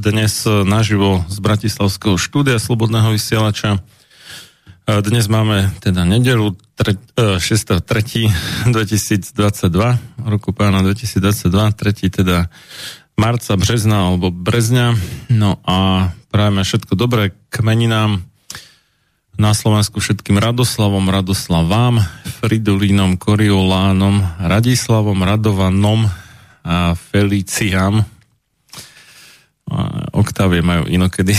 dnes naživo z Bratislavského štúdia Slobodného vysielača. Dnes máme teda nedelu 6.3.2022, roku pána 2022, tretí teda marca, března alebo brezňa. No a prajeme všetko dobré k meninám na Slovensku všetkým Radoslavom, Radoslavám, Fridolínom, Koriolánom, Radislavom, Radovanom a Feliciám, Oktávie majú inokedy.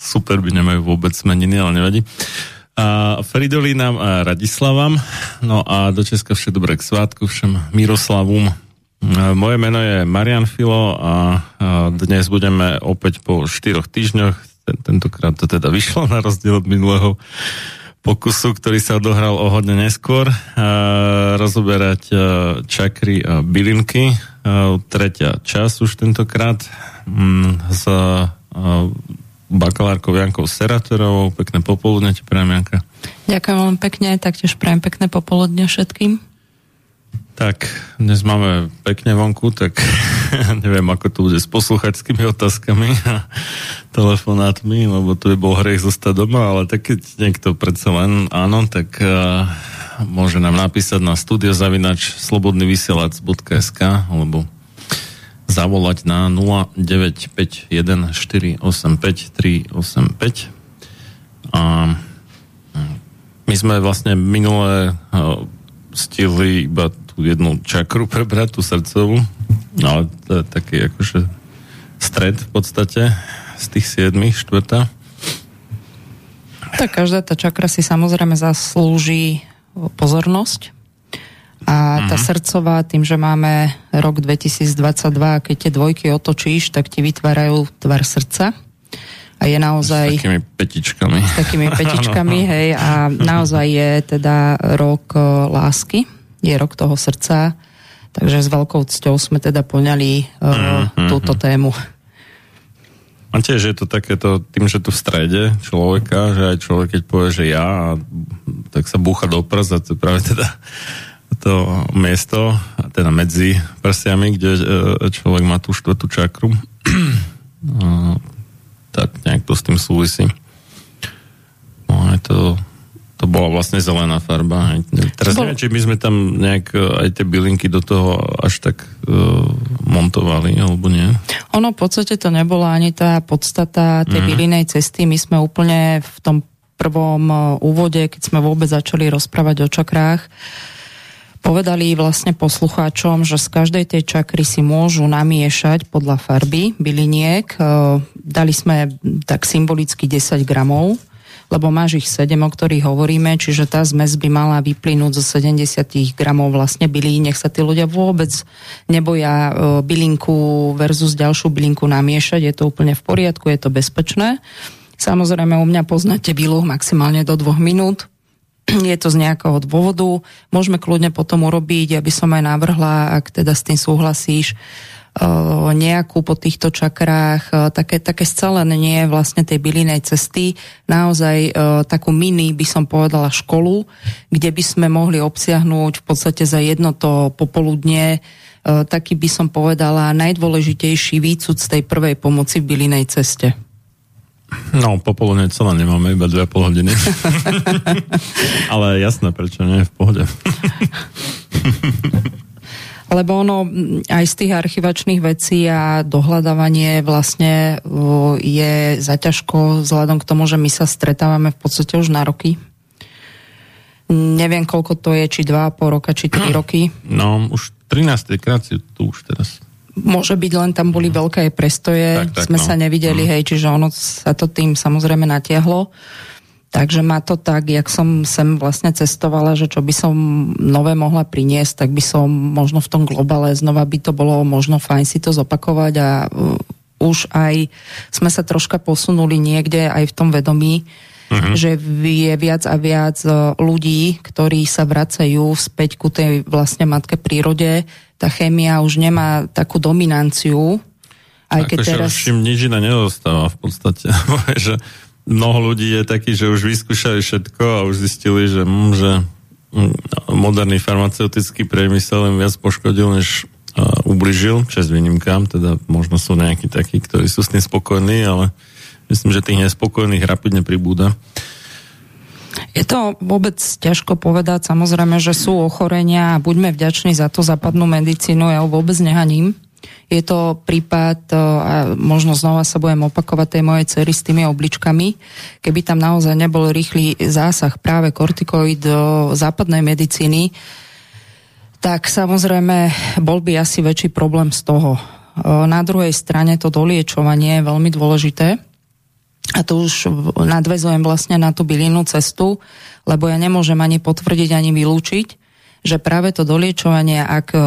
Super by nemajú vôbec meniny, ale nevadí. A Fridolínam a Radislavam. No a do Česka všetko dobré k svátku, všem Miroslavom. Moje meno je Marian Filo a dnes budeme opäť po štyroch týždňoch, tentokrát to teda vyšlo na rozdiel od minulého pokusu, ktorý sa odohral o hodne neskôr, rozoberať čakry a bylinky tretia čas už tentokrát mm, s bakalárkou Jankou Seratorovou. Pekné popoludne ti prajem, Janka. Ďakujem veľmi pekne, taktiež prajem pekné popoludne všetkým. Tak, dnes máme pekne vonku, tak neviem, ako to bude s posluchačskými otázkami a telefonátmi, lebo to by bol hriech zostať doma, ale tak keď niekto predsa len áno, tak uh, môže nám napísať na studiozavinač slobodnyvysielac.sk alebo zavolať na 0951485385 a hm, my sme vlastne minulé stihli iba tú jednu čakru prebrať, tú srdcovú, ale to je taký akože stred v podstate z tých siedmých, štvrtá. Tak každá tá čakra si samozrejme zaslúži pozornosť. A tá mm-hmm. srdcová, tým, že máme rok 2022, keď tie dvojky otočíš, tak ti vytvárajú tvar srdca. A je naozaj... S takými petičkami. S takými petičkami, hej. A naozaj je teda rok lásky. Je rok toho srdca. Takže s veľkou cťou sme teda poňali uh, mm-hmm. túto tému. A tiež je to takéto, tým, že tu v strede človeka, že aj človek, keď povie, že ja, tak sa búcha do prs a to je práve teda to miesto, teda medzi prsiami, kde e, človek má tú štvrtú čakru. tak nejak to s tým súvisí. No, je to to bola vlastne zelená farba. Teraz Bol... neviem, či by sme tam nejak e, aj tie bylinky do toho až tak uh, montovali, alebo nie. Ono v podstate to nebola ani tá podstata tej mm. bylinej cesty. My sme úplne v tom prvom e, úvode, keď sme vôbec začali rozprávať o čakrách, povedali vlastne poslucháčom, že z každej tej čakry si môžu namiešať podľa farby byliniek. Dali sme tak symbolicky 10 gramov lebo máš ich 7, o ktorých hovoríme, čiže tá zmes by mala vyplynúť zo 70 gramov vlastne bylí. Nech sa tí ľudia vôbec neboja e, bylinku versus ďalšiu bylinku namiešať, je to úplne v poriadku, je to bezpečné. Samozrejme, u mňa poznáte bylu maximálne do dvoch minút, je to z nejakého dôvodu. Môžeme kľudne potom urobiť, aby som aj navrhla, ak teda s tým súhlasíš, nejakú po týchto čakrách, také, také scelenie vlastne tej bylinej cesty, naozaj takú mini, by som povedala, školu, kde by sme mohli obsiahnuť v podstate za jedno to popoludne taký by som povedala najdôležitejší výcud z tej prvej pomoci v bylinej ceste. No, popoludne celé nemáme, iba 2,5 hodiny. Ale jasné, prečo nie, v pohode lebo ono aj z tých archivačných vecí a dohľadávanie vlastne je zaťažko vzhľadom k tomu, že my sa stretávame v podstate už na roky. Neviem, koľko to je, či 2,5 roka, či 3 roky. No, už 13. krát si tu už teraz. Môže byť, len tam boli veľké prestoje, tak, tak, sme no. sa nevideli, mm. hej, čiže ono sa to tým samozrejme natiahlo. Takže ma to tak, jak som sem vlastne cestovala, že čo by som nové mohla priniesť, tak by som možno v tom globale znova by to bolo možno fajn si to zopakovať a uh, už aj sme sa troška posunuli niekde aj v tom vedomí, uh-huh. že je viac a viac uh, ľudí, ktorí sa vracajú späť ku tej vlastne matke prírode. Tá chémia už nemá takú dominanciu, aj keď akože teraz... Už im nič iné nedostáva v podstate. že mnoho ľudí je taký, že už vyskúšali všetko a už zistili, že, mm, že mm, moderný farmaceutický priemysel im viac poškodil, než uh, ubližil, čas výnimkám, teda možno sú nejakí takí, ktorí sú s tým spokojní, ale myslím, že tých nespokojných rapidne pribúda. Je to vôbec ťažko povedať, samozrejme, že sú ochorenia a buďme vďační za to západnú medicínu, ja ho vôbec nehaním. Je to prípad, e, a možno znova sa budem opakovať tej mojej cery s tými obličkami, keby tam naozaj nebol rýchly zásah práve kortikoid do západnej medicíny, tak samozrejme bol by asi väčší problém z toho. E, na druhej strane to doliečovanie je veľmi dôležité, a tu už nadvezujem vlastne na tú bylinnú cestu, lebo ja nemôžem ani potvrdiť, ani vylúčiť, že práve to doliečovanie, ak e,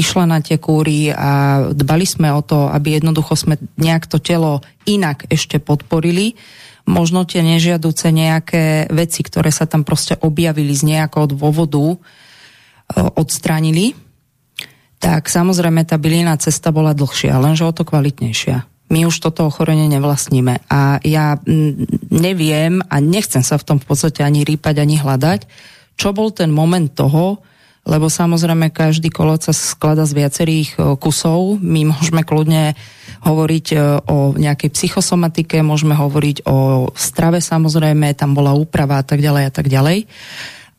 išla na tie kúry a dbali sme o to, aby jednoducho sme nejak to telo inak ešte podporili, možno tie nežiaduce nejaké veci, ktoré sa tam proste objavili z nejakého dôvodu, e, odstránili, tak samozrejme tá bylina cesta bola dlhšia, lenže o to kvalitnejšia. My už toto ochorenie nevlastníme. A ja neviem a nechcem sa v tom v podstate ani rýpať, ani hľadať, čo bol ten moment toho, lebo samozrejme každý kolot sa sklada z viacerých e, kusov. My môžeme kľudne hovoriť e, o nejakej psychosomatike, môžeme hovoriť o strave samozrejme, tam bola úprava a tak ďalej a tak ďalej.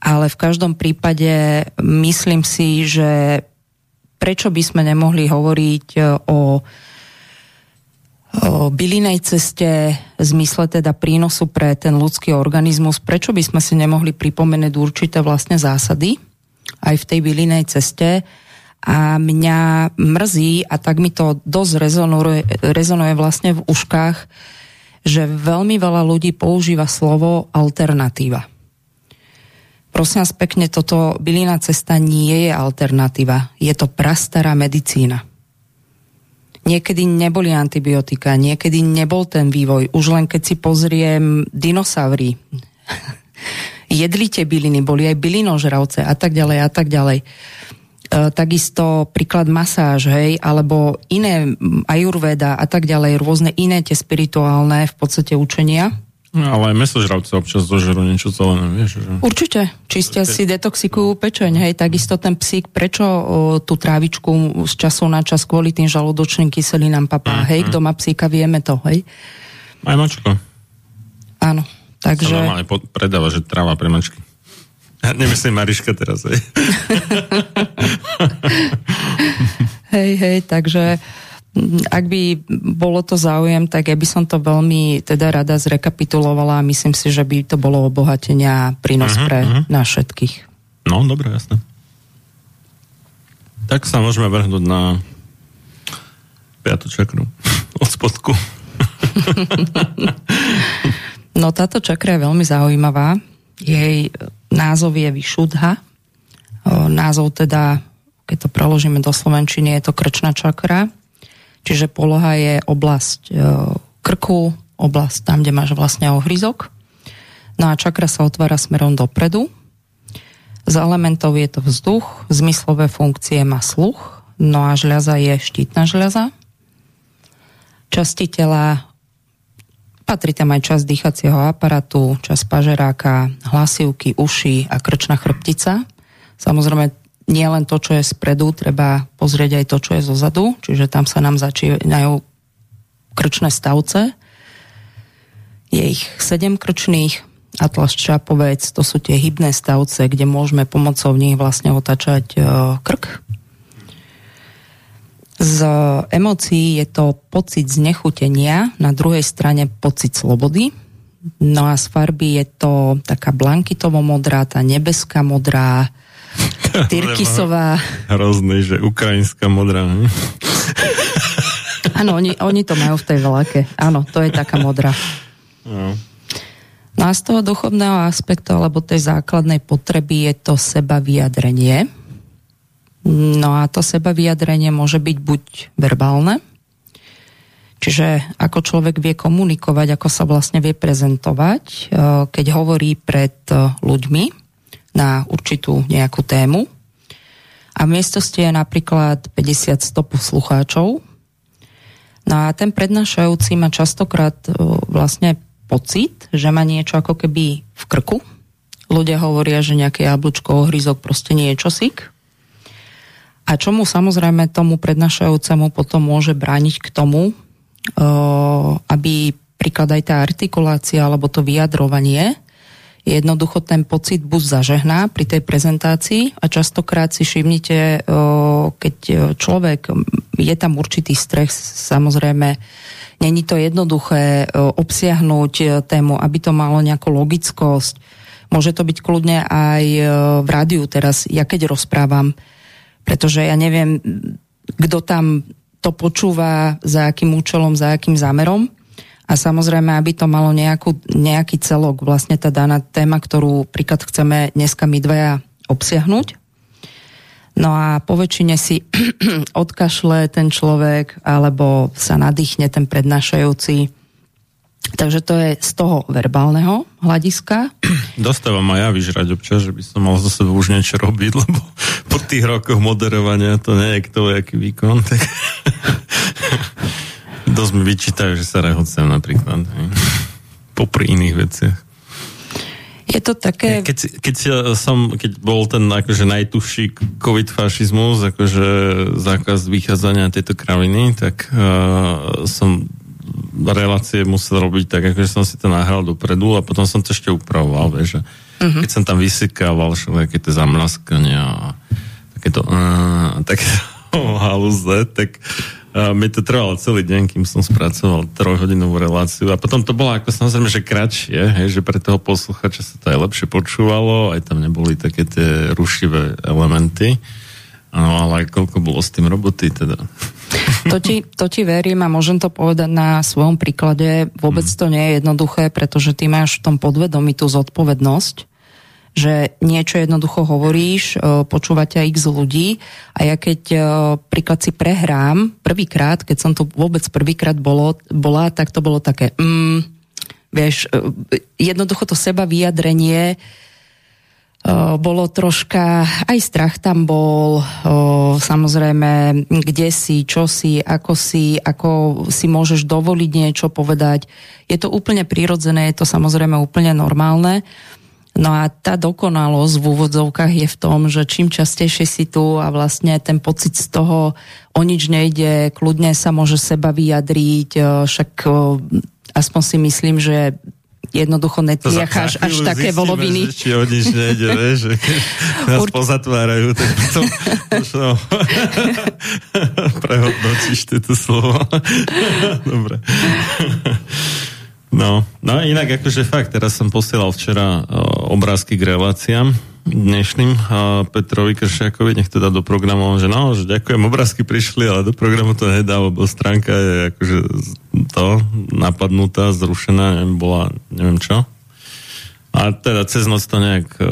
Ale v každom prípade myslím si, že prečo by sme nemohli hovoriť e, o o bylinej ceste v zmysle teda prínosu pre ten ľudský organizmus, prečo by sme si nemohli pripomenúť určité vlastne zásady, aj v tej bylinej ceste. A mňa mrzí, a tak mi to dosť rezonuje, rezonuje vlastne v uškách, že veľmi veľa ľudí používa slovo alternatíva. Prosím vás pekne, toto bylina cesta nie je alternatíva. Je to prastará medicína. Niekedy neboli antibiotika, niekedy nebol ten vývoj. Už len keď si pozriem dinosaury, jedli tie byliny, boli aj bylinožravce a tak ďalej a tak ďalej. takisto príklad masáž, hej, alebo iné ajurveda a tak ďalej, rôzne iné tie spirituálne v podstate učenia. No, ale aj mesožravce občas zožerú niečo zelené, vieš. Že... Určite. Čistia si detoxikujú pečeň, hej, takisto ten psík, prečo o, tú trávičku z času na čas kvôli tým žalúdočným kyselinám papá, hej, mm. kto má psíka, vieme to, hej. Aj mačko. Áno, takže... Sa normálne predáva, že tráva pre mačky. Ja nemyslím Mariška teraz, hej. hej, hej, takže ak by bolo to záujem, tak ja by som to veľmi teda rada zrekapitulovala a myslím si, že by to bolo obohatenia a prínos uh-huh, pre uh-huh. nás všetkých. No, dobre, jasné. Tak sa môžeme vrhnúť na piatu čakru od spodku. No táto čakra je veľmi zaujímavá. Jej názov je Vyšudha. Názov teda, keď to preložíme do Slovenčiny, je to krčná čakra Čiže poloha je oblasť e, krku, oblasť tam, kde máš vlastne ohryzok. No a čakra sa otvára smerom dopredu. Z elementov je to vzduch, zmyslové funkcie má sluch, no a žľaza je štítna žľaza. Časti tela, patrí tam aj časť dýchacieho aparatu, časť pažeráka, hlasivky, uši a krčná chrbtica. Samozrejme, nie len to, čo je spredu, treba pozrieť aj to, čo je zozadu, čiže tam sa nám začínajú krčné stavce. Je ich sedem krčných, atlas čapovec, to sú tie hybné stavce, kde môžeme pomocou nich vlastne otačať e, krk. Z emócií je to pocit znechutenia, na druhej strane pocit slobody. No a z farby je to taká blankitovo modrá, tá nebeská modrá, Tyrkisová. Hrozný, že ukrajinská modrá. Áno, oni, oni to majú v tej veľake. Áno, to je taká modrá. No. no a z toho duchovného aspektu, alebo tej základnej potreby je to seba vyjadrenie. No a to seba vyjadrenie môže byť buď verbálne, čiže ako človek vie komunikovať, ako sa vlastne vie prezentovať, eh, keď hovorí pred eh, ľuďmi, na určitú nejakú tému. A v miestnosti je napríklad 50-100 poslucháčov. No a ten prednášajúci má častokrát vlastne pocit, že má niečo ako keby v krku. Ľudia hovoria, že nejaké jablčko, ohryzok proste nie je čosík. A čomu samozrejme tomu prednášajúcemu potom môže brániť k tomu, aby príklad aj tá artikulácia alebo to vyjadrovanie jednoducho ten pocit buď zažehná pri tej prezentácii a častokrát si všimnite, keď človek, je tam určitý stres, samozrejme, není to jednoduché obsiahnuť tému, aby to malo nejakú logickosť. Môže to byť kľudne aj v rádiu teraz, ja keď rozprávam, pretože ja neviem, kto tam to počúva, za akým účelom, za akým zámerom a samozrejme, aby to malo nejakú, nejaký celok, vlastne tá daná téma, ktorú príklad chceme dneska my dvaja obsiahnuť. No a po väčšine si odkašle ten človek, alebo sa nadýchne ten prednášajúci. Takže to je z toho verbálneho hľadiska. Dostávam aj ja vyžrať občas, že by som mal za sebe už niečo robiť, lebo po tých rokoch moderovania to nie je kto aký výkon. Tak dosť mi vyčítajú, že sa rehocem napríklad. Hej. Popri iných veciach. Je to také... Keď, keď, som, keď bol ten akože najtužší covid fašizmus, akože zákaz vychádzania tejto kraviny, tak uh, som relácie musel robiť tak, akože som si to nahral dopredu a potom som to ešte upravoval, vieš, uh-huh. keď som tam vysekával všelijaké tie zamlaskania a takéto uh, takéto halúze, tak a mi to trvalo celý deň, kým som spracoval trojhodinovú reláciu a potom to bolo ako samozrejme, že kratšie, hej, že pre toho posluchača sa to aj lepšie počúvalo, aj tam neboli také tie rušivé elementy. No ale koľko bolo s tým roboty teda. To ti, to ti verím a môžem to povedať na svojom príklade. Vôbec hmm. to nie je jednoduché, pretože ty máš v tom podvedomí tú zodpovednosť že niečo jednoducho hovoríš, e, počúva ťa x ľudí a ja keď e, príklad si prehrám prvýkrát, keď som tu vôbec prvýkrát bolo, bola, tak to bolo také mm, vieš, e, jednoducho to seba vyjadrenie bolo troška, aj strach tam bol, samozrejme, kde si, čo si, ako si, ako si môžeš dovoliť niečo povedať. Je to úplne prirodzené, je to samozrejme úplne normálne. No a tá dokonalosť v úvodzovkách je v tom, že čím častejšie si tu a vlastne ten pocit z toho o nič nejde, kľudne sa môže seba vyjadriť, však aspoň si myslím, že jednoducho netriacháš až také zistíme, voloviny. Že, či o nič nejde, vieš, nás Ur... pozatvárajú, tak potom možno prehodnotíš tieto slovo. Dobre. No, no inak akože fakt, teraz som posielal včera obrázky k reláciám dnešným Petrovi Kršiakovi, nech to dá do programu, že no, že ďakujem, obrázky prišli, ale do programu to nedá, lebo stránka je akože to napadnutá, zrušená, neviem, bola, neviem čo. A teda cez noc to nejak e,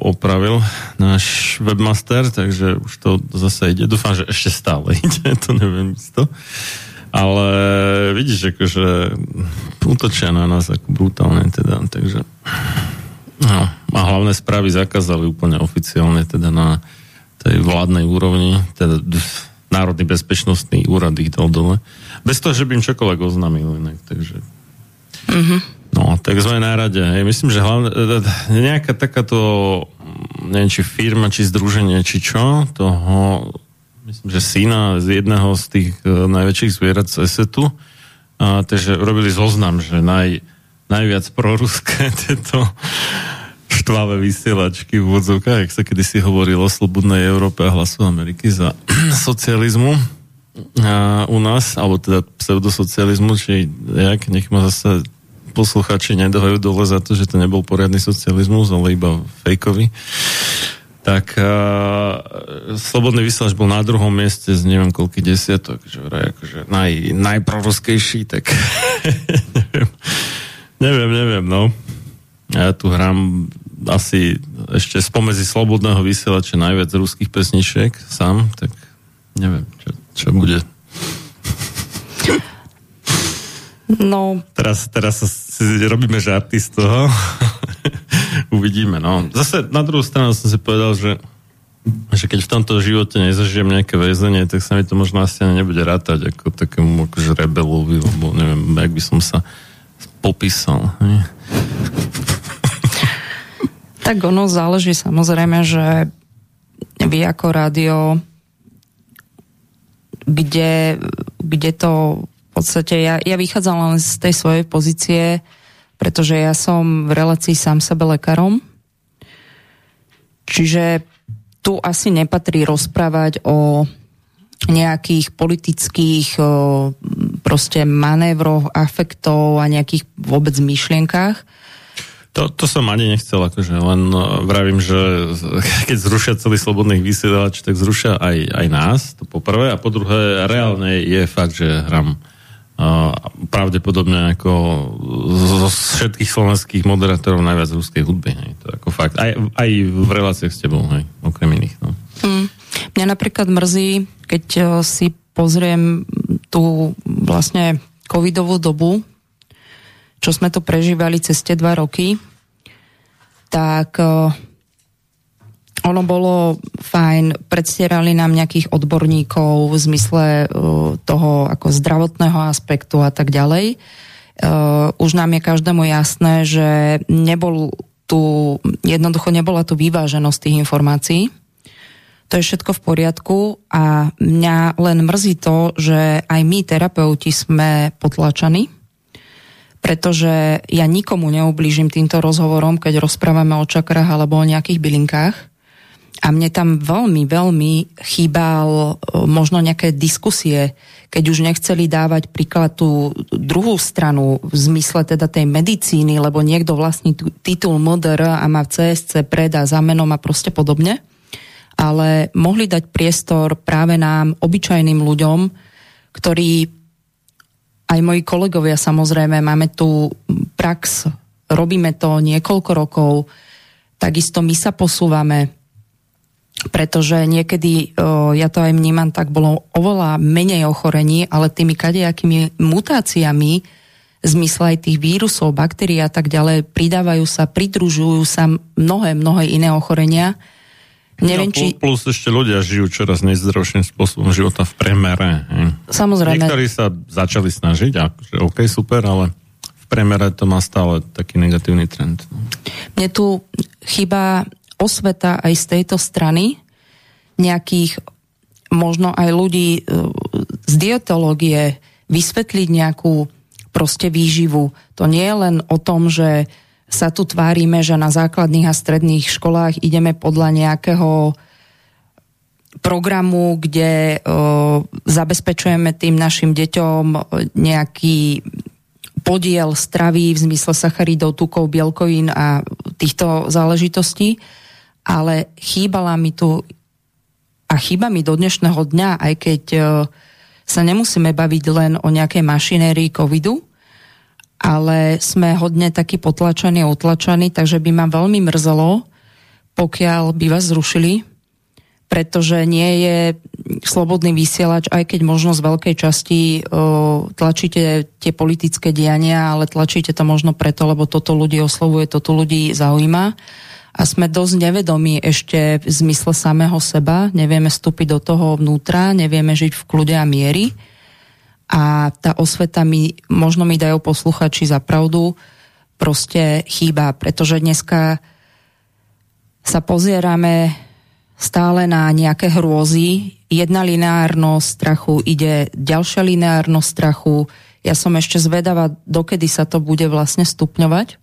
opravil náš webmaster, takže už to zase ide. Dúfam, že ešte stále ide, to neviem isto. Ale vidíš, akože útočia na nás ako brutálne teda, takže no, a hlavné správy zakázali úplne oficiálne teda na tej vládnej úrovni, teda Národný bezpečnostný úrad ich dal dole. Bez toho, že by im čokoľvek oznámil inak, takže... Mm-hmm. No, tak sme na rade. Hej. Myslím, že hlavne, e, e, nejaká takáto, neviem, či firma, či združenie, či čo, toho myslím, že syna z jedného z tých uh, najväčších zvierat z ESETu. A, takže robili zoznam, že naj, najviac proruské tieto štvavé vysielačky v vodzovkách, ak sa kedysi hovorilo o slobodnej Európe a hlasu Ameriky za socializmu a u nás, alebo teda pseudosocializmu, či jak, nech ma zase posluchači nedohajú dole za to, že to nebol poriadny socializmus, ale iba fejkový. Tak uh, Slobodný vysielač bol na druhom mieste z neviem koľky desiatok, že vraj akože naj, najproruskejší, tak neviem, neviem, neviem, no. Ja tu hrám asi ešte spomedzi Slobodného vysielača najviac ruských pesničiek sám, tak neviem, čo, čo bude. No. Teraz, teraz si robíme žarty z toho. Uvidíme, no. Zase na druhú stranu som si povedal, že že keď v tomto živote nezažijem nejaké väzenie, tak sa mi to možno asi ani nebude rátať ako takému akože rebelovi, lebo neviem, jak by som sa popísal. Tak ono záleží samozrejme, že vy ako rádio, kde, kde to v podstate, ja, ja vychádzam len z tej svojej pozície, pretože ja som v relácii sám sebe lekárom. Čiže tu asi nepatrí rozprávať o nejakých politických proste manévroch, afektov a nejakých vôbec myšlienkách. To, to som ani nechcel, akože len vravím, že keď zrušia celý slobodný vysielač, tak zrušia aj, aj nás, to poprvé, a po druhé, reálne je fakt, že hram pravdepodobne ako zo všetkých slovenských moderátorov najviac ruskej hudby. Hej. To je ako fakt. Aj, aj v reláciách s tebou, hej, okrem iných. No. Hmm. Mňa napríklad mrzí, keď e, si pozriem tú vlastne covidovú dobu, čo sme to prežívali cez tie dva roky, tak uh, ono bolo fajn, predstierali nám nejakých odborníkov v zmysle uh, toho ako zdravotného aspektu a tak ďalej. Uh, už nám je každému jasné, že nebol tu, jednoducho nebola tu vyváženosť tých informácií. To je všetko v poriadku a mňa len mrzí to, že aj my, terapeuti, sme potlačaní, pretože ja nikomu neublížim týmto rozhovorom, keď rozprávame o čakrách alebo o nejakých bylinkách a mne tam veľmi, veľmi chýbal e, možno nejaké diskusie, keď už nechceli dávať príklad tú druhú stranu v zmysle teda tej medicíny, lebo niekto vlastní titul MDR a má CSC predá za menom a proste podobne. Ale mohli dať priestor práve nám, obyčajným ľuďom, ktorí aj moji kolegovia samozrejme, máme tu prax, robíme to niekoľko rokov, takisto my sa posúvame, pretože niekedy, ja to aj vnímam, tak bolo oveľa menej ochorení, ale tými kadejakými mutáciami zmysle aj tých vírusov, baktérií a tak ďalej, pridávajú sa, pridružujú sa mnohé, mnohé iné ochorenia. Neviem, no, či... Plus ešte ľudia žijú čoraz nezdravším spôsobom života v premere. Samozrejme. Niektorí sa začali snažiť, akože OK, super, ale v premere to má stále taký negatívny trend. Mne tu chýba osveta aj z tejto strany nejakých možno aj ľudí e, z dietológie vysvetliť nejakú proste výživu. To nie je len o tom, že sa tu tvárime, že na základných a stredných školách ideme podľa nejakého programu, kde zabezpečujeme tým našim deťom nejaký podiel stravy v zmysle sacharidov, tukov, bielkovín a týchto záležitostí, ale chýbala mi tu a chýba mi do dnešného dňa, aj keď sa nemusíme baviť len o nejakej mašinérii covidu, ale sme hodne takí potlačení a utlačení, takže by ma veľmi mrzelo, pokiaľ by vás zrušili, pretože nie je slobodný vysielač, aj keď možno z veľkej časti o, tlačíte tie politické diania, ale tlačíte to možno preto, lebo toto ľudí oslovuje, toto ľudí zaujíma. A sme dosť nevedomí ešte v zmysle samého seba, nevieme vstúpiť do toho vnútra, nevieme žiť v kľude a miery a tá osveta mi, možno mi dajú posluchači za pravdu, proste chýba, pretože dneska sa pozierame stále na nejaké hrôzy. Jedna lineárnosť strachu, ide ďalšia lineárnosť strachu. Ja som ešte zvedavá, dokedy sa to bude vlastne stupňovať.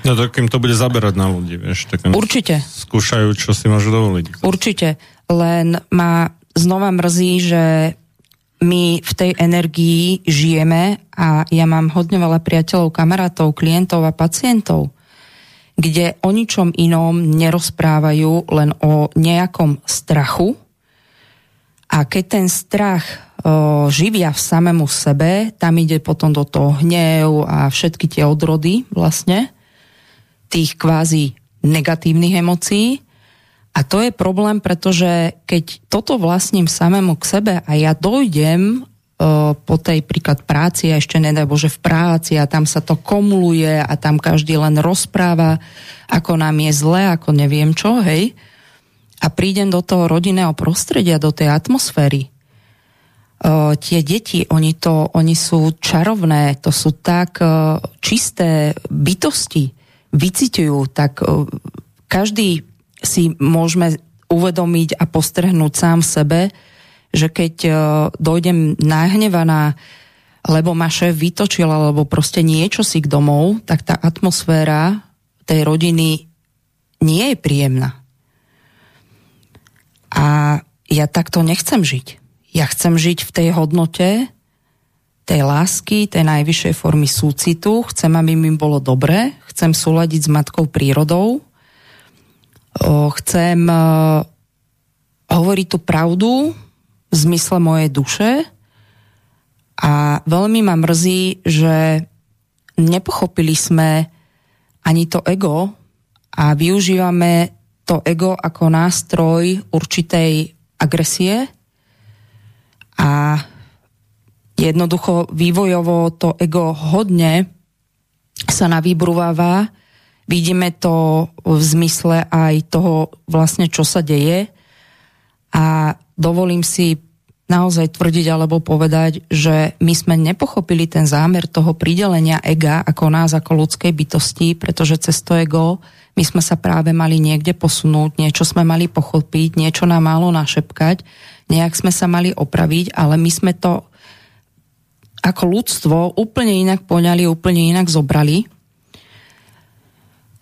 No tak im to bude zaberať na ľudí, vieš. Tak Určite. Skúšajú, čo si môžu dovoliť. Určite. Len ma znova mrzí, že my v tej energii žijeme a ja mám hodne veľa priateľov, kamarátov, klientov a pacientov, kde o ničom inom nerozprávajú, len o nejakom strachu. A keď ten strach o, živia v samému sebe, tam ide potom do toho hnev a všetky tie odrody vlastne, tých kvázi negatívnych emócií, a to je problém, pretože keď toto vlastním samému k sebe a ja dojdem uh, po tej príklad práci a ešte nedaj Bože v práci a tam sa to kumuluje a tam každý len rozpráva, ako nám je zle, ako neviem čo, hej. A prídem do toho rodinného prostredia, do tej atmosféry. Uh, tie deti, oni, to, oni sú čarovné, to sú tak uh, čisté bytosti, vycitujú, tak každý si môžeme uvedomiť a postrhnúť sám sebe, že keď uh, dojdem nahnevaná, lebo ma šéf vytočil, alebo proste niečo si k domov, tak tá atmosféra tej rodiny nie je príjemná. A ja takto nechcem žiť. Ja chcem žiť v tej hodnote tej lásky, tej najvyššej formy súcitu, chcem, aby mi bolo dobre, chcem súľadiť s matkou prírodou, chcem hovoriť tú pravdu v zmysle mojej duše a veľmi ma mrzí, že nepochopili sme ani to ego a využívame to ego ako nástroj určitej agresie a jednoducho vývojovo to ego hodne sa navýbruváva Vidíme to v zmysle aj toho vlastne, čo sa deje. A dovolím si naozaj tvrdiť alebo povedať, že my sme nepochopili ten zámer toho pridelenia ega ako nás, ako ľudskej bytosti, pretože cez to ego my sme sa práve mali niekde posunúť, niečo sme mali pochopiť, niečo nám málo našepkať, nejak sme sa mali opraviť, ale my sme to ako ľudstvo úplne inak poňali, úplne inak zobrali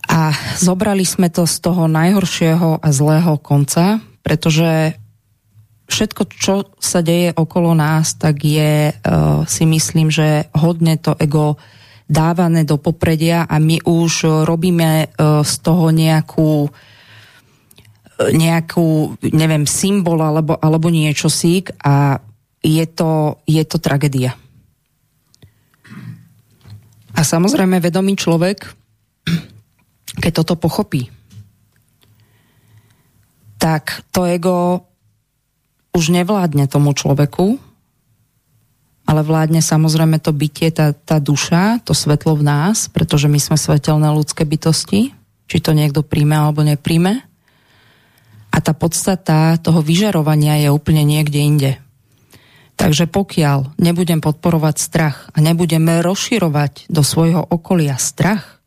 a zobrali sme to z toho najhoršieho a zlého konca, pretože všetko, čo sa deje okolo nás, tak je, uh, si myslím, že hodne to ego dávané do popredia a my už robíme uh, z toho nejakú nejakú, neviem, symbol alebo, alebo niečo sík a je to, je to tragédia. A samozrejme vedomý človek keď toto pochopí, tak to ego už nevládne tomu človeku, ale vládne samozrejme to bytie, tá, tá duša, to svetlo v nás, pretože my sme svetelné ľudské bytosti, či to niekto príjme alebo nepríjme. A tá podstata toho vyžarovania je úplne niekde inde. Takže pokiaľ nebudem podporovať strach a nebudeme rozširovať do svojho okolia strach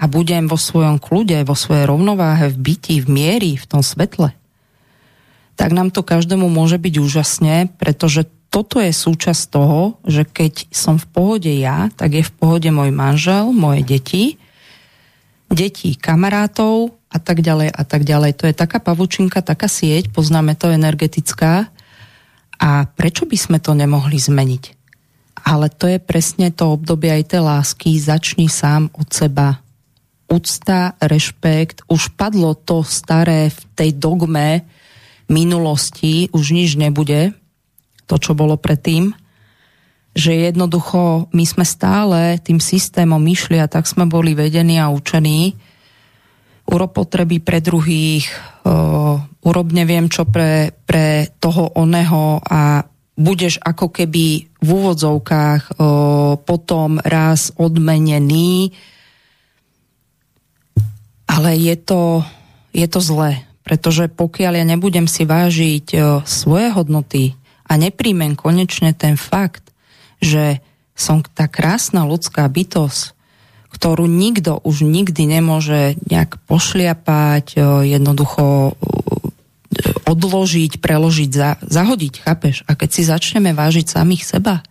a budem vo svojom kľude, vo svojej rovnováhe, v byti, v miery, v tom svetle, tak nám to každému môže byť úžasne, pretože toto je súčasť toho, že keď som v pohode ja, tak je v pohode môj manžel, moje deti, deti kamarátov a tak ďalej a tak ďalej. To je taká pavučinka, taká sieť, poznáme to energetická. A prečo by sme to nemohli zmeniť? Ale to je presne to obdobie aj tej lásky. Začni sám od seba. Úcta, rešpekt. Už padlo to staré v tej dogme minulosti. Už nič nebude to, čo bolo predtým, že jednoducho my sme stále tým systémom myšli a tak sme boli vedení a učení. Urob potreby pre druhých, uh, urob neviem čo pre, pre toho oného a budeš ako keby v úvodzovkách potom raz odmenený. Ale je to, je to zlé, pretože pokiaľ ja nebudem si vážiť uh, svoje hodnoty, a nepríjmem konečne ten fakt, že som tá krásna ľudská bytosť, ktorú nikto už nikdy nemôže nejak pošliapať, jednoducho odložiť, preložiť, zahodiť, chápeš? A keď si začneme vážiť samých seba,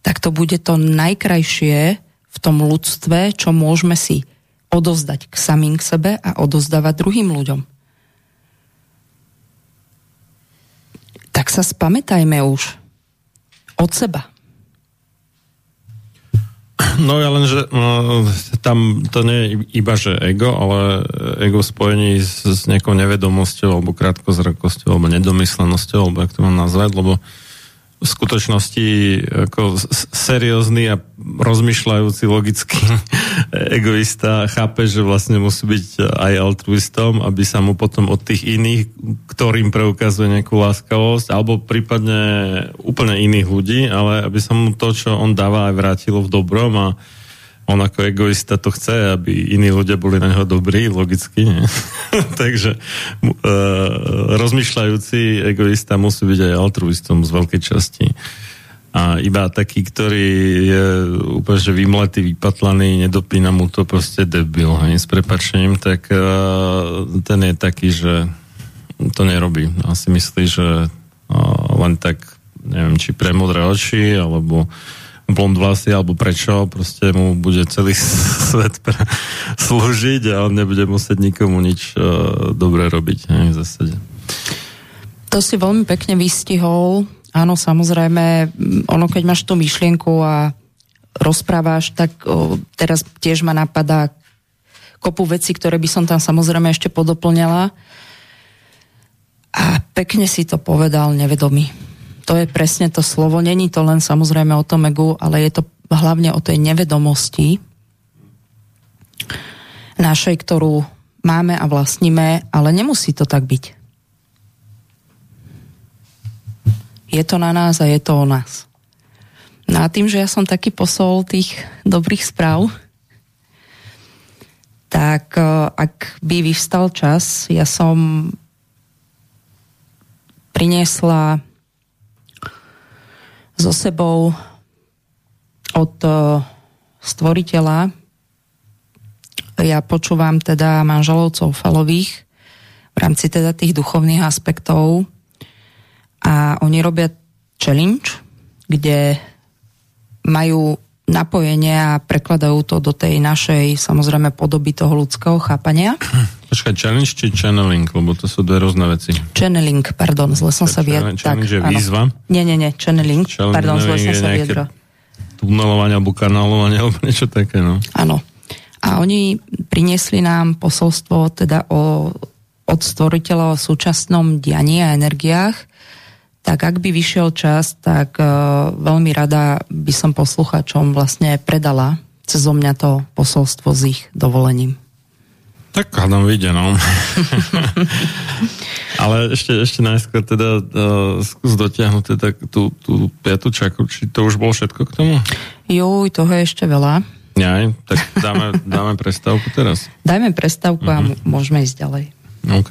tak to bude to najkrajšie v tom ľudstve, čo môžeme si odozdať k samým k sebe a odozdávať druhým ľuďom. tak sa spamätajme už od seba. No ja len, že no, tam to nie je iba, že ego, ale ego v spojení s, s nejakou nevedomosťou alebo krátkozrakosťou alebo nedomyslenosťou, alebo jak to mám nazvať, lebo v skutočnosti ako seriózny a rozmýšľajúci logický egoista chápe, že vlastne musí byť aj altruistom, aby sa mu potom od tých iných, ktorým preukazuje nejakú láskavosť, alebo prípadne úplne iných ľudí, ale aby sa mu to, čo on dáva, aj vrátilo v dobrom a on ako egoista to chce, aby iní ľudia boli na neho dobrí, logicky, nie? Takže uh, rozmýšľajúci egoista musí byť aj altruistom z veľkej časti. A iba taký, ktorý je úplne že vymletý, vypatlaný, nedopína mu to proste debil, hej, s prepačením, tak uh, ten je taký, že to nerobí. A si myslí, že uh, len tak, neviem, či pre modré oči, alebo blond vlasy, alebo prečo, proste mu bude celý svet pre, slúžiť a on nebude musieť nikomu nič uh, dobré robiť ne. To si veľmi pekne vystihol. Áno, samozrejme, ono keď máš tú myšlienku a rozprávaš, tak o, teraz tiež ma napadá kopu veci, ktoré by som tam samozrejme ešte podoplňala. A pekne si to povedal nevedomý to je presne to slovo. Není to len samozrejme o tom egu, ale je to hlavne o tej nevedomosti našej, ktorú máme a vlastníme, ale nemusí to tak byť. Je to na nás a je to o nás. No a tým, že ja som taký posol tých dobrých správ, tak e, ak by vyvstal čas, ja som priniesla so sebou od e, stvoriteľa. Ja počúvam teda manželovcov falových v rámci teda tých duchovných aspektov a oni robia challenge, kde majú napojenie a prekladajú to do tej našej samozrejme podoby toho ľudského chápania. Počkaj, challenge či channeling, lebo to sú dve rôzne veci. Channeling, pardon, zle som sa viedla. Challenge je výzva? Nie, nie, nie, channeling, channeling pardon, zle som sa viedla. Tunelovanie alebo kanálovanie alebo niečo také, no. Áno. A oni priniesli nám posolstvo teda o, od stvoriteľa o súčasnom dianí a energiách, tak ak by vyšiel čas, tak uh, veľmi rada by som posluchačom vlastne predala cez mňa to posolstvo s ich dovolením. Tak hádam vyjde, no. Ale ešte, ešte najskôr teda uh, skús dotiahnuť teda tú, tú piatu čaku, či to už bolo všetko k tomu? Juj, toho je ešte veľa. Nie, tak dáme, dáme prestávku teraz. Dajme prestávku uh-huh. a mhm. môžeme ísť ďalej. OK.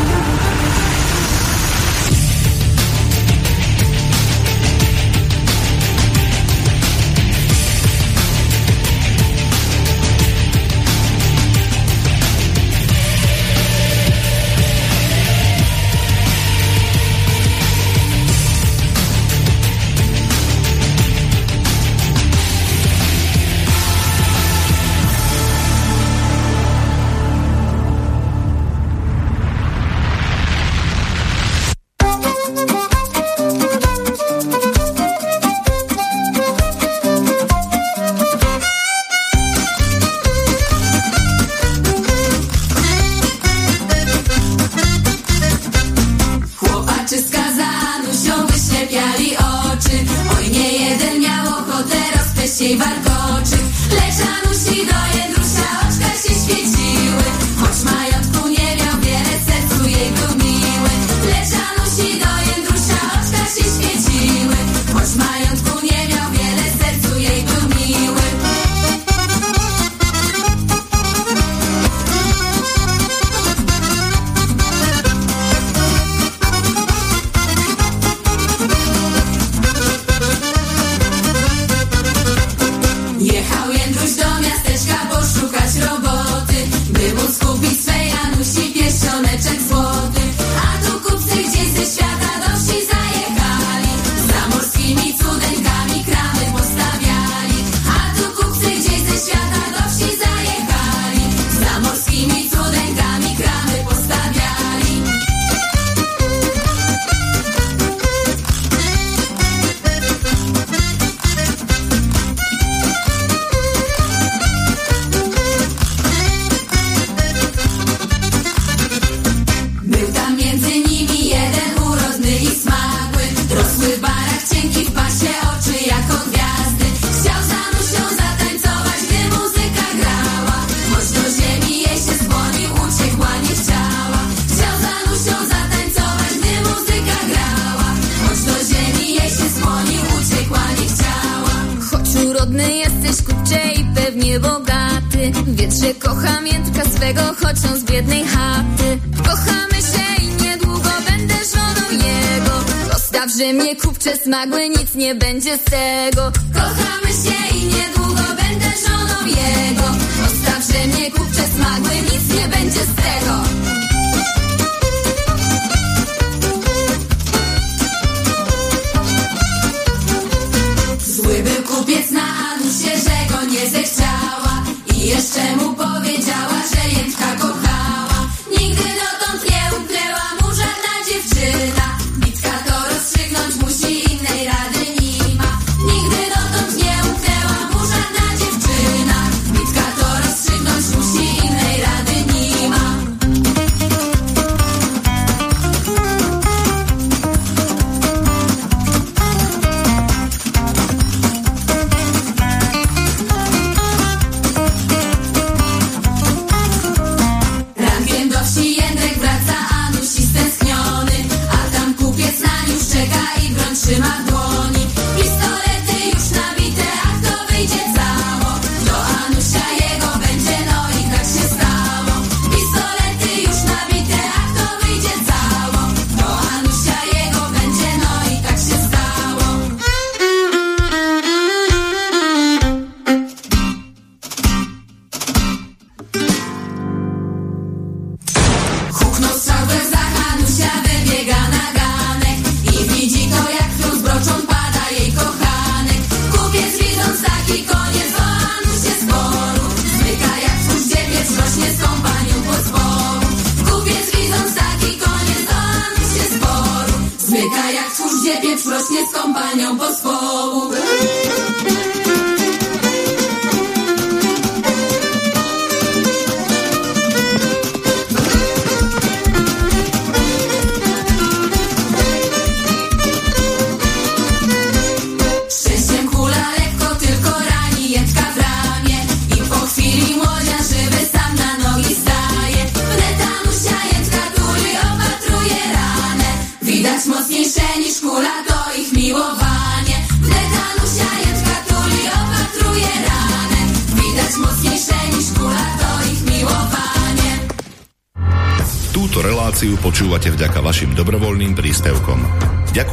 smagły, nic nie będzie z tego.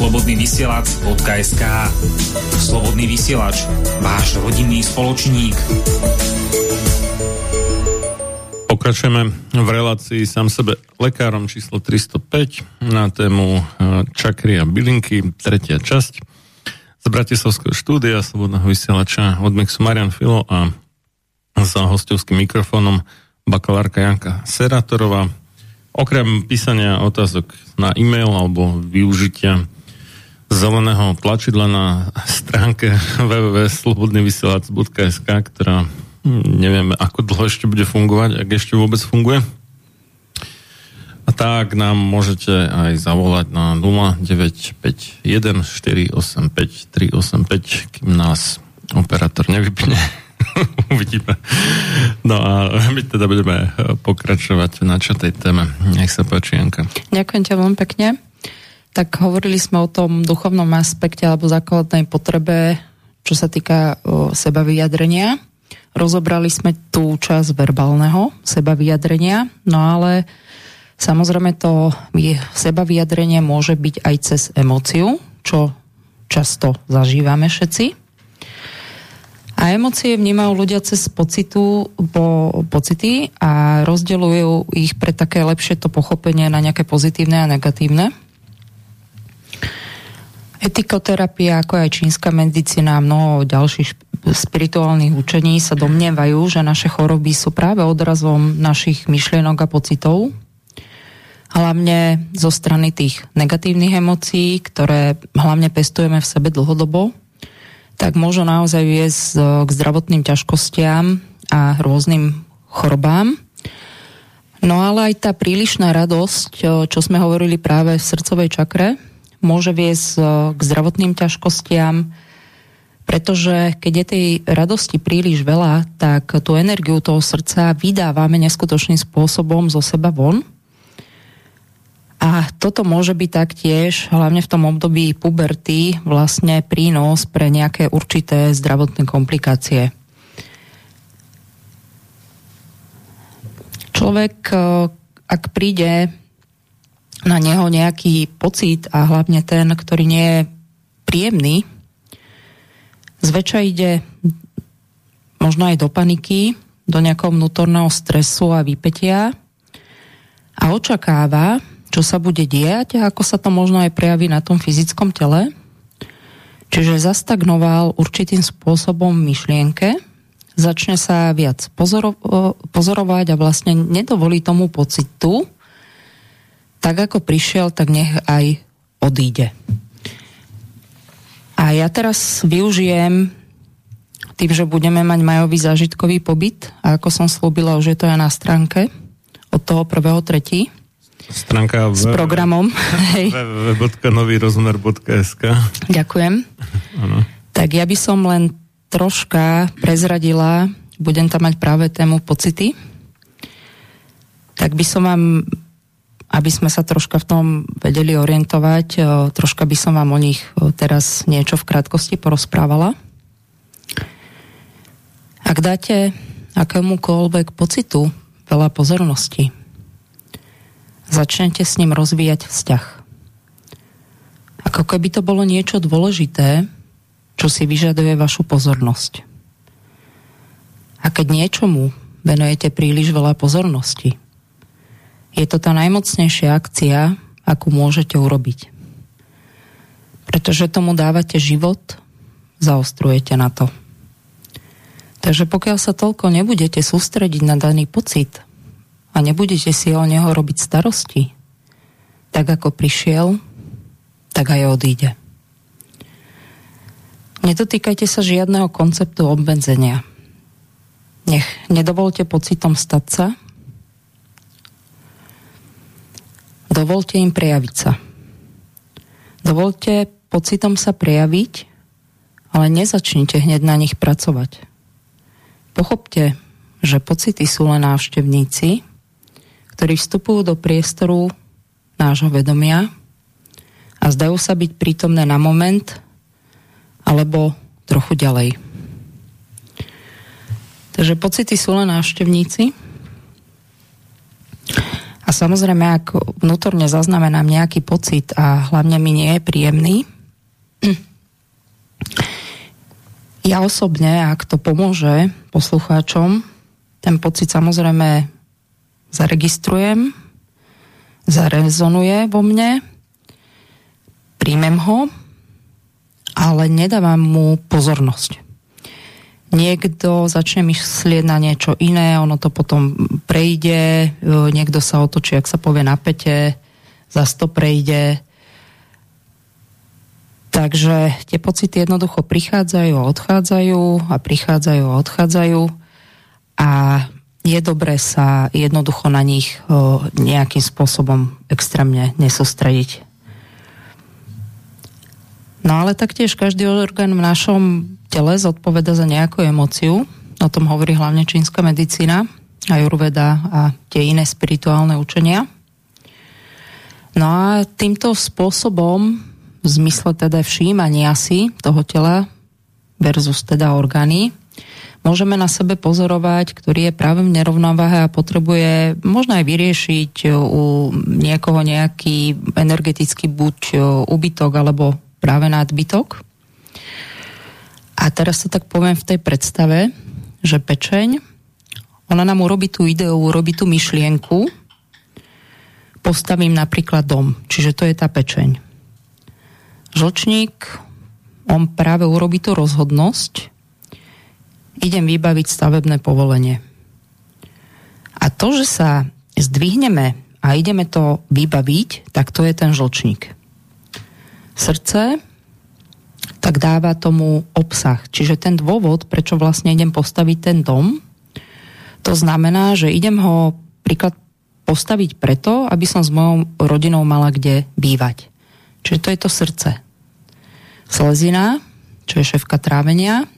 Studiozavináč slobodnyvysielac.sk Slobodný vysielač, váš rodinný spoločník. Pokračujeme v relácii sám sebe lekárom číslo 305 na tému e, čakry a bylinky, tretia časť z Bratislavského štúdia Slobodného vysielača od Mixu Marian Filo a za hostovským mikrofónom bakalárka Janka Serátorová. Okrem písania otázok na e-mail alebo využitia zeleného tlačidla na stránke www.slobodnyvysielac.sk, ktorá hm, nevieme, ako dlho ešte bude fungovať, ak ešte vôbec funguje. A tak nám môžete aj zavolať na 0951 485 385, kým nás operátor nevypne. Uvidíme. No a my teda budeme pokračovať na čo tej téme. Nech sa páči, Janka. Ďakujem ťa veľmi pekne. Tak hovorili sme o tom duchovnom aspekte alebo základnej potrebe, čo sa týka o, seba vyjadrenia. Rozobrali sme tú časť verbálneho seba vyjadrenia, no ale samozrejme to seba vyjadrenie môže byť aj cez emóciu, čo často zažívame všetci. A emócie vnímajú ľudia cez pocitu, po, pocity a rozdeľujú ich pre také lepšie to pochopenie na nejaké pozitívne a negatívne. Etikoterapia, ako aj čínska medicína a mnoho ďalších spirituálnych učení sa domnievajú, že naše choroby sú práve odrazom našich myšlienok a pocitov, hlavne zo strany tých negatívnych emócií, ktoré hlavne pestujeme v sebe dlhodobo tak môžu naozaj viesť e, k zdravotným ťažkostiam a rôznym chorobám. No ale aj tá prílišná radosť, e, čo sme hovorili práve v srdcovej čakre, môže viesť e, k zdravotným ťažkostiam, pretože keď je tej radosti príliš veľa, tak tú energiu toho srdca vydávame neskutočným spôsobom zo seba von a toto môže byť taktiež, hlavne v tom období puberty, vlastne prínos pre nejaké určité zdravotné komplikácie. Človek, e, ak príde na neho nejaký pocit a hlavne ten, ktorý nie je príjemný, zväčša ide možno aj do paniky, do nejakého vnútorného stresu a vypetia a očakáva, čo sa bude diať a ako sa to možno aj prejaví na tom fyzickom tele. Čiže zastagnoval určitým spôsobom myšlienke, začne sa viac pozoro- pozorovať a vlastne nedovolí tomu pocitu, tak ako prišiel, tak nech aj odíde. A ja teraz využijem tým, že budeme mať majový zážitkový pobyt a ako som slúbila, už je to aj na stránke od toho prvého tretí stránka s programom. www.novýrozmer.sk Ďakujem. Ano. Tak ja by som len troška prezradila, budem tam mať práve tému pocity, tak by som vám, aby sme sa troška v tom vedeli orientovať, troška by som vám o nich teraz niečo v krátkosti porozprávala. Ak dáte akémukoľvek pocitu veľa pozornosti, začnete s ním rozvíjať vzťah. Ako keby to bolo niečo dôležité, čo si vyžaduje vašu pozornosť. A keď niečomu venujete príliš veľa pozornosti, je to tá najmocnejšia akcia, akú môžete urobiť. Pretože tomu dávate život, zaostrujete na to. Takže pokiaľ sa toľko nebudete sústrediť na daný pocit, a nebudete si o neho robiť starosti, tak ako prišiel, tak aj odíde. Nedotýkajte sa žiadneho konceptu obmedzenia. Nech nedovolte pocitom stať sa. Dovolte im prejaviť sa. Dovolte pocitom sa prejaviť, ale nezačnite hneď na nich pracovať. Pochopte, že pocity sú len návštevníci ktorí vstupujú do priestoru nášho vedomia a zdajú sa byť prítomné na moment alebo trochu ďalej. Takže pocity sú len návštevníci a samozrejme, ak vnútorne zaznamenám nejaký pocit a hlavne mi nie je príjemný, ja osobne, ak to pomôže poslucháčom, ten pocit samozrejme zaregistrujem, zarezonuje vo mne, príjmem ho, ale nedávam mu pozornosť. Niekto začne myslieť na niečo iné, ono to potom prejde, e, niekto sa otočí, ak sa povie na pete, zase to prejde. Takže tie pocity jednoducho prichádzajú a odchádzajú a prichádzajú a odchádzajú a je dobré sa jednoducho na nich nejakým spôsobom extrémne nesústrediť. No ale taktiež každý orgán v našom tele zodpoveda za nejakú emociu. O tom hovorí hlavne čínska medicína, ajurveda a tie iné spirituálne učenia. No a týmto spôsobom, v zmysle teda všímania si toho tela versus teda orgány, môžeme na sebe pozorovať, ktorý je práve v nerovnováhe a potrebuje možno aj vyriešiť u niekoho nejaký energetický buď ubytok alebo práve nadbytok. A teraz to tak poviem v tej predstave, že pečeň, ona nám urobí tú ideu, urobí tú myšlienku, postavím napríklad dom, čiže to je tá pečeň. Žlčník, on práve urobí tú rozhodnosť, idem vybaviť stavebné povolenie. A to, že sa zdvihneme a ideme to vybaviť, tak to je ten žlčník srdce, tak dáva tomu obsah. Čiže ten dôvod, prečo vlastne idem postaviť ten dom, to znamená, že idem ho príklad postaviť preto, aby som s mojou rodinou mala kde bývať. Čiže to je to srdce. Slezina, čo je šéfka trávenia,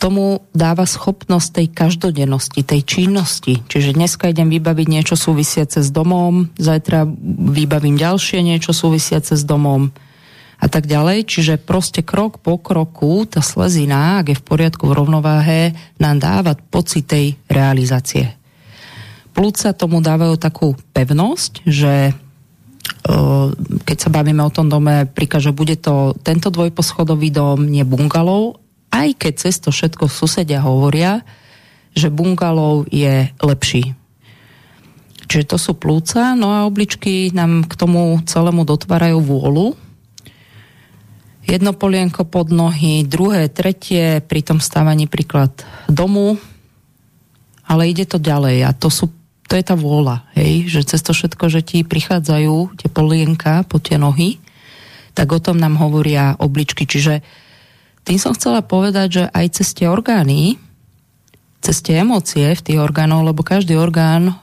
tomu dáva schopnosť tej každodennosti, tej činnosti. Čiže dneska idem vybaviť niečo súvisiace s domom, zajtra vybavím ďalšie niečo súvisiace s domom, a tak ďalej. Čiže proste krok po kroku tá slezina, ak je v poriadku v rovnováhe, nám dáva pocit tej realizácie. Plúca tomu dávajú takú pevnosť, že keď sa bavíme o tom dome, príka, že bude to tento dvojposchodový dom, nie bungalov, aj keď cez to všetko susedia hovoria, že bungalov je lepší. Čiže to sú plúca, no a obličky nám k tomu celému dotvárajú vôľu, jedno polienko pod nohy, druhé, tretie, pri tom stávaní príklad domu, ale ide to ďalej a to, sú, to je tá vôľa, hej, že cez to všetko, že ti prichádzajú tie polienka po tie nohy, tak o tom nám hovoria obličky. Čiže tým som chcela povedať, že aj cez tie orgány, cez tie emócie v tých orgánov, lebo každý orgán e,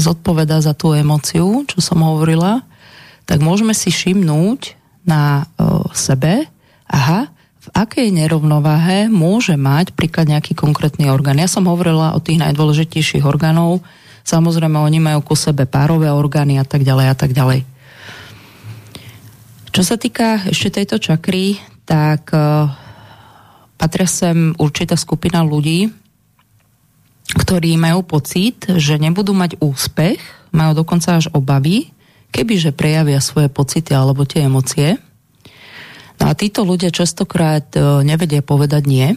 zodpoveda za tú emóciu, čo som hovorila, tak môžeme si všimnúť, na o, sebe, aha, v akej nerovnováhe môže mať príklad nejaký konkrétny orgán. Ja som hovorila o tých najdôležitejších orgánov, samozrejme oni majú ku sebe párové orgány a tak ďalej a tak ďalej. Čo sa týka ešte tejto čakry, tak uh, patria sem určitá skupina ľudí, ktorí majú pocit, že nebudú mať úspech, majú dokonca až obavy, kebyže prejavia svoje pocity alebo tie emócie. No a títo ľudia častokrát e, nevedia povedať nie,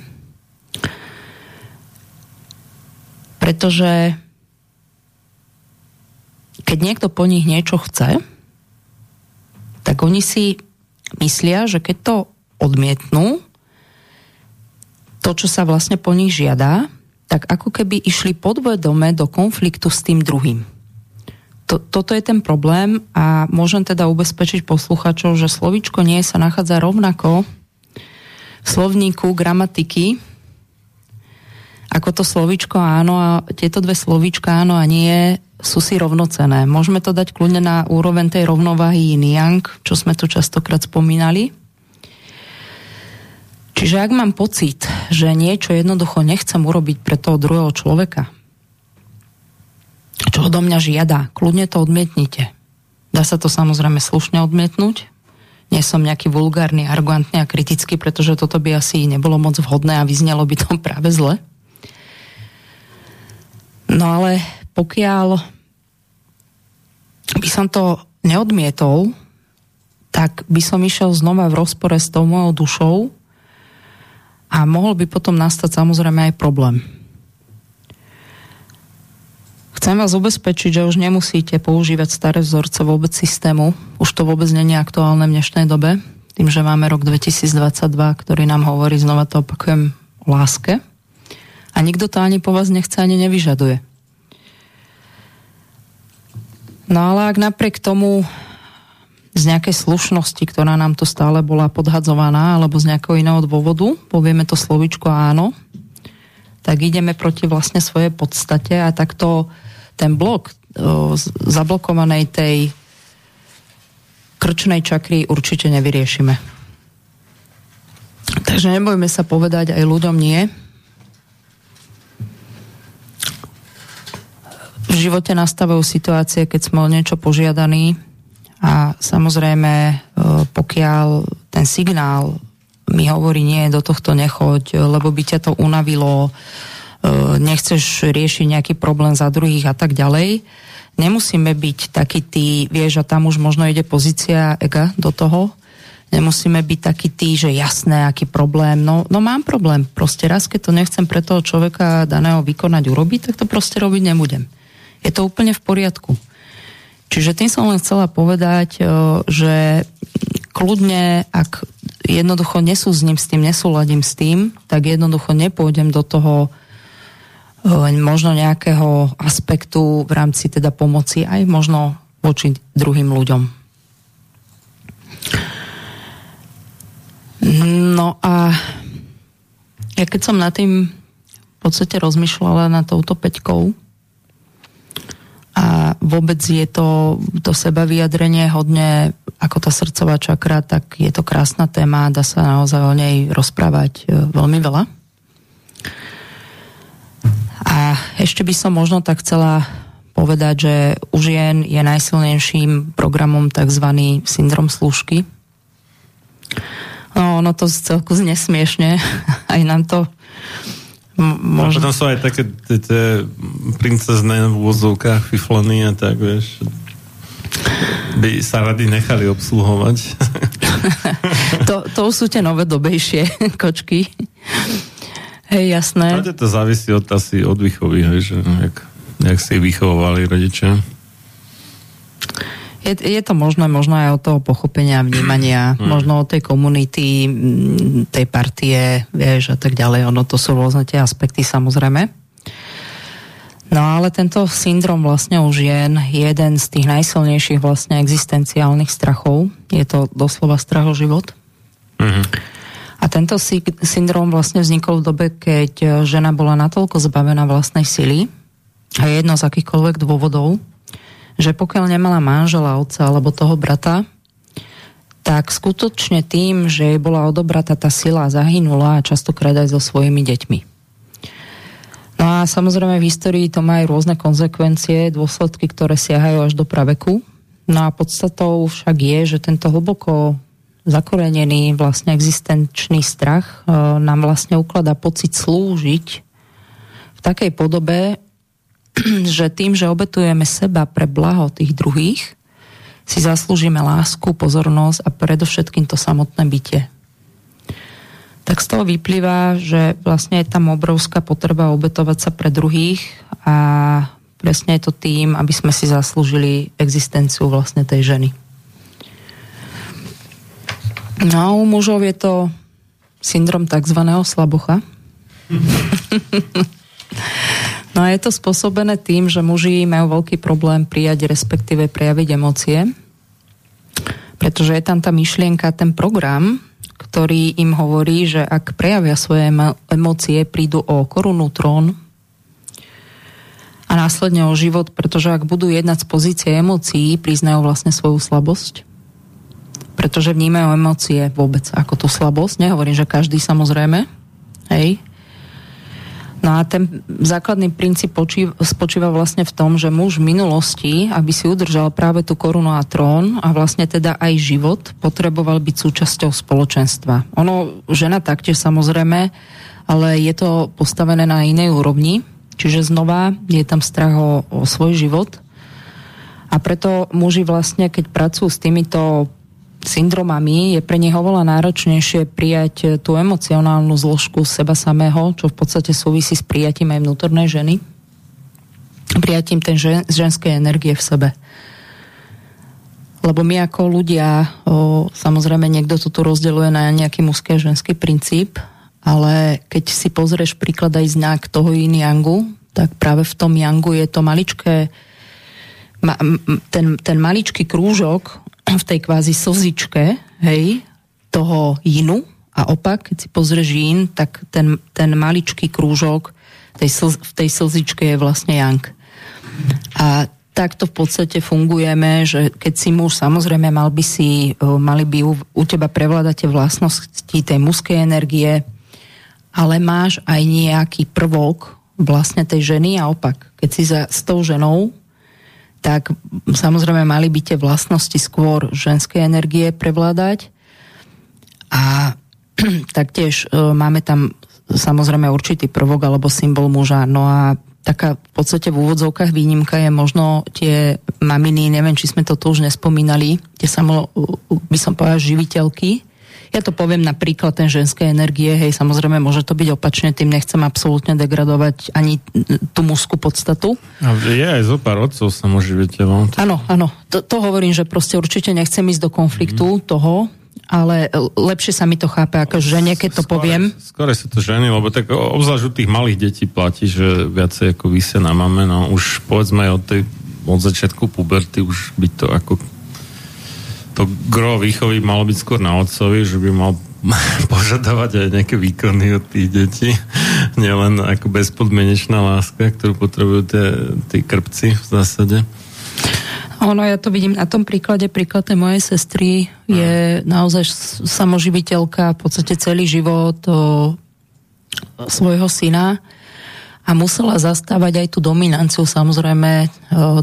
pretože keď niekto po nich niečo chce, tak oni si myslia, že keď to odmietnú, to, čo sa vlastne po nich žiada, tak ako keby išli podvedome do konfliktu s tým druhým to, toto je ten problém a môžem teda ubezpečiť posluchačov, že slovičko nie sa nachádza rovnako v slovníku gramatiky ako to slovičko áno a tieto dve slovíčka áno a nie sú si rovnocené. Môžeme to dať kľudne na úroveň tej rovnováhy yin čo sme tu častokrát spomínali. Čiže ak mám pocit, že niečo jednoducho nechcem urobiť pre toho druhého človeka, čo odo mňa žiada. Kľudne to odmietnite. Dá sa to samozrejme slušne odmietnúť. Nie som nejaký vulgárny, arogantný a kritický, pretože toto by asi nebolo moc vhodné a vyznelo by to práve zle. No ale pokiaľ by som to neodmietol, tak by som išiel znova v rozpore s tou mojou dušou a mohol by potom nastať samozrejme aj problém. Chcem vás ubezpečiť, že už nemusíte používať staré vzorce vôbec systému. Už to vôbec je aktuálne v dnešnej dobe, tým, že máme rok 2022, ktorý nám hovorí, znova to opakujem, o láske. A nikto to ani po vás nechce, ani nevyžaduje. No ale ak napriek tomu z nejakej slušnosti, ktorá nám tu stále bola podhadzovaná, alebo z nejakého iného dôvodu, povieme to slovičko áno, tak ideme proti vlastne svojej podstate a takto ten blok o, zablokovanej tej krčnej čakry určite nevyriešime. Takže nebojme sa povedať aj ľuďom nie. V živote nastavujú situácie, keď sme o niečo požiadaní a samozrejme, pokiaľ ten signál mi hovorí, nie, do tohto nechoď, lebo by ťa to unavilo, nechceš riešiť nejaký problém za druhých a tak ďalej, nemusíme byť taký tí, vieš, a tam už možno ide pozícia ega do toho, nemusíme byť taký tí, že jasné, aký problém, no, no mám problém, proste raz, keď to nechcem pre toho človeka daného vykonať, urobiť, tak to proste robiť nebudem. Je to úplne v poriadku. Čiže tým som len chcela povedať, že kľudne, ak jednoducho nesúzním s tým, nesúladím s tým, tak jednoducho nepôjdem do toho možno nejakého aspektu v rámci teda pomoci aj možno voči druhým ľuďom. No a ja keď som na tým v podstate rozmýšľala na touto peťkou a vôbec je to, to seba vyjadrenie hodne ako tá srdcová čakra, tak je to krásna téma, dá sa naozaj o nej rozprávať e, veľmi veľa. A ešte by som možno tak chcela povedať, že u žien je najsilnejším programom tzv. syndrom služky. No, ono to celku znesmiešne. Aj nám to možno... A potom sú aj také tie princezné v úvodzovkách fiflony a tak, vieš. By sa rady nechali obsluhovať. to, to sú tie nové dobejšie kočky. Hej, jasné. Ale to závisí od, asi od výchovy, hej, že jak, jak si vychovovali rodičia. Je, je to možné, možno aj od toho pochopenia, vnímania, hmm. možno od tej komunity, tej partie, vieš, a tak ďalej. Ono to sú rôzne tie aspekty, samozrejme. No ale tento syndrom vlastne už je jeden z tých najsilnejších vlastne existenciálnych strachov. Je to doslova strach o život. Mm-hmm. A tento syndrom vlastne vznikol v dobe, keď e, žena bola natoľko zbavená vlastnej sily a jedno z akýchkoľvek dôvodov, že pokiaľ nemala manžela, otca alebo toho brata, tak skutočne tým, že jej bola odobratá tá sila, zahynula a častokrát aj so svojimi deťmi. No a samozrejme v histórii to má aj rôzne konsekvencie, dôsledky, ktoré siahajú až do praveku. No a podstatou však je, že tento hlboko zakorenený vlastne existenčný strach e, nám vlastne ukladá pocit slúžiť v takej podobe, že tým, že obetujeme seba pre blaho tých druhých, si zaslúžime lásku, pozornosť a predovšetkým to samotné bytie. Tak z toho vyplýva, že vlastne je tam obrovská potreba obetovať sa pre druhých a presne je to tým, aby sme si zaslúžili existenciu vlastne tej ženy. No u mužov je to syndrom tzv. slabocha. no a je to spôsobené tým, že muži majú veľký problém prijať, respektíve prejaviť emócie, pretože je tam tá myšlienka, ten program, ktorý im hovorí, že ak prejavia svoje emócie, prídu o korunu, trón a následne o život, pretože ak budú jednať z pozície emócií, priznajú vlastne svoju slabosť pretože vnímajú emócie vôbec ako tú slabosť. Nehovorím, že každý samozrejme. Hej. No a ten základný princíp spočíva vlastne v tom, že muž v minulosti, aby si udržal práve tú korunu a trón a vlastne teda aj život, potreboval byť súčasťou spoločenstva. Ono, žena taktiež samozrejme, ale je to postavené na inej úrovni, čiže znova je tam strach o, o svoj život. A preto muži vlastne, keď pracujú s týmito syndromami je pre nich oveľa náročnejšie prijať eh, tú emocionálnu zložku seba samého, čo v podstate súvisí s prijatím aj vnútornej ženy. Prijatím tej žen, ženskej energie v sebe. Lebo my ako ľudia, o, samozrejme niekto to tu rozdeľuje na nejaký mužský a ženský princíp, ale keď si pozrieš príklad aj znak toho yin yangu, tak práve v tom yangu je to maličké, ma, ten, ten maličký krúžok v tej kvázi sozičke, hej, toho jinu a opak, keď si pozrieš jín, tak ten, ten maličký krúžok tej slz, v tej slzičke je vlastne yang. A takto v podstate fungujeme, že keď si muž, samozrejme mal by si, mali by u, u teba prevládať vlastnosti tej mužskej energie, ale máš aj nejaký prvok vlastne tej ženy a opak. Keď si za, s tou ženou, tak samozrejme mali by tie vlastnosti skôr ženskej energie prevládať a taktiež e, máme tam samozrejme určitý prvok alebo symbol muža. No a taká v podstate v úvodzovkách výnimka je možno tie maminy, neviem, či sme to tu už nespomínali, tie samo, by som povedala, živiteľky, ja to poviem na príklad ten ženské energie, hej, samozrejme môže to byť opačne, tým nechcem absolútne degradovať ani tú mužskú podstatu. A je aj zo pár otcov samoživiteľov. Áno, áno, to, to hovorím, že proste určite nechcem ísť do konfliktu mm. toho, ale lepšie sa mi to chápe ako žene, keď to skore, poviem. Skôr sú to ženy, lebo tak obzvlášť u tých malých detí platí, že viacej ako vysia na mame, no už povedzme od tej od začiatku puberty už byť to ako to gro výchovy malo byť skôr na otcovi, že by mal požadovať aj nejaké výkony od tých detí. Nielen ako bezpodmienečná láska, ktorú potrebujú tie, tí krpci v zásade. Ono, ja to vidím na tom príklade, príklad tej mojej sestry je naozaj samoživiteľka v podstate celý život o, svojho syna a musela zastávať aj tú dominanciu samozrejme e,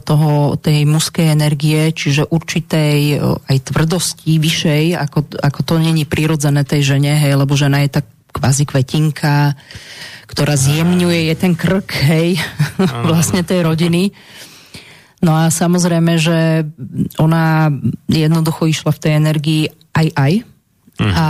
toho, tej mužskej energie, čiže určitej e, aj tvrdosti vyššej, ako, ako to není prirodzené tej žene, hej, lebo žena je tak kvázi kvetinka, ktorá zjemňuje, je ten krk, hej, vlastne tej rodiny. No a samozrejme, že ona jednoducho išla v tej energii aj aj. Uh-huh. A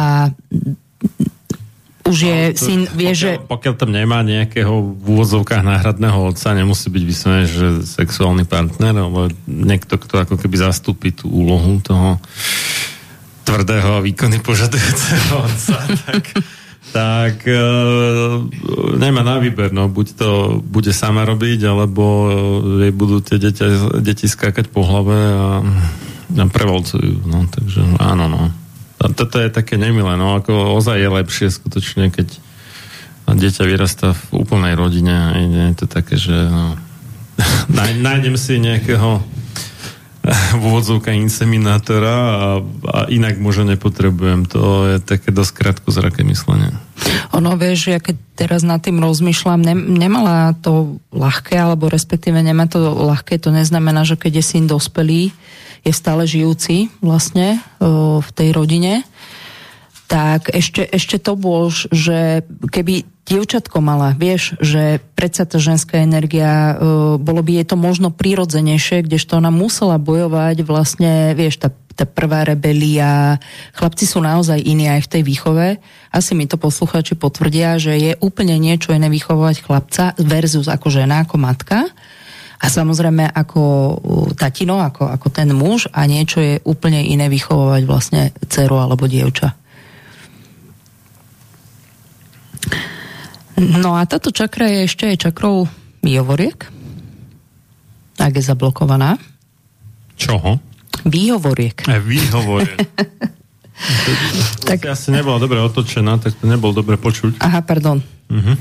už je no, syn, vie, pokiaľ, že... Pokiaľ tam nemá nejakého v úvodzovkách náhradného otca, nemusí byť vysvené, že sexuálny partner, ale niekto, kto ako keby zastúpi tú úlohu toho tvrdého a výkony požadujúceho otca, tak, tak e, nemá na výber, no, buď to bude sama robiť, alebo jej budú tie deti, deti skákať po hlave a, a prevalcujú, no, takže áno, no. Toto je také nemilé, no ako ozaj je lepšie skutočne, keď dieťa vyrastá v úplnej rodine a je to také, že no, nájdem si nejakého v úvodzovka inseminátora a, a inak možno nepotrebujem. To je také dosť krátko zraké myslenie. Ono, vieš, ja keď teraz nad tým rozmýšľam, ne, nemala to ľahké, alebo respektíve nemá to ľahké, to neznamená, že keď je syn dospelý, je stále žijúci vlastne v tej rodine, tak ešte, ešte to bol, že keby dievčatko mala, vieš, že predsa tá ženská energia, bolo by je to možno prirodzenejšie, kdežto ona musela bojovať vlastne, vieš, tá, tá prvá rebelia. Chlapci sú naozaj iní aj v tej výchove. Asi mi to posluchači potvrdia, že je úplne niečo iné vychovávať chlapca versus ako žena, ako matka a samozrejme ako tatino, ako, ako ten muž a niečo je úplne iné vychovávať vlastne dceru alebo dievča. No a táto čakra je ešte aj čakrou výhovoriek, ak je zablokovaná. Čoho? Výhovoriek. E, výhovoriek. tak... asi nebola dobre otočená, tak to nebol dobre počuť. Aha, pardon. Uh-huh.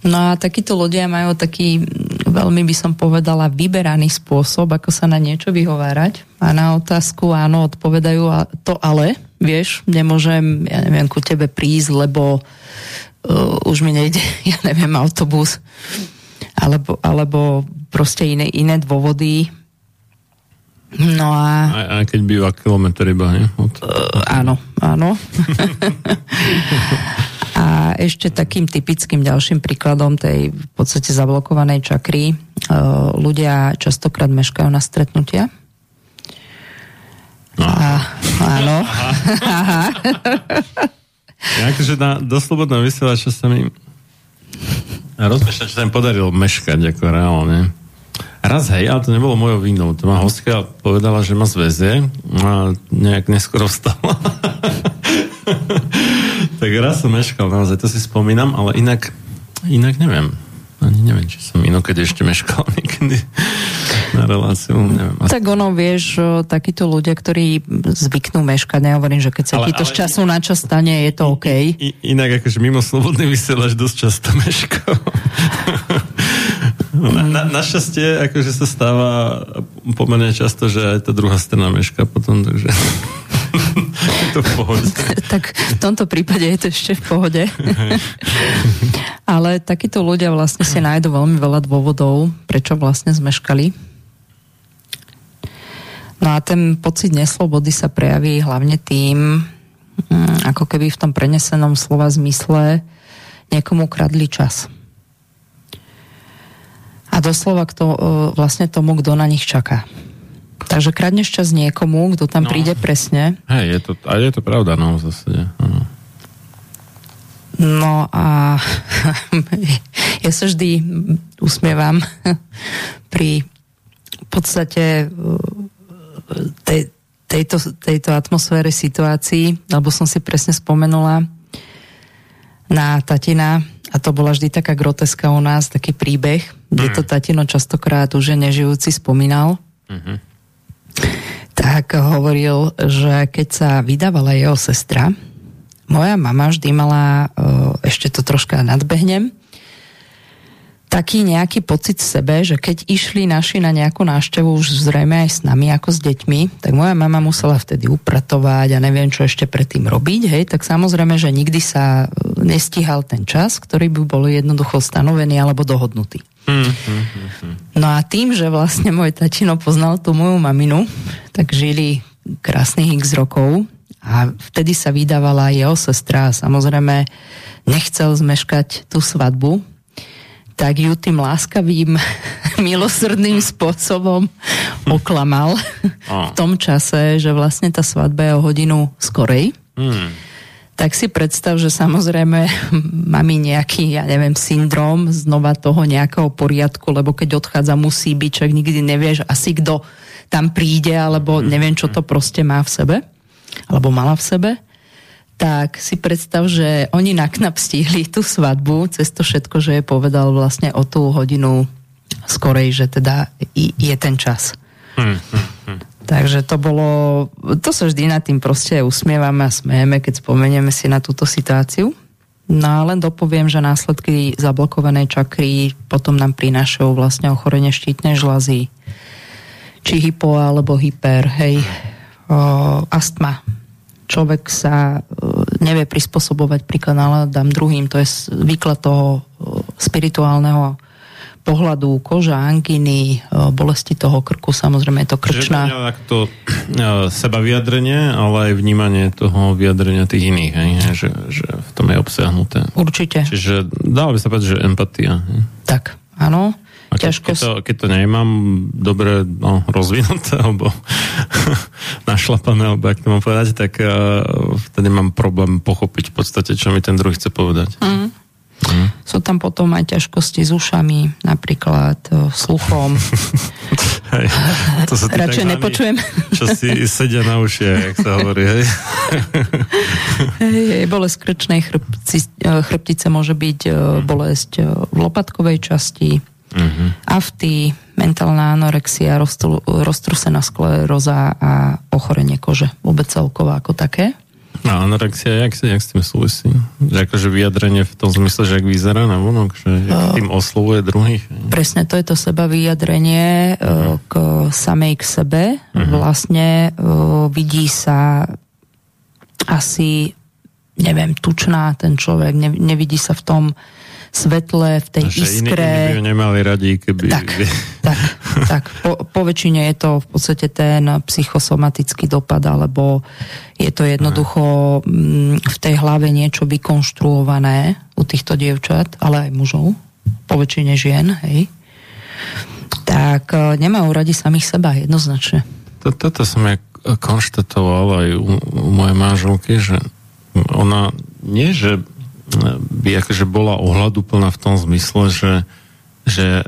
No a takíto ľudia majú taký veľmi by som povedala vyberaný spôsob, ako sa na niečo vyhovárať a na otázku áno, odpovedajú a to ale, vieš, nemôžem, ja neviem, ku tebe prísť, lebo uh, už mi nejde, ja neviem, autobus alebo, alebo proste iné, iné dôvody. No a... Aj, aj keď býva kilometr iba, nie? Od... Uh, áno, áno. A ešte takým typickým ďalším príkladom tej v podstate zablokovanej čakry e, ľudia častokrát meškajú na stretnutia. No. A, áno. Aha. ja akože na, do slobodného vysielača sa mi rozmýšľam, čo sa mi podarilo meškať ako reálne. Raz hej, ale to nebolo mojou vinou. To ma hostka povedala, že ma zväzie a nejak neskoro vstala. tak raz som meškal, naozaj, to si spomínam, ale inak, inak neviem. Ani neviem, či som inokedy ešte meškal niekedy na reláciu, neviem. Tak ono, vieš, takíto ľudia, ktorí zvyknú meškať, nehovorím, že keď sa ti to z času na čas stane, je to OK. I, inak akože mimo slobodný vysielač dosť často meškal. Na, na, našťastie akože sa stáva pomerne často, že aj tá druhá strana meška potom, takže to v pohode. tak v tomto prípade je to ešte v pohode. Ale takíto ľudia vlastne si nájdu veľmi veľa dôvodov, prečo vlastne zmeškali. No a ten pocit neslobody sa prejaví hlavne tým, mm, ako keby v tom prenesenom slova zmysle niekomu kradli čas a doslova kto, e, vlastne tomu, kto na nich čaká. Takže kradneš čas niekomu, kto tam no. príde presne. Hej, je to, a je to pravda, no, v zásade. No. No a ja sa vždy usmievam pri v podstate e, tej, tejto, tejto atmosfére situácií, lebo som si presne spomenula na tatina, a to bola vždy taká groteska u nás, taký príbeh, kde to mm. tatino častokrát už nežijúci spomínal. Mm-hmm. Tak hovoril, že keď sa vydávala jeho sestra, moja mama vždy mala, ešte to troška nadbehnem, taký nejaký pocit v sebe, že keď išli naši na nejakú návštevu už zrejme aj s nami ako s deťmi, tak moja mama musela vtedy upratovať a neviem čo ešte predtým robiť, hej, tak samozrejme, že nikdy sa e, nestíhal ten čas, ktorý by bol jednoducho stanovený alebo dohodnutý. No a tým, že vlastne môj tatino poznal tú moju maminu, tak žili krásnych x rokov a vtedy sa vydávala jeho sestra a samozrejme nechcel zmeškať tú svadbu, tak ju tým láskavým, milosrdným spôsobom oklamal v tom čase, že vlastne tá svadba je o hodinu skorej. Hmm. Tak si predstav, že samozrejme mami nejaký, ja neviem, syndrom znova toho nejakého poriadku, lebo keď odchádza, musí byť, čak nikdy nevieš asi kto tam príde, alebo neviem, čo to proste má v sebe, alebo mala v sebe tak si predstav, že oni na knap stihli tú svadbu cez to všetko, že je povedal vlastne o tú hodinu skorej, že teda je ten čas. Hmm, hmm, hmm. Takže to bolo, to sa vždy nad tým proste usmievame a smejeme, keď spomenieme si na túto situáciu. No a len dopoviem, že následky zablokovanej čakry potom nám prinášajú vlastne ochorenie štítnej žlazy, či hypo alebo hyper, hej, o, astma, človek sa e, nevie prispôsobovať príklad náladám druhým, to je výklad toho e, spirituálneho pohľadu koža, anginy, e, bolesti toho krku, samozrejme je to krčná. Čiže to seba vyjadrenie, ale aj vnímanie toho vyjadrenia tých iných, hej? Že, že v tom je obsiahnuté. Určite. Čiže dalo by sa povedať, že empatia. Hej? Tak, áno. A keď, keď, to, keď to nemám dobre no, rozvinuté alebo našlapané, alebo ak to mám povedať, tak uh, vtedy mám problém pochopiť v podstate, čo mi ten druhý chce povedať. Mm. Mm. Sú tam potom aj ťažkosti s ušami, napríklad uh, sluchom. hej, to sa Radšej nepočujem. čo si sedia na uši, jak sa hovorí, hej. hej, hej bolesť krčnej chrbci, chrbtice môže byť uh, bolesť v lopatkovej časti, uh-huh. afty, mentálna anorexia, roztru, roztrusená skleróza a ochorenie kože. Vôbec celkovo ako také. A anorexia, jak, jak s tým súvisí? Že akože vyjadrenie v tom zmysle, že ak vyzerá na vonok, že uh, tým oslovuje druhých? Presne, to je to seba vyjadrenie uh, k samej k sebe. Uh-huh. Vlastne uh, vidí sa asi neviem, tučná ten človek, ne, nevidí sa v tom svetle, v tej Že iskre. Iní, iní by nemali radi, keby... Tak, tak, tak. Po, po väčšine je to v podstate ten psychosomatický dopad, alebo je to jednoducho mm, v tej hlave niečo vykonštruované u týchto dievčat, ale aj mužov, po väčšine žien, hej. Tak e, nemajú radi samých seba, jednoznačne. Toto som ja konštatoval aj u, u mojej manželky, že ona nie, že by akože bola ohľaduplná v tom zmysle, že, že e,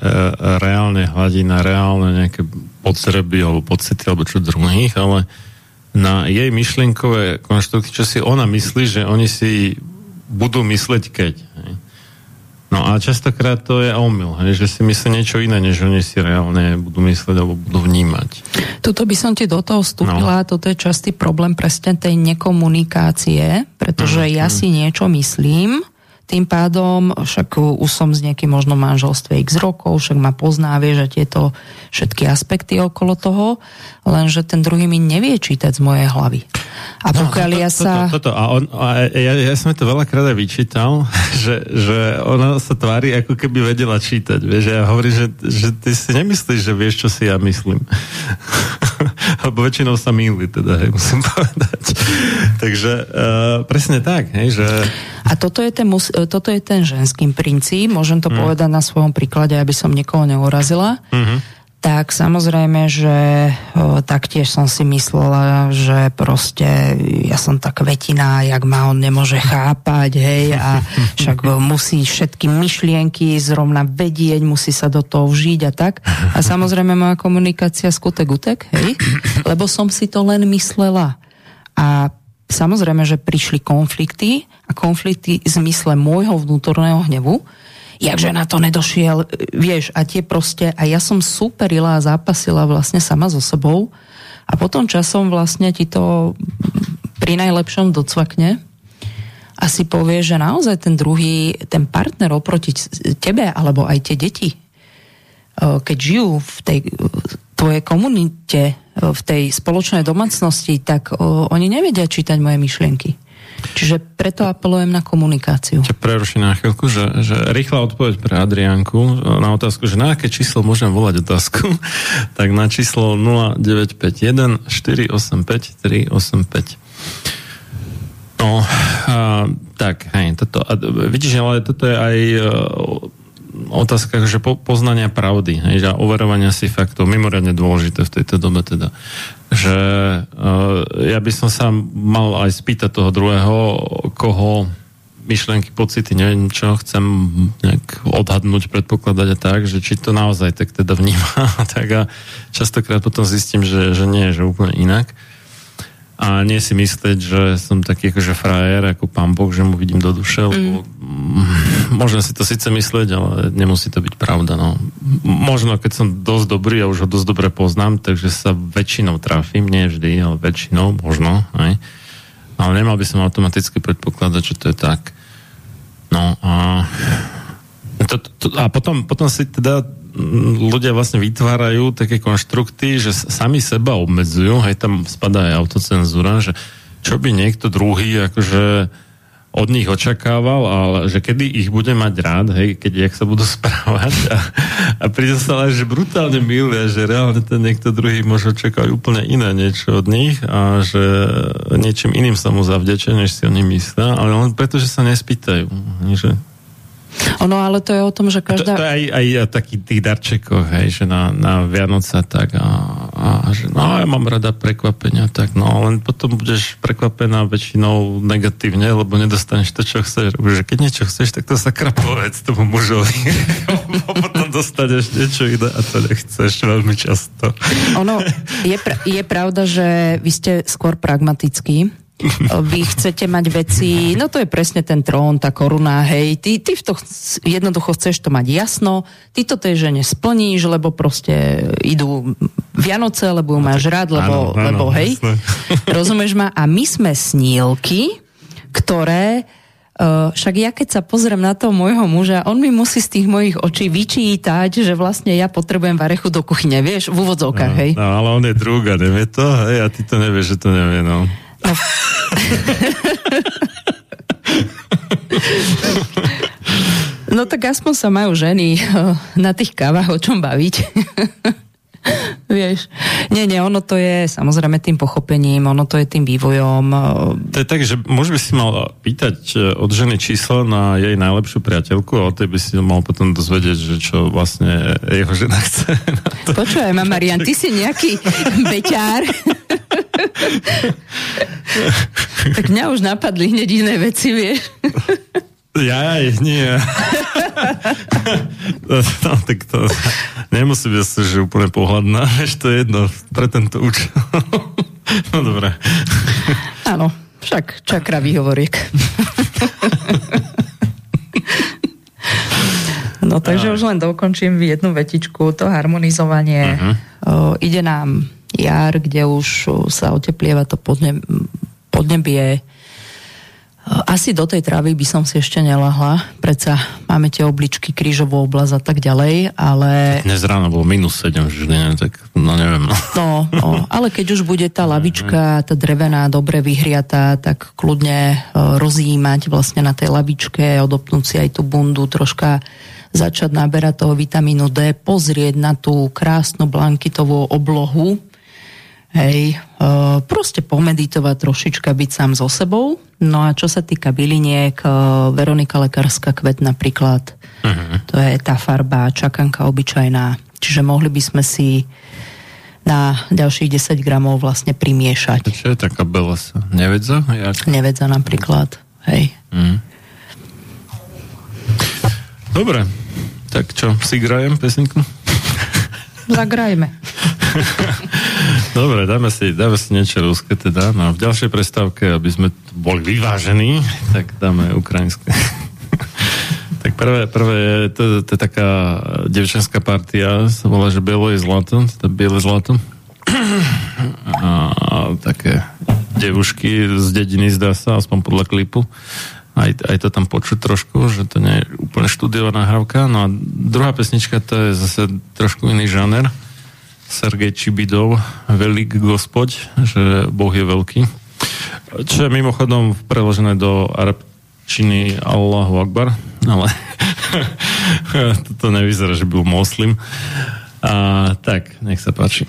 reálne hladina, reálne nejaké potreby alebo pocity alebo čo druhých, ale na jej myšlienkové konštrukty, čo si ona myslí, že oni si budú mysleť keď. Hej. No a častokrát to je omyl, hej, že si myslí niečo iné, než oni si reálne budú myslieť alebo budú vnímať. Tuto by som ti do toho vstúpila, no. toto je častý problém presne tej nekomunikácie, pretože mm, ja mm. si niečo myslím, tým pádom však už som s niekým možno manželstve x rokov, však ma pozná, vie, že tieto všetky aspekty okolo toho, lenže ten druhý mi nevie čítať z mojej hlavy. A pokiaľ no, to, ja sa... Toto, toto. A, on, a ja, ja som to veľakrát aj vyčítal, že, že ona sa tvári, ako keby vedela čítať. Vieš, ja hovorím, že, že ty si nemyslíš, že vieš, čo si ja myslím. Lebo väčšinou sa mýli, teda, hej, musím povedať. Takže uh, presne tak, hej, že... A toto je, ten, toto je ten ženský princíp, môžem to hmm. povedať na svojom príklade, aby som niekoho neurazila. Uh-huh tak samozrejme, že o, taktiež som si myslela, že proste ja som tak vetina, jak ma on nemôže chápať, hej, a však musí všetky myšlienky zrovna vedieť, musí sa do toho vžiť a tak. A samozrejme moja komunikácia skutek utek, hej, lebo som si to len myslela. A samozrejme, že prišli konflikty a konflikty v zmysle môjho vnútorného hnevu, jakže na to nedošiel, vieš, a tie proste, a ja som superila a zápasila vlastne sama so sebou a potom časom vlastne ti to pri najlepšom docvakne a si povie, že naozaj ten druhý, ten partner oproti tebe, alebo aj tie deti, e, keď žijú v tej tvojej komunite, e, v tej spoločnej domácnosti, tak oni nevedia čítať moje myšlienky. Čiže preto apelujem na komunikáciu. Čiže preruším na chvíľku, že, že rýchla odpoveď pre Adrianku na otázku, že na aké číslo môžem volať otázku, tak na číslo 0951 485 385. No, a, tak, hej, toto, a, vidíš, ale toto je aj otázka, že po, poznania pravdy, hej, a overovania si faktov, mimoriadne dôležité v tejto dobe teda že uh, ja by som sa mal aj spýtať toho druhého, koho myšlenky, pocity, neviem čo, chcem nejak odhadnúť, predpokladať a tak, že či to naozaj tak teda vníma, tak a častokrát potom zistím, že, že nie, že úplne inak a nie si myslieť, že som taký akože frajer, ako pán Boh, že mu vidím do duše, lebo mm. možno si to síce myslieť, ale nemusí to byť pravda. No. Možno, keď som dosť dobrý a už ho dosť dobre poznám, takže sa väčšinou trafím, nie vždy, ale väčšinou, možno, aj. Ale nemal by som automaticky predpokladať, že to je tak. No a to, to, a potom, potom si teda ľudia vlastne vytvárajú také konštrukty, že sami seba obmedzujú, hej, tam spadá aj autocenzúra, že čo by niekto druhý akože od nich očakával, ale že kedy ich bude mať rád, hej, keď jak sa budú správať a, a príde že brutálne milé, že reálne ten niekto druhý môže očakávať úplne iné niečo od nich a že niečím iným sa mu zavdečia, než si oni myslia, ale len preto, že sa nespýtajú. Že ono, ale to je o tom, že každá... To, to je aj, aj taký tých darčekoch, hej, že na, na Vianoce tak a, a že no, ja mám rada prekvapenia, tak no, len potom budeš prekvapená väčšinou negatívne, lebo nedostaneš to, čo chceš. Že keď niečo chceš, tak to sa povedz tomu mužovi. potom dostaneš niečo iné a to nechceš veľmi často. Ono, je, pra- je pravda, že vy ste skôr pragmatický vy chcete mať veci, no to je presne ten trón, tá koruna, hej, ty, ty v to jednoducho chceš to mať jasno, ty to tej žene splníš, lebo proste idú Vianoce, lebo ju máš rád, lebo, áno, áno, lebo hej, jasné. rozumieš ma? A my sme snílky, ktoré Uh, však ja keď sa pozriem na toho môjho muža, on mi musí z tých mojich očí vyčítať, že vlastne ja potrebujem varechu do kuchyne, vieš, v úvodzovkách, no, hej. No, ale on je druga, nevie to, hej, a ty to nevieš, že to nevie, no. No. no tak aspoň sa majú ženy na tých kávach o čom baviť. Vieš, nie, nie, ono to je samozrejme tým pochopením, ono to je tým vývojom. To je tak, že môžeš by si mal pýtať eh, od ženy číslo na jej najlepšiu priateľku a od tej by si mal potom dozvedieť, že čo vlastne jeho žena chce. Počúvaj ma, Marian, ty si nejaký beťár. tak mňa už napadli hneď iné veci, vieš. Ja, nie. no, tak to nemusí byť že úplne pohľadná, vieš, to je jedno pre tento účel. no dobré. Áno, však čakra výhovoriek. No takže už len dokončím jednu vetičku, to harmonizovanie. Uh-huh. O, ide nám jar, kde už sa oteplieva to podne, podnebie. Asi do tej trávy by som si ešte nelahla, predsa máme tie obličky, krížovú oblasť a tak ďalej, ale... Dnes ráno bolo minus 7 vždy, ne, tak no neviem. No. No, no, ale keď už bude tá lavička, tá drevená, dobre vyhriatá, tak kľudne e, rozjímať vlastne na tej lavičke, odopnúť si aj tú bundu, troška začať naberať toho vitamínu D, pozrieť na tú krásnu blankitovú oblohu, Hej, e, proste pomeditovať trošička, byť sám so sebou. No a čo sa týka byliniek, e, Veronika Lekárska kvet napríklad, uh-huh. to je tá farba čakanka obyčajná. Čiže mohli by sme si na ďalších 10 gramov vlastne primiešať. Čo je taká belasa? Nevedza? Jak? Nevedza napríklad, hej. Uh-huh. Dobre, tak čo, si grajem pesničku? Zagrajme. Dobre, dáme si, dáme si niečo ruské teda. No a v ďalšej prestávke, aby sme boli vyvážení, tak dáme ukrajinské. tak prvé, prvé je, to, to je taká devčenská partia, sa volá, že bielo je zlato, to je biele zlato. A, a také devušky z dediny zdá sa, aspoň podľa klipu. Aj, aj to tam počuť trošku, že to nie je úplne štúdiová nahrávka. No a druhá pesnička to je zase trošku iný žáner. Sergej Čibidov, Velik Gospod, že Boh je veľký. Čo je mimochodom preložené do arabčiny Allahu Akbar, ale toto nevyzerá, že byl moslim. A, tak, nech sa páči.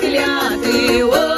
За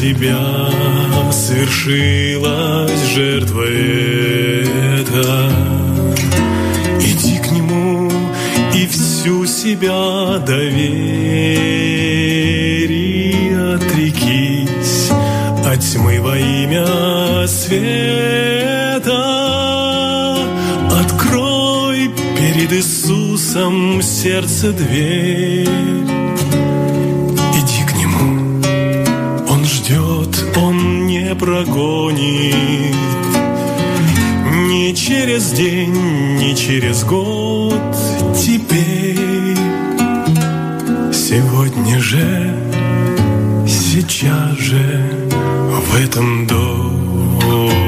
тебя свершилась жертва эта. Иди к нему и всю себя довери, отрекись от тьмы во имя света. Открой перед Иисусом сердце дверь. Прогонит. Ни через день, ни через год теперь. Сегодня же, сейчас же в этом доме.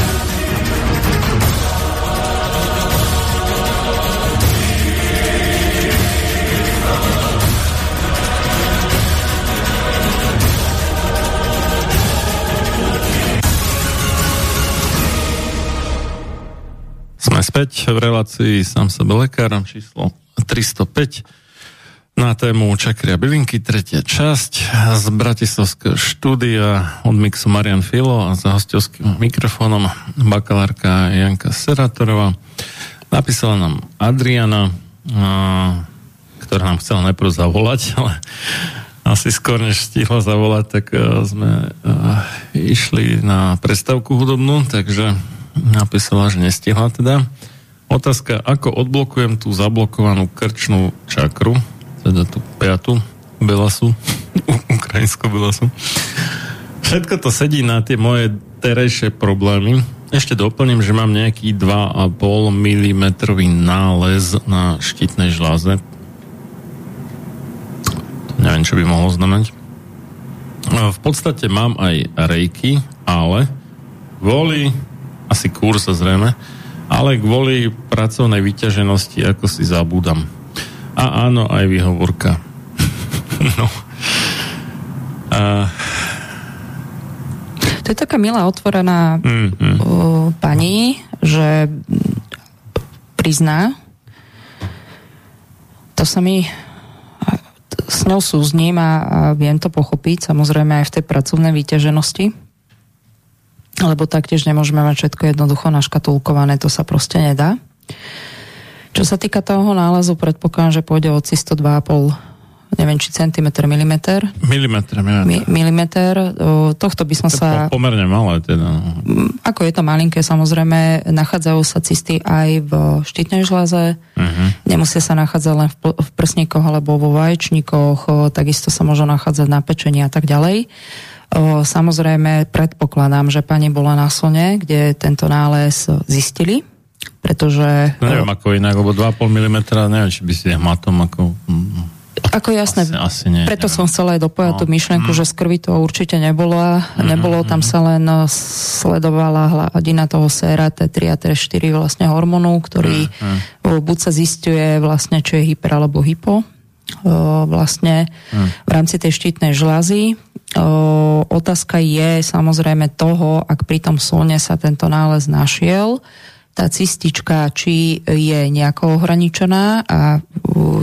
Sme späť v relácii sám sebe lekárom číslo 305 na tému Čakria bylinky, tretia časť z Bratislavského štúdia od mixu Marian Filo a za hostovským mikrofónom bakalárka Janka Seratorová. Napísala nám Adriana, ktorá nám chcela najprv zavolať, ale asi skôr než stihla zavolať, tak sme išli na predstavku hudobnú, takže napísala, že nestihla teda. Otázka, ako odblokujem tú zablokovanú krčnú čakru, teda tú piatu Belasu, ukrajinskú Belasu. Všetko to sedí na tie moje terejšie problémy. Ešte doplním, že mám nejaký 2,5 mm nález na štítnej žláze. Neviem, čo by mohlo znamenať. V podstate mám aj rejky, ale kvôli, asi kursa zrejme, ale kvôli pracovnej vyťaženosti, ako si zabúdam a áno, aj výhovorka. no. A... To je taká milá otvorená mm-hmm. uh, pani, že prizná, to sa mi s ňou súzním a, a viem to pochopiť, samozrejme aj v tej pracovnej výťaženosti, lebo taktiež nemôžeme mať všetko jednoducho naškatulkované, to sa proste nedá. Čo sa týka toho nálezu, predpokladám, že pôjde o cisto 2,5 neviem, či centimetr, milimeter. Milimeter, milimeter. Mi, milimeter. O, tohto by som to sa... pomerne malé teda. Mm, ako je to malinké, samozrejme, nachádzajú sa cysty aj v štítnej žláze, uh-huh. nemusia sa nachádzať len v, v prsníkoch alebo vo vaječníkoch, o, takisto sa môžu nachádzať na pečení a tak ďalej. Samozrejme, predpokladám, že pani bola na slne, kde tento nález zistili pretože... No neviem ako inak, lebo 2,5 mm, neviem, či by si hmatom ako... Ako jasné, asi, asi nie, preto neviem. som chcela aj dopojať no. tú myšlenku, mm. že z krvi to určite nebolo. Mm, nebolo, tam sa len sledovala hladina toho séra T3 a T4 vlastne hormónu, ktorý mm. buď sa zistuje vlastne, či je hyper alebo hypo vlastne mm. v rámci tej štítnej žľazy. Otázka je samozrejme toho, ak pri tom slone sa tento nález našiel, tá cistička, či je nejako ohraničená a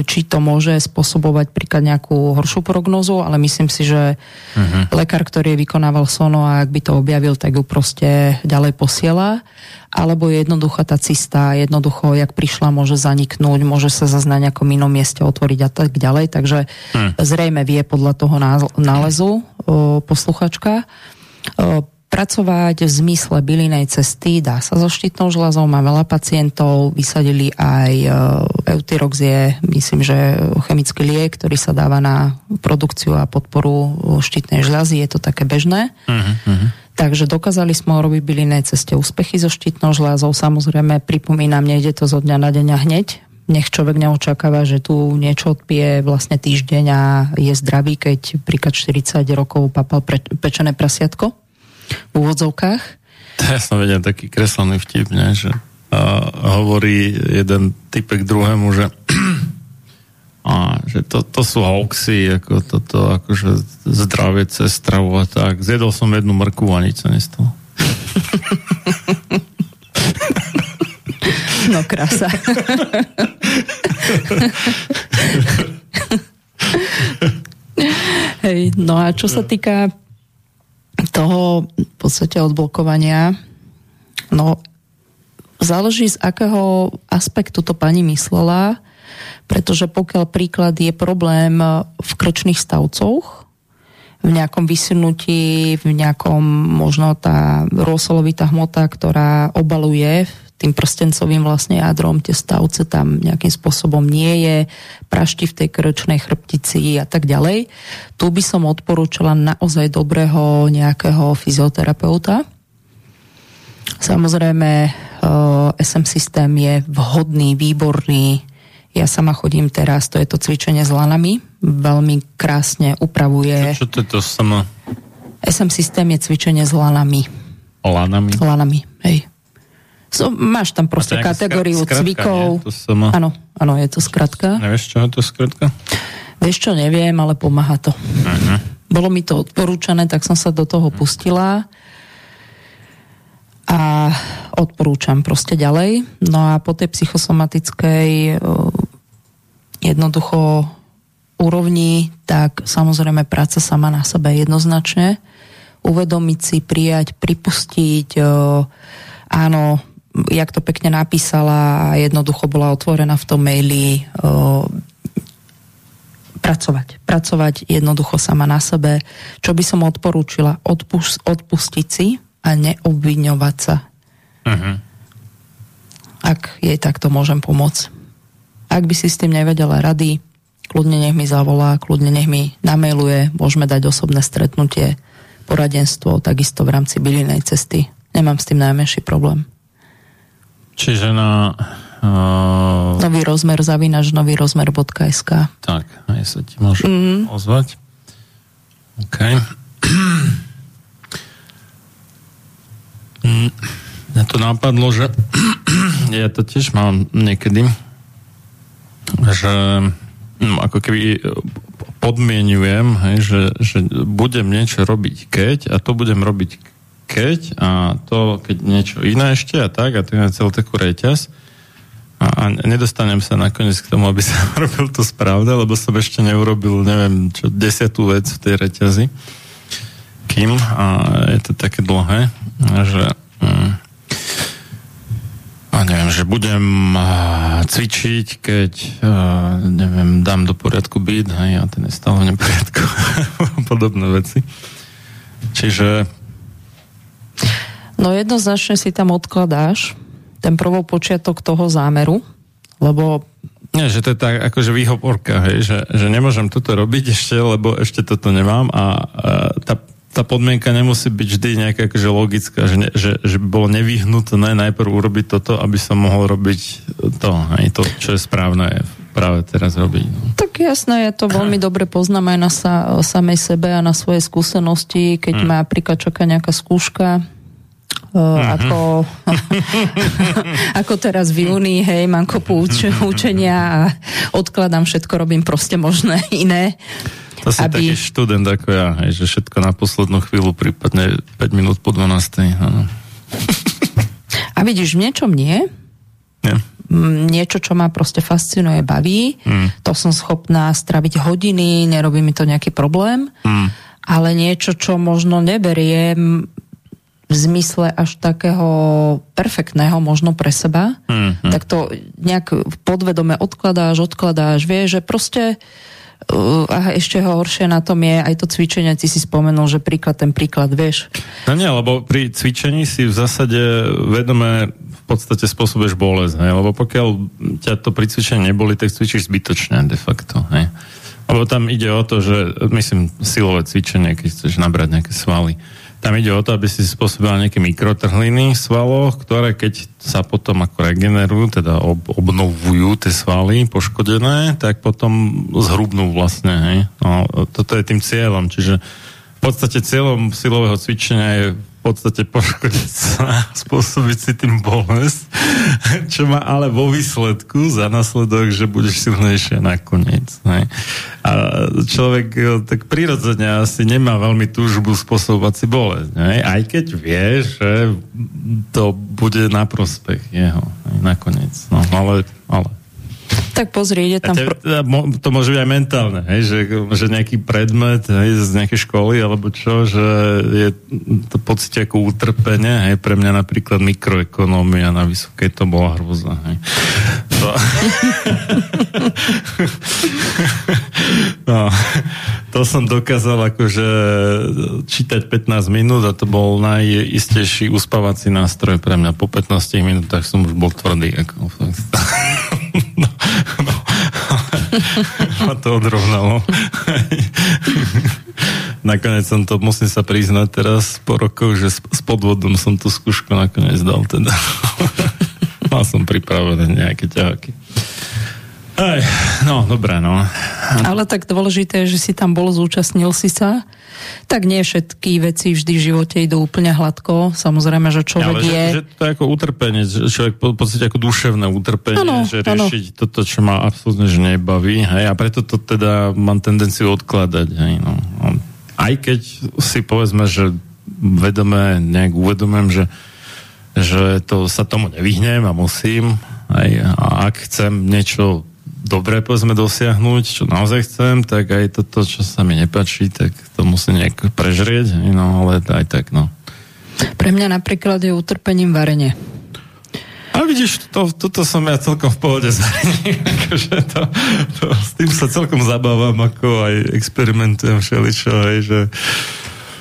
či to môže spôsobovať príklad nejakú horšiu prognozu, ale myslím si, že uh-huh. lekár, ktorý vykonával sono a ak by to objavil, tak ju proste ďalej posiela. Alebo jednoducho tá cista, jednoducho, jak prišla, môže zaniknúť, môže sa zase na nejakom inom mieste otvoriť a tak ďalej. Takže uh-huh. zrejme vie podľa toho nálezu posluchačka pracovať v zmysle bylinej cesty dá sa so štítnou žľazou, má veľa pacientov, vysadili aj e, eutyrox myslím, že chemický liek, ktorý sa dáva na produkciu a podporu štítnej žľazy, je to také bežné. Uh-huh. Takže dokázali sme urobiť bylinej ceste úspechy so štítnou žľazou. Samozrejme, pripomínam, nejde to zo dňa na deň a hneď. Nech človek neočakáva, že tu niečo odpije vlastne týždeň a je zdravý, keď príklad 40 rokov papal pre, pečené prasiatko v úvodzovkách. Ja som vedel taký kreslený vtip, ne, že a hovorí jeden typek druhému, že a, že to, to sú hoaxy, ako toto, akože zdravie cez stravu a tak. Zjedol som jednu mrku a nič sa nestalo. No krása. Hej, no a čo sa týka toho v podstate odblokovania, no záleží z akého aspektu to pani myslela, pretože pokiaľ príklad je problém v krčných stavcoch, v nejakom vysunutí, v nejakom možno tá rosolovitá hmota, ktorá obaluje tým prstencovým vlastne jadrom, tie stavce tam nejakým spôsobom nie je, prašti v tej krčnej chrbtici a tak ďalej. Tu by som odporúčala naozaj dobrého nejakého fyzioterapeuta. Samozrejme, SM systém je vhodný, výborný. Ja sama chodím teraz, to je to cvičenie s lanami, veľmi krásne upravuje. Čo to je to sama? SM systém je cvičenie s lanami. Lanami? Lanami, hej. So, máš tam proste kategóriu skr- cvikov. Áno, áno, je to skratka. Nevieš, čo je to skratka? Vieš čo, neviem, ale pomáha to. Uh-huh. Bolo mi to odporúčané, tak som sa do toho pustila a odporúčam proste ďalej. No a po tej psychosomatickej jednoducho úrovni, tak samozrejme práca sama na sebe jednoznačne. Uvedomiť si, prijať, pripustiť, áno, jak to pekne napísala a jednoducho bola otvorená v tom maili pracovať. Pracovať jednoducho sama na sebe. Čo by som odporúčila? Odpus, odpustiť si a neobviňovať sa. Uh-huh. Ak jej takto môžem pomôcť. Ak by si s tým nevedela rady, kľudne nech mi zavolá, kľudne nech mi namailuje, môžeme dať osobné stretnutie, poradenstvo, takisto v rámci bylinej cesty. Nemám s tým najmenší problém. Čiže na... Uh... Nový rozmer zavinač nový rozmer.sk Tak, aj sa ti môžu mm-hmm. ozvať. OK. Mňa to napadlo, že ja to tiež mám niekedy, že no, ako keby podmienujem, hej, že, že budem niečo robiť keď a to budem robiť keď a to keď niečo iné ešte a tak a to je celý takú reťaz a, a nedostanem sa nakoniec k tomu, aby som robil to správne, lebo som ešte neurobil, neviem, čo, desiatú vec v tej reťazi kým a je to také dlhé, že mm, a neviem, že budem cvičiť, keď neviem, dám do poriadku byt, hej, a ten je stále v neporiadku. Podobné veci. Čiže No jednoznačne si tam odkladáš ten prvopočiatok toho zámeru, lebo nie, že to je tak akože výhovorka, hej, že, že nemôžem toto robiť ešte, lebo ešte toto nemám a, a tá, tá podmienka nemusí byť vždy nejaká akože logická, že, ne, že, že bolo nevyhnutné najprv urobiť toto, aby som mohol robiť to, hej, to, čo je správne práve teraz robiť. No. Tak jasné, ja to veľmi dobre poznám aj na sa, samej sebe a na svoje skúsenosti, keď hmm. ma napríklad čaká nejaká skúška, Uh, ako, ako teraz v júni, hej, mám kopu uč- učenia a odkladám všetko, robím proste možné iné. To si aby... taký študent ako ja, hej, že všetko na poslednú chvíľu, prípadne 5 minút po 12. Áno. A vidíš, v niečom nie. Nie. Niečo, čo ma proste fascinuje, baví. Mm. To som schopná straviť hodiny, nerobí mi to nejaký problém. Mm. Ale niečo, čo možno neberiem v zmysle až takého perfektného možno pre seba, mm-hmm. tak to nejak podvedome odkladáš, odkladáš, vieš, že proste uh, a ešte horšie na tom je aj to cvičenie, ty si spomenul, že príklad ten príklad, vieš. No nie, lebo pri cvičení si v zásade vedome v podstate spôsobuješ bolesť, hej? lebo pokiaľ ťa to pri cvičení neboli, tak cvičíš zbytočne de facto. Hej? Lebo tam ide o to, že myslím silové cvičenie, keď chceš nabrať nejaké svaly tam ide o to, aby si spôsobila nejaké mikrotrhliny v svaloch, ktoré keď sa potom ako regenerujú, teda ob, obnovujú tie svaly poškodené, tak potom zhrubnú vlastne. Hej? No, toto je tým cieľom, čiže v podstate cieľom silového cvičenia je podstate poškodiť sa, spôsobiť si tým bolesť, čo má ale vo výsledku za následok, že budeš silnejšia nakoniec. Ne? A človek tak prirodzene asi nemá veľmi túžbu spôsobovať si bolesť. Ne? Aj keď vie, že to bude na prospech jeho ne? nakoniec. No, ale, ale tak pozri, ide tam... Te, to môže byť aj mentálne, hej, že, že nejaký predmet hej, z nejakej školy alebo čo, že je to pocit ako utrpenie, hej, pre mňa napríklad mikroekonómia na vysokej to bola hrôza, hej. To... no, to som dokázal akože čítať 15 minút a to bol najistejší uspávací nástroj pre mňa. Po 15 minútach som už bol tvrdý. Ako, no, no. Ma to odrovnalo. nakoniec som to, musím sa priznať teraz po rokoch, že s, podvodom som tú skúšku nakoniec dal teda. Mal som pripravené nejaké ťahaky. Aj, no, dobré, no. Ale tak dôležité je, že si tam bol, zúčastnil si sa. Tak nie všetky veci vždy v živote idú úplne hladko. Samozrejme, že človek ale je... Že, že to je ako utrpenie, človek v podstate ako duševné utrpenie, Ano, že ano. riešiť toto, čo ma absolútne že nebaví. Hej, a preto to teda mám tendenciu odkladať. Hej, no. Aj keď si povedzme, že vedome nejak uvedomujem, že, že to sa tomu nevyhnem a musím. Hej, a ak chcem niečo dobre povedzme dosiahnuť, čo naozaj chcem, tak aj toto, čo sa mi nepačí, tak to musím nejak prežrieť, no ale aj tak, no. Pre mňa napríklad je utrpením varenie. A vidíš, to, toto som ja celkom v pohode s varením, akože to, to, s tým sa celkom zabávam, ako aj experimentujem všeličo, hej, že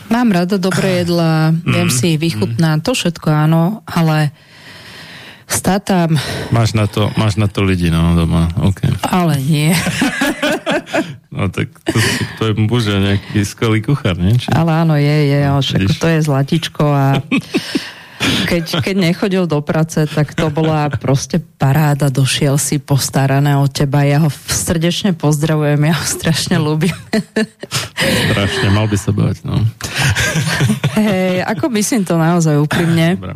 Mám rada dobré jedla, viem si ich vychutnať, to všetko áno, ale stá tam, máš na to, máš na to ľudí, no, doma, OK. ale nie. No tak to, to je muž nejaký skvelý kuchár, nie? Či... Ale áno, je, je, ale však to je zlatičko a keď, keď nechodil do práce, tak to bola proste paráda, došiel si postarané o teba, ja ho srdečne pozdravujem, ja ho strašne ľúbim. Strašne, mal by sa bať, no. Hej, ako myslím to naozaj úprimne. Dobre.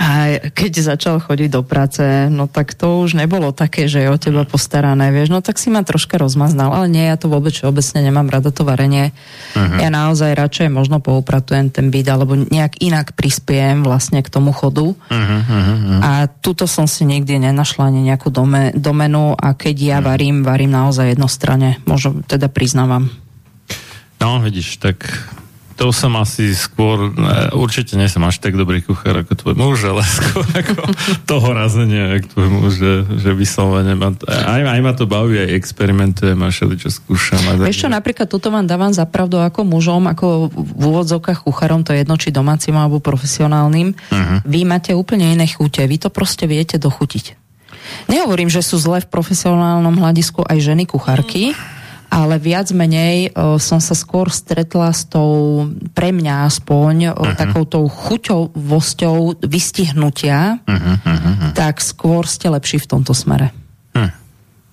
A keď začal chodiť do práce, no tak to už nebolo také, že je o teba postarané, vieš, no tak si ma troška rozmaznal, ale nie, ja to vôbec všeobecne nemám rada to varenie. Uh-huh. Ja naozaj radšej možno poupratujem ten byt, alebo nejak inak prispiejem vlastne k tomu chodu. Uh-huh, uh-huh. A tuto som si nikdy nenašla ani nejakú dome, domenu a keď ja uh-huh. varím, varím naozaj jednostranne, možno teda priznávam. No, vidíš, tak to som asi skôr, ne, určite nie som až tak dobrý kuchár ako tvoj muž, ale skôr ako toho razenia, ako tvoj muž, že, že vyslovene ma, aj, aj ma to baví, aj experimentujem a všeličo skúšam. A Vieš čo, napríklad toto vám dávam za pravdu ako mužom, ako v úvodzovkách kucharom, to je jedno, či domácim alebo profesionálnym. Uh-huh. Vy máte úplne iné chute, vy to proste viete dochutiť. Nehovorím, že sú zle v profesionálnom hľadisku aj ženy kuchárky, ale viac menej o, som sa skôr stretla s tou, pre mňa aspoň, o, takou tou chuťovosťou vystihnutia, tak skôr ste lepší v tomto smere. Hm.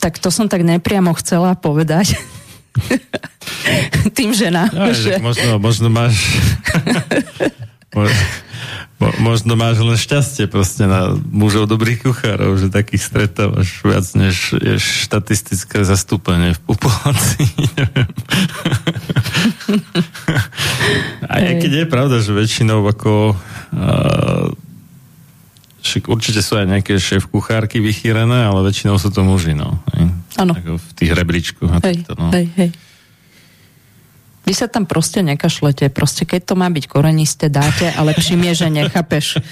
Tak to som tak nepriamo chcela povedať. Tým ženám, No, že... že... možno, možno máš... Mo- mo- možno máš len šťastie proste na mužov dobrých kuchárov, že takých stretávaš viac než je štatistické zastúpenie v populácii. A aj keď je pravda, že väčšinou ako uh, určite sú aj nejaké šéf kuchárky vychýrené, ale väčšinou sú to muži, no. Áno. V tých rebríčkoch. a Hej, takto, no. hej, hej. Vy sa tam proste nekašlete. Proste keď to má byť korenisté, dáte a lepším je, že nechápeš.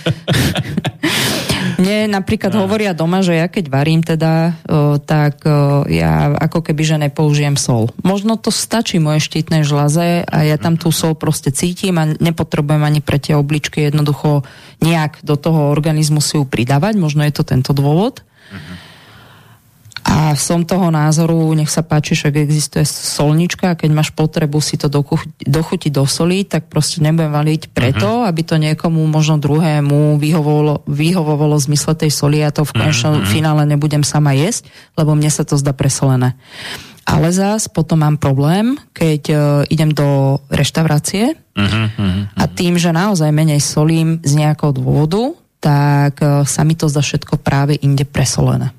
Mne napríklad hovoria doma, že ja keď varím teda, o, tak o, ja ako keby, že nepoužijem sol. Možno to stačí moje štítne žlaze a ja tam tú sol proste cítim a nepotrebujem ani pre tie obličky jednoducho nejak do toho organizmu si ju pridávať. Možno je to tento dôvod. A som toho názoru, nech sa páči, však existuje solnička a keď máš potrebu si to dochu- dochutiť do soli, tak proste nebudem valiť preto, uh-huh. aby to niekomu, možno druhému vyhovovalo, vyhovovalo v zmysle tej soli a to v konečnom uh-huh. finále nebudem sama jesť, lebo mne sa to zdá presolené. Ale zás potom mám problém, keď uh, idem do reštaurácie Uh-huh, uh-huh. a tým, že naozaj menej solím z nejakého dôvodu, tak uh, sa mi to zdá všetko práve inde presolené.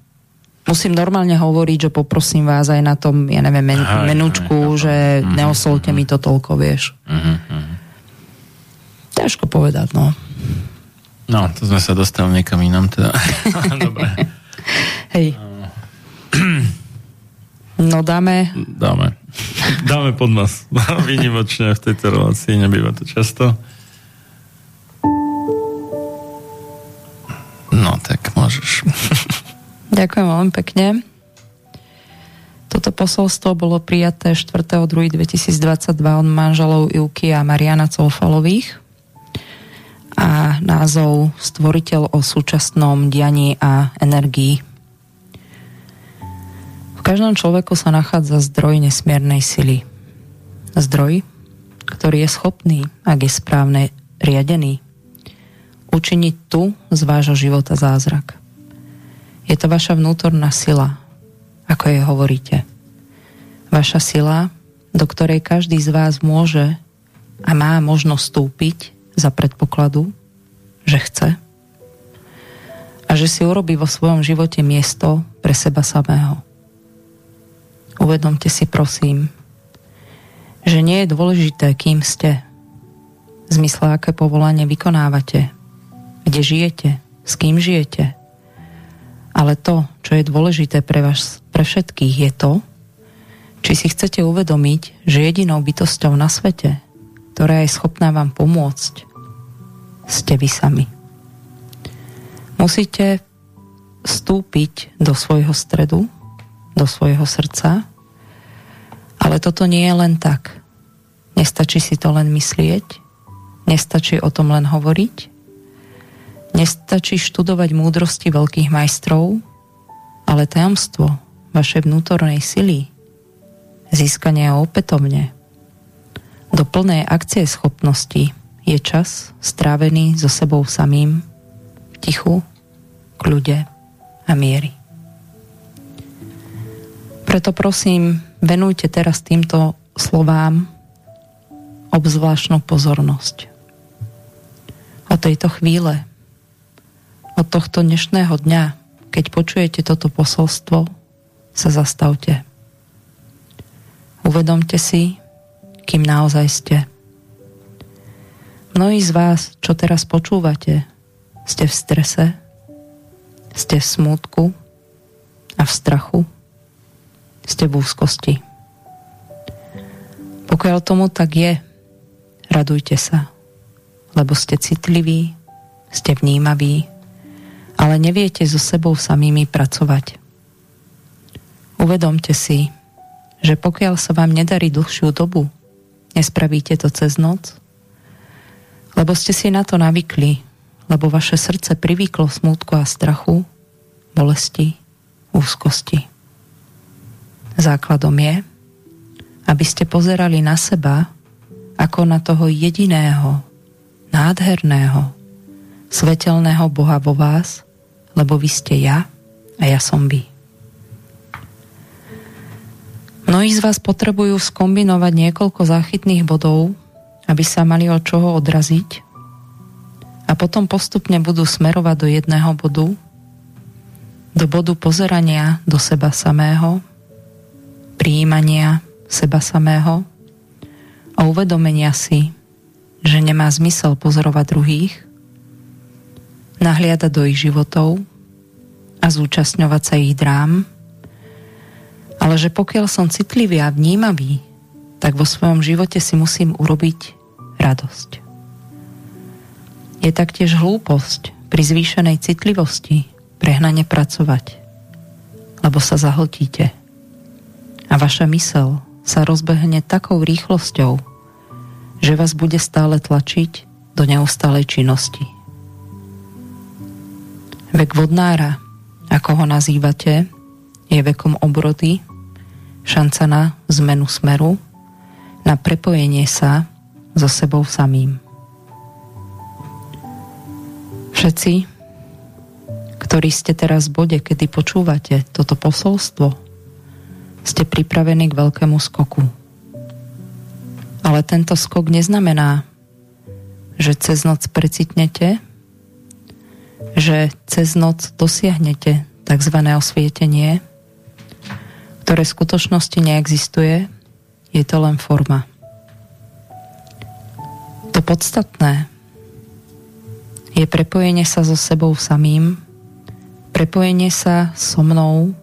Musím normálne hovoriť, že poprosím vás aj na tom, ja neviem, men- Aj, menučku, aj, že neosolte mi to toľko, vieš. Ťažko povedať, no. No, to sme sa dostali niekam inám teda. Dobre. Hej. No dáme, Dáme. Dáme pod nás. Vynimočne v tejto relácii, nebýva to často. No, tak môžeš. ďakujem veľmi pekne. Toto posolstvo bolo prijaté 4.2.2022 od manželov Ivky a Mariana Colfalových a názov Stvoriteľ o súčasnom dianí a energii. V každom človeku sa nachádza zdroj nesmiernej sily. Zdroj, ktorý je schopný, ak je správne riadený, učiniť tu z vášho života zázrak. Je to vaša vnútorná sila, ako jej hovoríte. Vaša sila, do ktorej každý z vás môže a má možnosť stúpiť za predpokladu, že chce a že si urobí vo svojom živote miesto pre seba samého. Uvedomte si prosím, že nie je dôležité, kým ste, v zmysle, aké povolanie vykonávate, kde žijete, s kým žijete. Ale to, čo je dôležité pre vás, pre všetkých, je to, či si chcete uvedomiť, že jedinou bytosťou na svete, ktorá je schopná vám pomôcť, ste vy sami. Musíte vstúpiť do svojho stredu, do svojho srdca, ale toto nie je len tak. Nestačí si to len myslieť, nestačí o tom len hovoriť, nestačí študovať múdrosti veľkých majstrov, ale tajomstvo vašej vnútornej sily, získanie opätovne do plnej akcie schopnosti je čas strávený so sebou samým v tichu, kľude a miery. Preto prosím, venujte teraz týmto slovám obzvláštnu pozornosť. Od tejto chvíle, od tohto dnešného dňa, keď počujete toto posolstvo, sa zastavte. Uvedomte si, kým naozaj ste. Mnohí z vás, čo teraz počúvate, ste v strese, ste v smútku a v strachu, ste v úzkosti. Pokiaľ tomu tak je, radujte sa, lebo ste citliví, ste vnímaví, ale neviete so sebou samými pracovať. Uvedomte si, že pokiaľ sa vám nedarí dlhšiu dobu, nespravíte to cez noc, lebo ste si na to navykli, lebo vaše srdce privyklo smútku a strachu, bolesti, úzkosti. Základom je, aby ste pozerali na seba ako na toho jediného, nádherného, svetelného Boha vo vás, lebo vy ste ja a ja som vy. Mnohí z vás potrebujú skombinovať niekoľko záchytných bodov, aby sa mali od čoho odraziť a potom postupne budú smerovať do jedného bodu, do bodu pozerania do seba samého, prijímania seba samého a uvedomenia si, že nemá zmysel pozorovať druhých, nahliadať do ich životov a zúčastňovať sa ich drám, ale že pokiaľ som citlivý a vnímavý, tak vo svojom živote si musím urobiť radosť. Je taktiež hlúposť pri zvýšenej citlivosti prehnane pracovať, lebo sa zahltíte. A vaša mysel sa rozbehne takou rýchlosťou, že vás bude stále tlačiť do neustálej činnosti. Vek vodnára, ako ho nazývate, je vekom obrody, šanca na zmenu smeru, na prepojenie sa so sebou samým. Všetci, ktorí ste teraz v bode, kedy počúvate toto posolstvo, ste pripravení k veľkému skoku. Ale tento skok neznamená, že cez noc precitnete, že cez noc dosiahnete tzv. osvietenie, ktoré v skutočnosti neexistuje, je to len forma. To podstatné, je prepojenie sa so sebou samým, prepojenie sa so mnou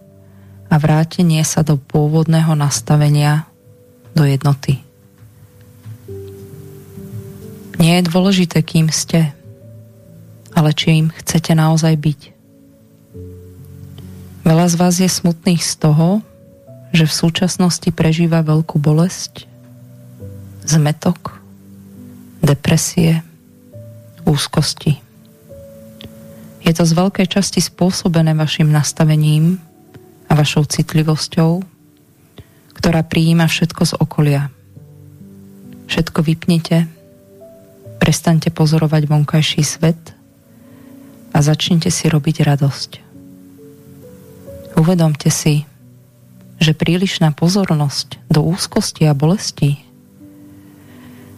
a vrátenie sa do pôvodného nastavenia, do jednoty. Nie je dôležité, kým ste, ale čím chcete naozaj byť. Veľa z vás je smutných z toho, že v súčasnosti prežíva veľkú bolesť, zmetok, depresie, úzkosti. Je to z veľkej časti spôsobené vašim nastavením a vašou citlivosťou, ktorá prijíma všetko z okolia. Všetko vypnite, prestaňte pozorovať vonkajší svet a začnite si robiť radosť. Uvedomte si, že prílišná pozornosť do úzkosti a bolesti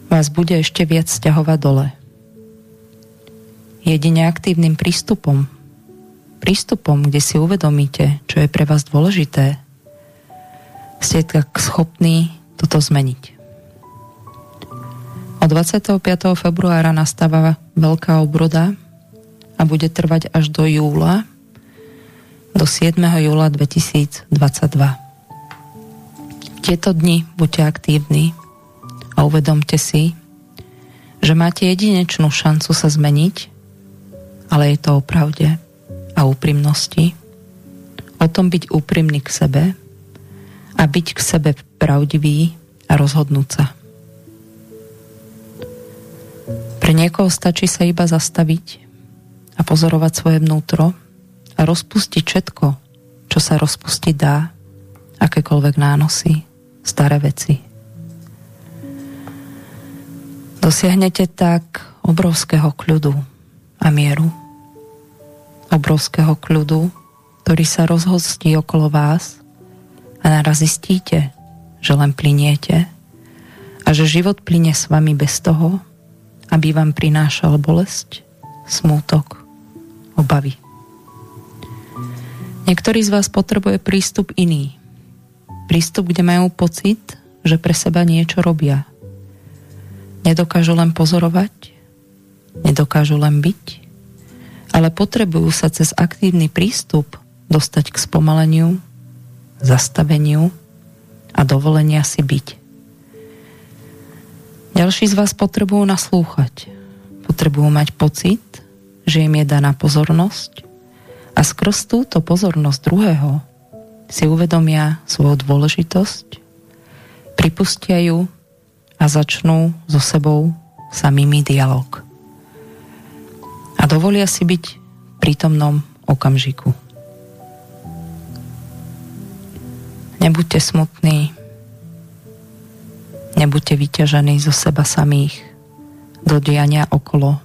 vás bude ešte viac stiahovať dole. Jedine aktívnym prístupom, prístupom, kde si uvedomíte, čo je pre vás dôležité, ste tak schopní toto zmeniť. Od 25. februára nastáva veľká obroda a bude trvať až do júla, do 7. júla 2022. V tieto dni buďte aktívni a uvedomte si, že máte jedinečnú šancu sa zmeniť, ale je to o pravde a úprimnosti, o tom byť úprimný k sebe a byť k sebe pravdivý a rozhodnúť sa. Pre niekoho stačí sa iba zastaviť a pozorovať svoje vnútro a rozpustiť všetko, čo sa rozpustiť dá, akékoľvek nánosy, staré veci. Dosiahnete tak obrovského kľudu a mieru. Obrovského kľudu, ktorý sa rozhostí okolo vás a naraz zistíte, že len pliniete a že život plinie s vami bez toho, aby vám prinášal bolesť, smútok, obavy. Niektorí z vás potrebuje prístup iný. Prístup, kde majú pocit, že pre seba niečo robia. Nedokážu len pozorovať, nedokážu len byť, ale potrebujú sa cez aktívny prístup dostať k spomaleniu, zastaveniu a dovolenia si byť. Ďalší z vás potrebujú naslúchať. Potrebujú mať pocit, že im je daná pozornosť a skrz túto pozornosť druhého si uvedomia svoju dôležitosť, pripustia ju a začnú so sebou samými dialog. A dovolia si byť v prítomnom okamžiku. Nebuďte smutní, Nebuďte vyťažení zo seba samých do diania okolo.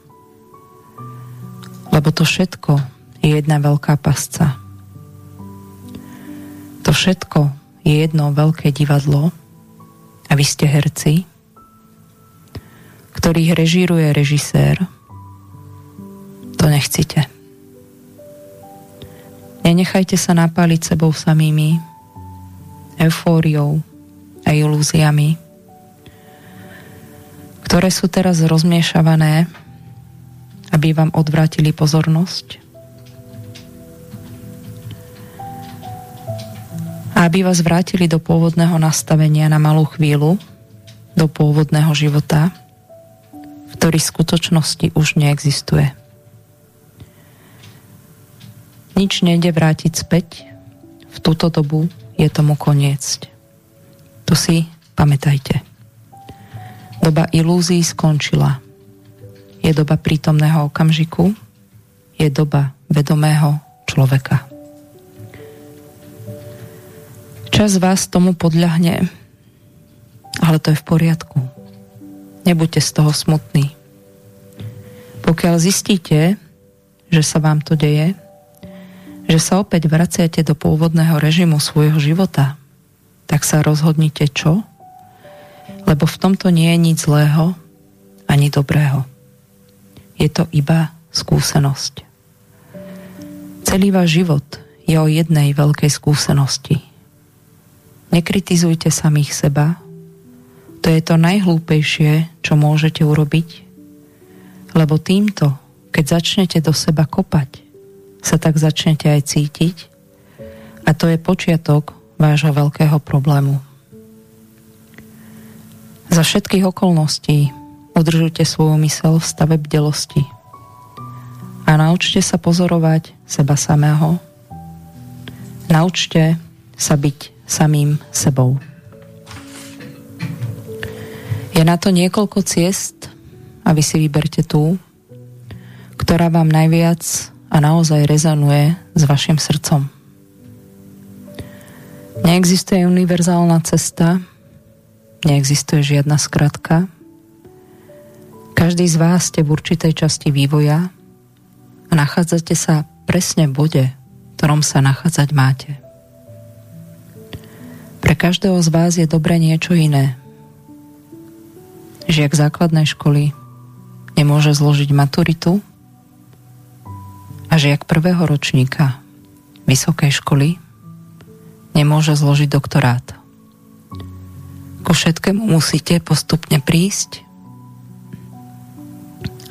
Lebo to všetko je jedna veľká pasca. To všetko je jedno veľké divadlo a vy ste herci, ktorých režíruje režisér. To nechcite. Nenechajte sa napáliť sebou samými, eufóriou a ilúziami, ktoré sú teraz rozmiešavané, aby vám odvrátili pozornosť a aby vás vrátili do pôvodného nastavenia na malú chvíľu, do pôvodného života, v ktorý v skutočnosti už neexistuje. Nič nejde vrátiť späť, v túto dobu je tomu koniec. To si pamätajte. Doba ilúzií skončila. Je doba prítomného okamžiku, je doba vedomého človeka. Čas vás tomu podľahne, ale to je v poriadku. Nebuďte z toho smutní. Pokiaľ zistíte, že sa vám to deje, že sa opäť vraciate do pôvodného režimu svojho života, tak sa rozhodnite čo lebo v tomto nie je nič zlého ani dobrého. Je to iba skúsenosť. Celý váš život je o jednej veľkej skúsenosti. Nekritizujte samých seba, to je to najhlúpejšie, čo môžete urobiť, lebo týmto, keď začnete do seba kopať, sa tak začnete aj cítiť a to je počiatok vášho veľkého problému. Za všetkých okolností udržujte svoju mysel v stave bdelosti a naučte sa pozorovať seba samého. Naučte sa byť samým sebou. Je na to niekoľko ciest a vy si vyberte tú, ktorá vám najviac a naozaj rezonuje s vašim srdcom. Neexistuje univerzálna cesta, Neexistuje žiadna skratka. Každý z vás ste v určitej časti vývoja a nachádzate sa presne v bode, v ktorom sa nachádzať máte. každého z vás je dobre niečo iné. Žiak základnej školy nemôže zložiť maturitu a žiak prvého ročníka vysokej školy nemôže zložiť doktorát. Ku všetkému musíte postupne prísť,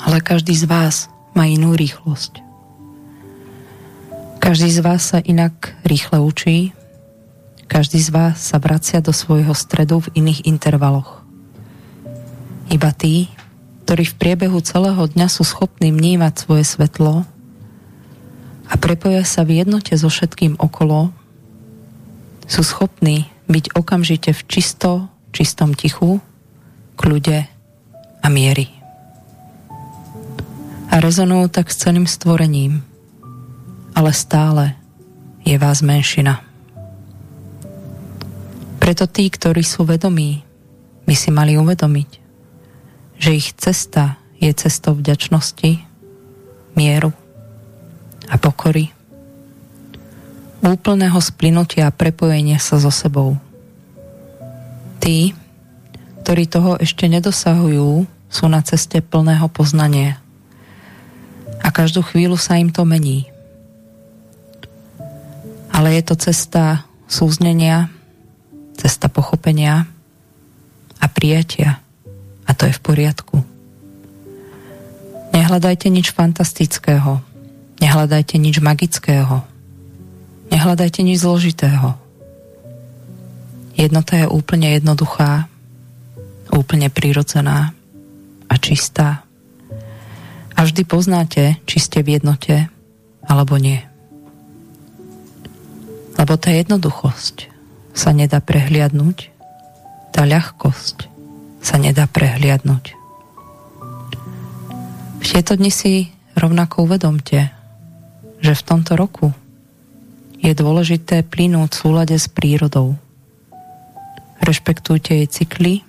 ale každý z vás má inú rýchlosť. Každý z vás sa inak rýchle učí, každý z vás sa vracia do svojho stredu v iných intervaloch. Iba tí, ktorí v priebehu celého dňa sú schopní vnímať svoje svetlo a prepoja sa v jednote so všetkým okolo, sú schopní byť okamžite v čisto, čistom tichu, kľude a miery. A rezonujú tak s celým stvorením, ale stále je vás menšina. Preto tí, ktorí sú vedomí, by si mali uvedomiť, že ich cesta je cestou vďačnosti, mieru a pokory úplného splynutia a prepojenia sa so sebou. Tí, ktorí toho ešte nedosahujú, sú na ceste plného poznania. A každú chvíľu sa im to mení. Ale je to cesta súznenia, cesta pochopenia a prijatia. A to je v poriadku. Nehľadajte nič fantastického. Nehľadajte nič magického Nehľadajte nič zložitého. Jednota je úplne jednoduchá, úplne prirodzená a čistá. A vždy poznáte, či ste v jednote alebo nie. Lebo tá jednoduchosť sa nedá prehliadnúť, tá ľahkosť sa nedá prehliadnúť. V tieto dni si rovnako uvedomte, že v tomto roku je dôležité plynúť v súlade s prírodou. Rešpektujte jej cykly,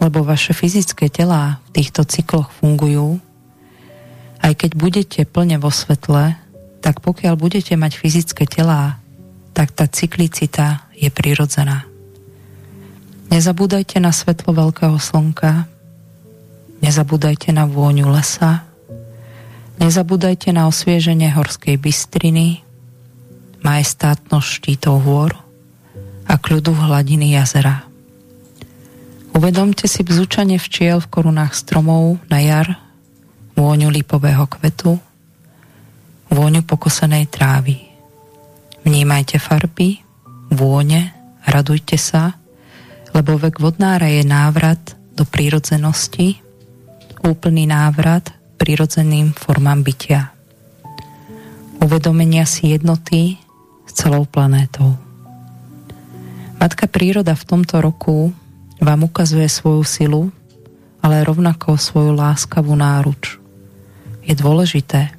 lebo vaše fyzické telá v týchto cykloch fungujú. Aj keď budete plne vo svetle, tak pokiaľ budete mať fyzické telá, tak tá cyklicita je prirodzená. Nezabúdajte na svetlo veľkého slnka, nezabúdajte na vôňu lesa, nezabúdajte na osvieženie horskej bystriny, majestátnosť štítov hôr a kľudu hladiny jazera. Uvedomte si bzučanie včiel v korunách stromov na jar, vôňu lipového kvetu, vôňu pokosenej trávy. Vnímajte farby, vône, radujte sa, lebo vek vodnára je návrat do prírodzenosti, úplný návrat prírodzeným formám bytia. Uvedomenia si jednoty celou planétou. Matka príroda v tomto roku vám ukazuje svoju silu, ale rovnako svoju láskavú náruč. Je dôležité,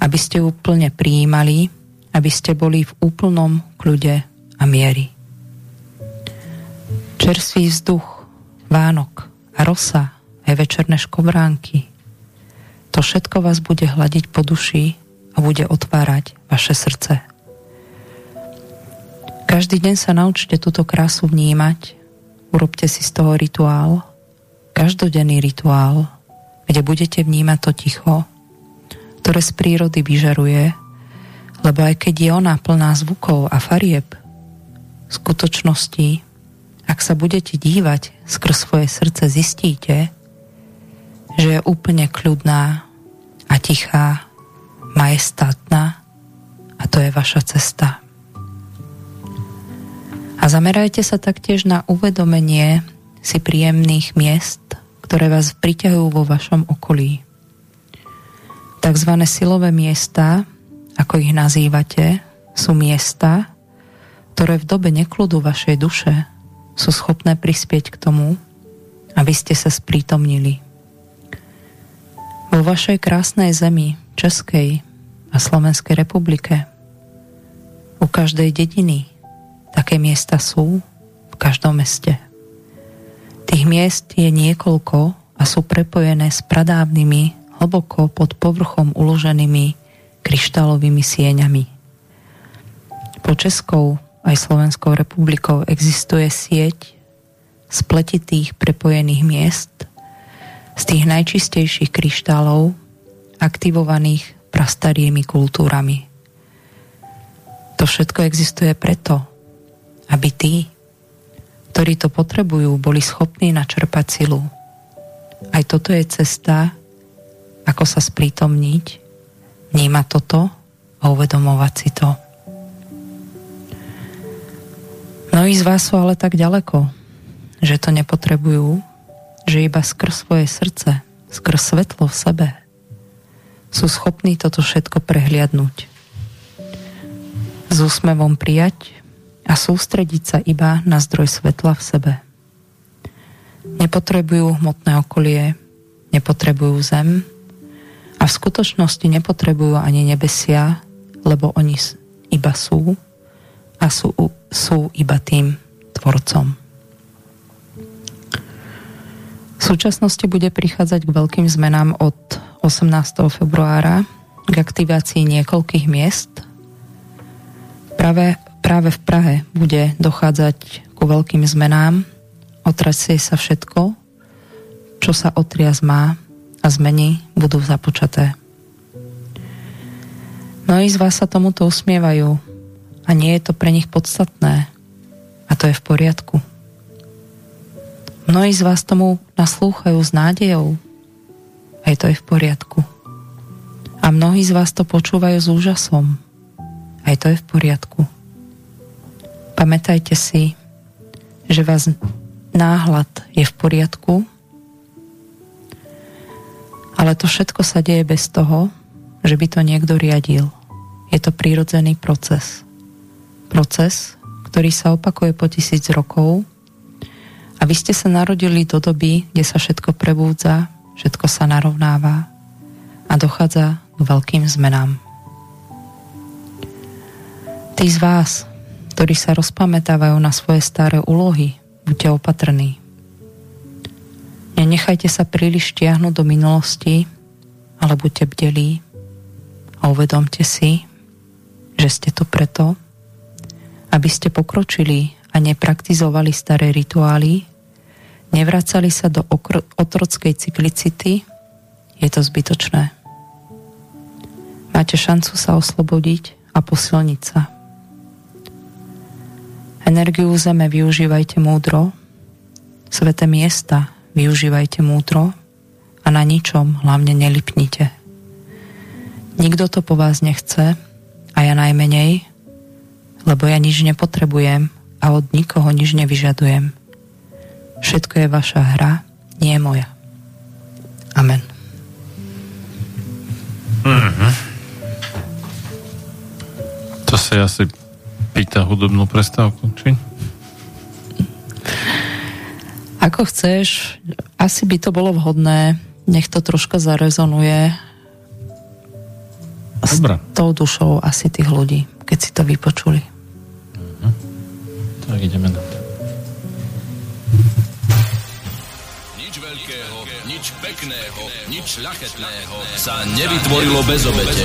aby ste úplne prijímali, aby ste boli v úplnom kľude a miery. Čerstvý vzduch, Vánok a rosa, aj večerné škobránky, to všetko vás bude hľadiť po duši a bude otvárať vaše srdce. Každý deň sa naučte túto krásu vnímať, urobte si z toho rituál, každodenný rituál, kde budete vnímať to ticho, ktoré z prírody vyžaruje, lebo aj keď je ona plná zvukov a farieb, skutočnosti, ak sa budete dívať skrz svoje srdce, zistíte, že je úplne kľudná a tichá, majestátna a to je vaša cesta. A zamerajte sa taktiež na uvedomenie si príjemných miest, ktoré vás priťahujú vo vašom okolí. Takzvané silové miesta, ako ich nazývate, sú miesta, ktoré v dobe nekludu vašej duše sú schopné prispieť k tomu, aby ste sa sprítomnili. Vo vašej krásnej zemi, Českej a Slovenskej republike, u každej dediny, Také miesta sú v každom meste. Tých miest je niekoľko a sú prepojené s pradávnymi, hlboko pod povrchom uloženými kryštálovými sieňami. Po českou aj Slovenskou republikou existuje sieť spletitých prepojených miest z tých najčistejších kryštálov aktivovaných prastarými kultúrami. To všetko existuje preto, aby tí, ktorí to potrebujú, boli schopní načerpať silu. Aj toto je cesta, ako sa sprítomniť, vnímať toto a uvedomovať si to. Mnohí z vás sú ale tak ďaleko, že to nepotrebujú, že iba skrz svoje srdce, skrz svetlo v sebe sú schopní toto všetko prehliadnúť. S úsmevom prijať a sústrediť sa iba na zdroj svetla v sebe. Nepotrebujú hmotné okolie, nepotrebujú zem a v skutočnosti nepotrebujú ani nebesia, lebo oni iba sú a sú, sú iba tým tvorcom. V súčasnosti bude prichádzať k veľkým zmenám od 18. februára k aktivácii niekoľkých miest. Práve, práve v Prahe bude dochádzať ku veľkým zmenám. Otrasie sa všetko, čo sa otrias má a zmeny budú započaté. Mnohí z vás sa tomuto usmievajú a nie je to pre nich podstatné a to je v poriadku. Mnohí z vás tomu naslúchajú s nádejou aj to je v poriadku. A mnohí z vás to počúvajú s úžasom aj to je v poriadku. Pamätajte si, že vás náhľad je v poriadku, ale to všetko sa deje bez toho, že by to niekto riadil. Je to prírodzený proces. Proces, ktorý sa opakuje po tisíc rokov a vy ste sa narodili do doby, kde sa všetko prebúdza, všetko sa narovnáva a dochádza k veľkým zmenám. Tí z vás, ktorí sa rozpamätávajú na svoje staré úlohy, buďte opatrní. Nenechajte sa príliš tiahnuť do minulosti, ale buďte bdelí a uvedomte si, že ste tu preto, aby ste pokročili a nepraktizovali staré rituály, nevracali sa do okro- otrockej cyklicity, je to zbytočné. Máte šancu sa oslobodiť a posilniť sa. Energiu zeme využívajte múdro, sveté miesta využívajte múdro a na ničom hlavne nelipnite. Nikto to po vás nechce a ja najmenej, lebo ja nič nepotrebujem a od nikoho nič nevyžadujem. Všetko je vaša hra, nie je moja. Amen. Mm-hmm. To sa asi pýta hudobnú prestávku, či? Ako chceš, asi by to bolo vhodné, nech to troška zarezonuje Dobre. s tou dušou asi tých ľudí, keď si to vypočuli. Uh-huh. Tak ideme na to. Nič veľkého, nič pekného, nič šľachetného sa nevytvorilo bez obete.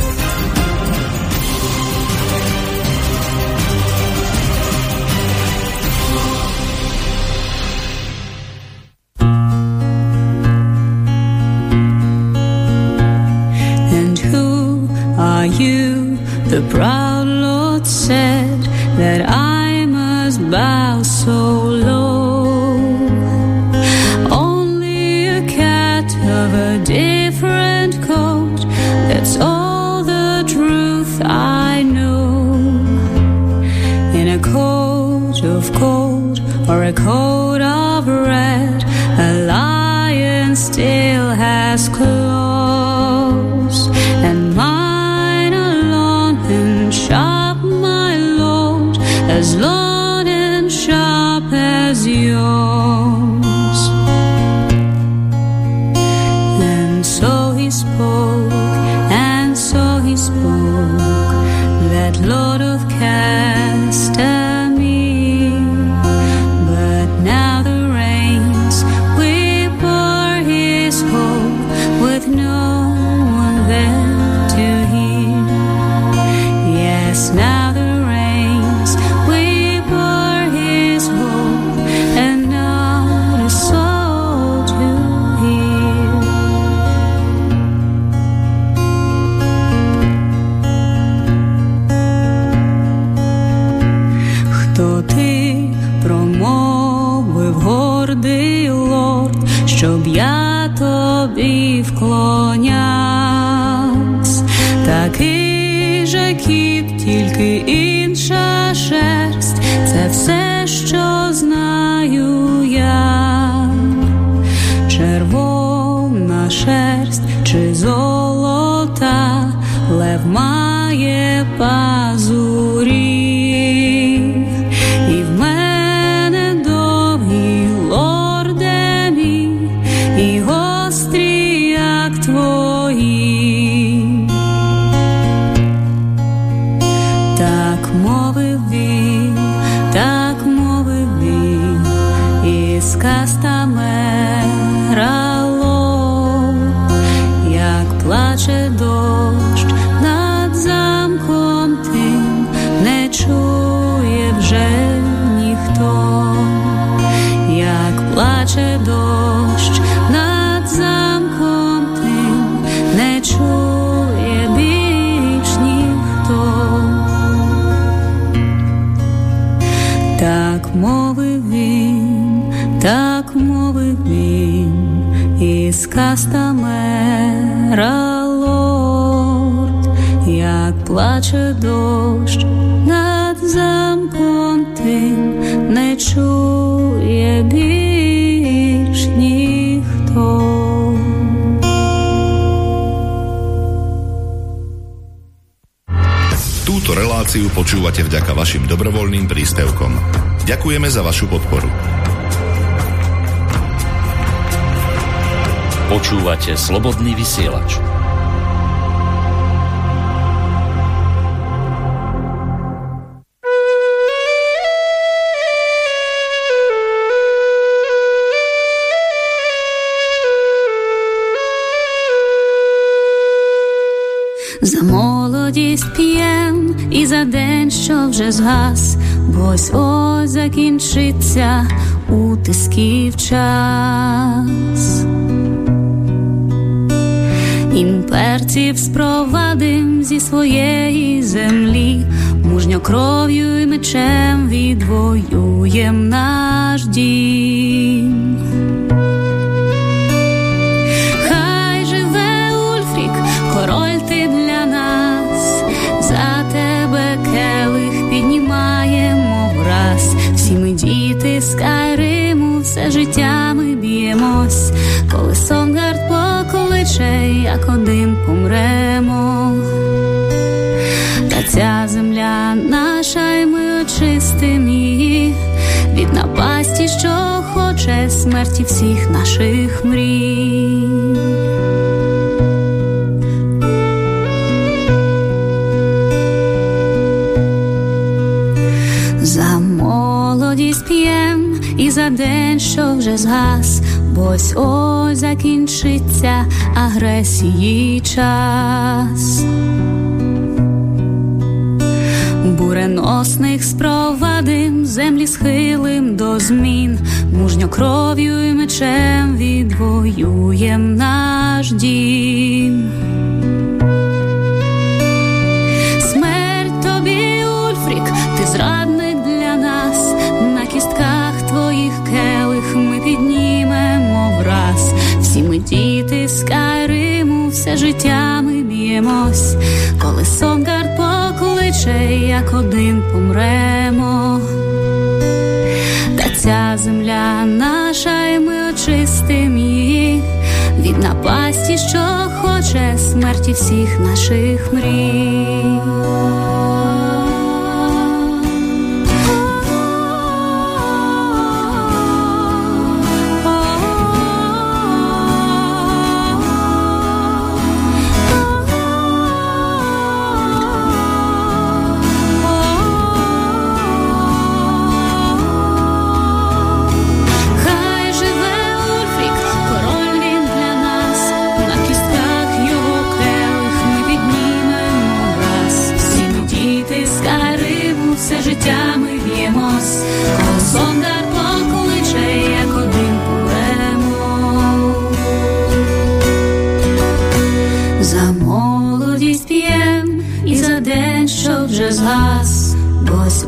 The proud Lord said that I must bow so low. Only a cat of a different coat, that's all the truth I know. In a coat of gold or a coat of red, a lion still has claws. As long кастамера лорд, як плаче дощ над замком тим, не чує більш ніхто. Túto reláciu počúvate vďaka vašim dobrovoľným príspevkom. Ďakujeme za vašu podporu. Počúvate slobodný vysielač. За молодість п'єм і за день, що вже згас, бо ось ось закінчиться утисків час. Імперців спровадим зі своєї землі, мужньо кров'ю і мечем відвоюєм наш дім. Хай живе Ульфрік, король ти для нас, за тебе келих піднімаємо враз. Всі ми діти Скайриму, все життя ми б'ємось, покличе, як один помремо. Та ця земля наша, і ми очистим її від напасті, що хоче смерті всіх наших мрій. За молодість п'єм і за день, що вже згас, ось ось закінчиться агресії час. Буреносних спровадим, землі схилим до змін, мужньо кров'ю і мечем відвоюєм наш дім. Скайриму, все життя ми б'ємось, коли Сонгард покличе, як один помремо. Та ця земля наша, і ми очистим її від напасті, що хоче смерті всіх наших мрій.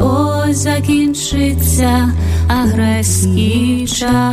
ось закінчиться агресський час.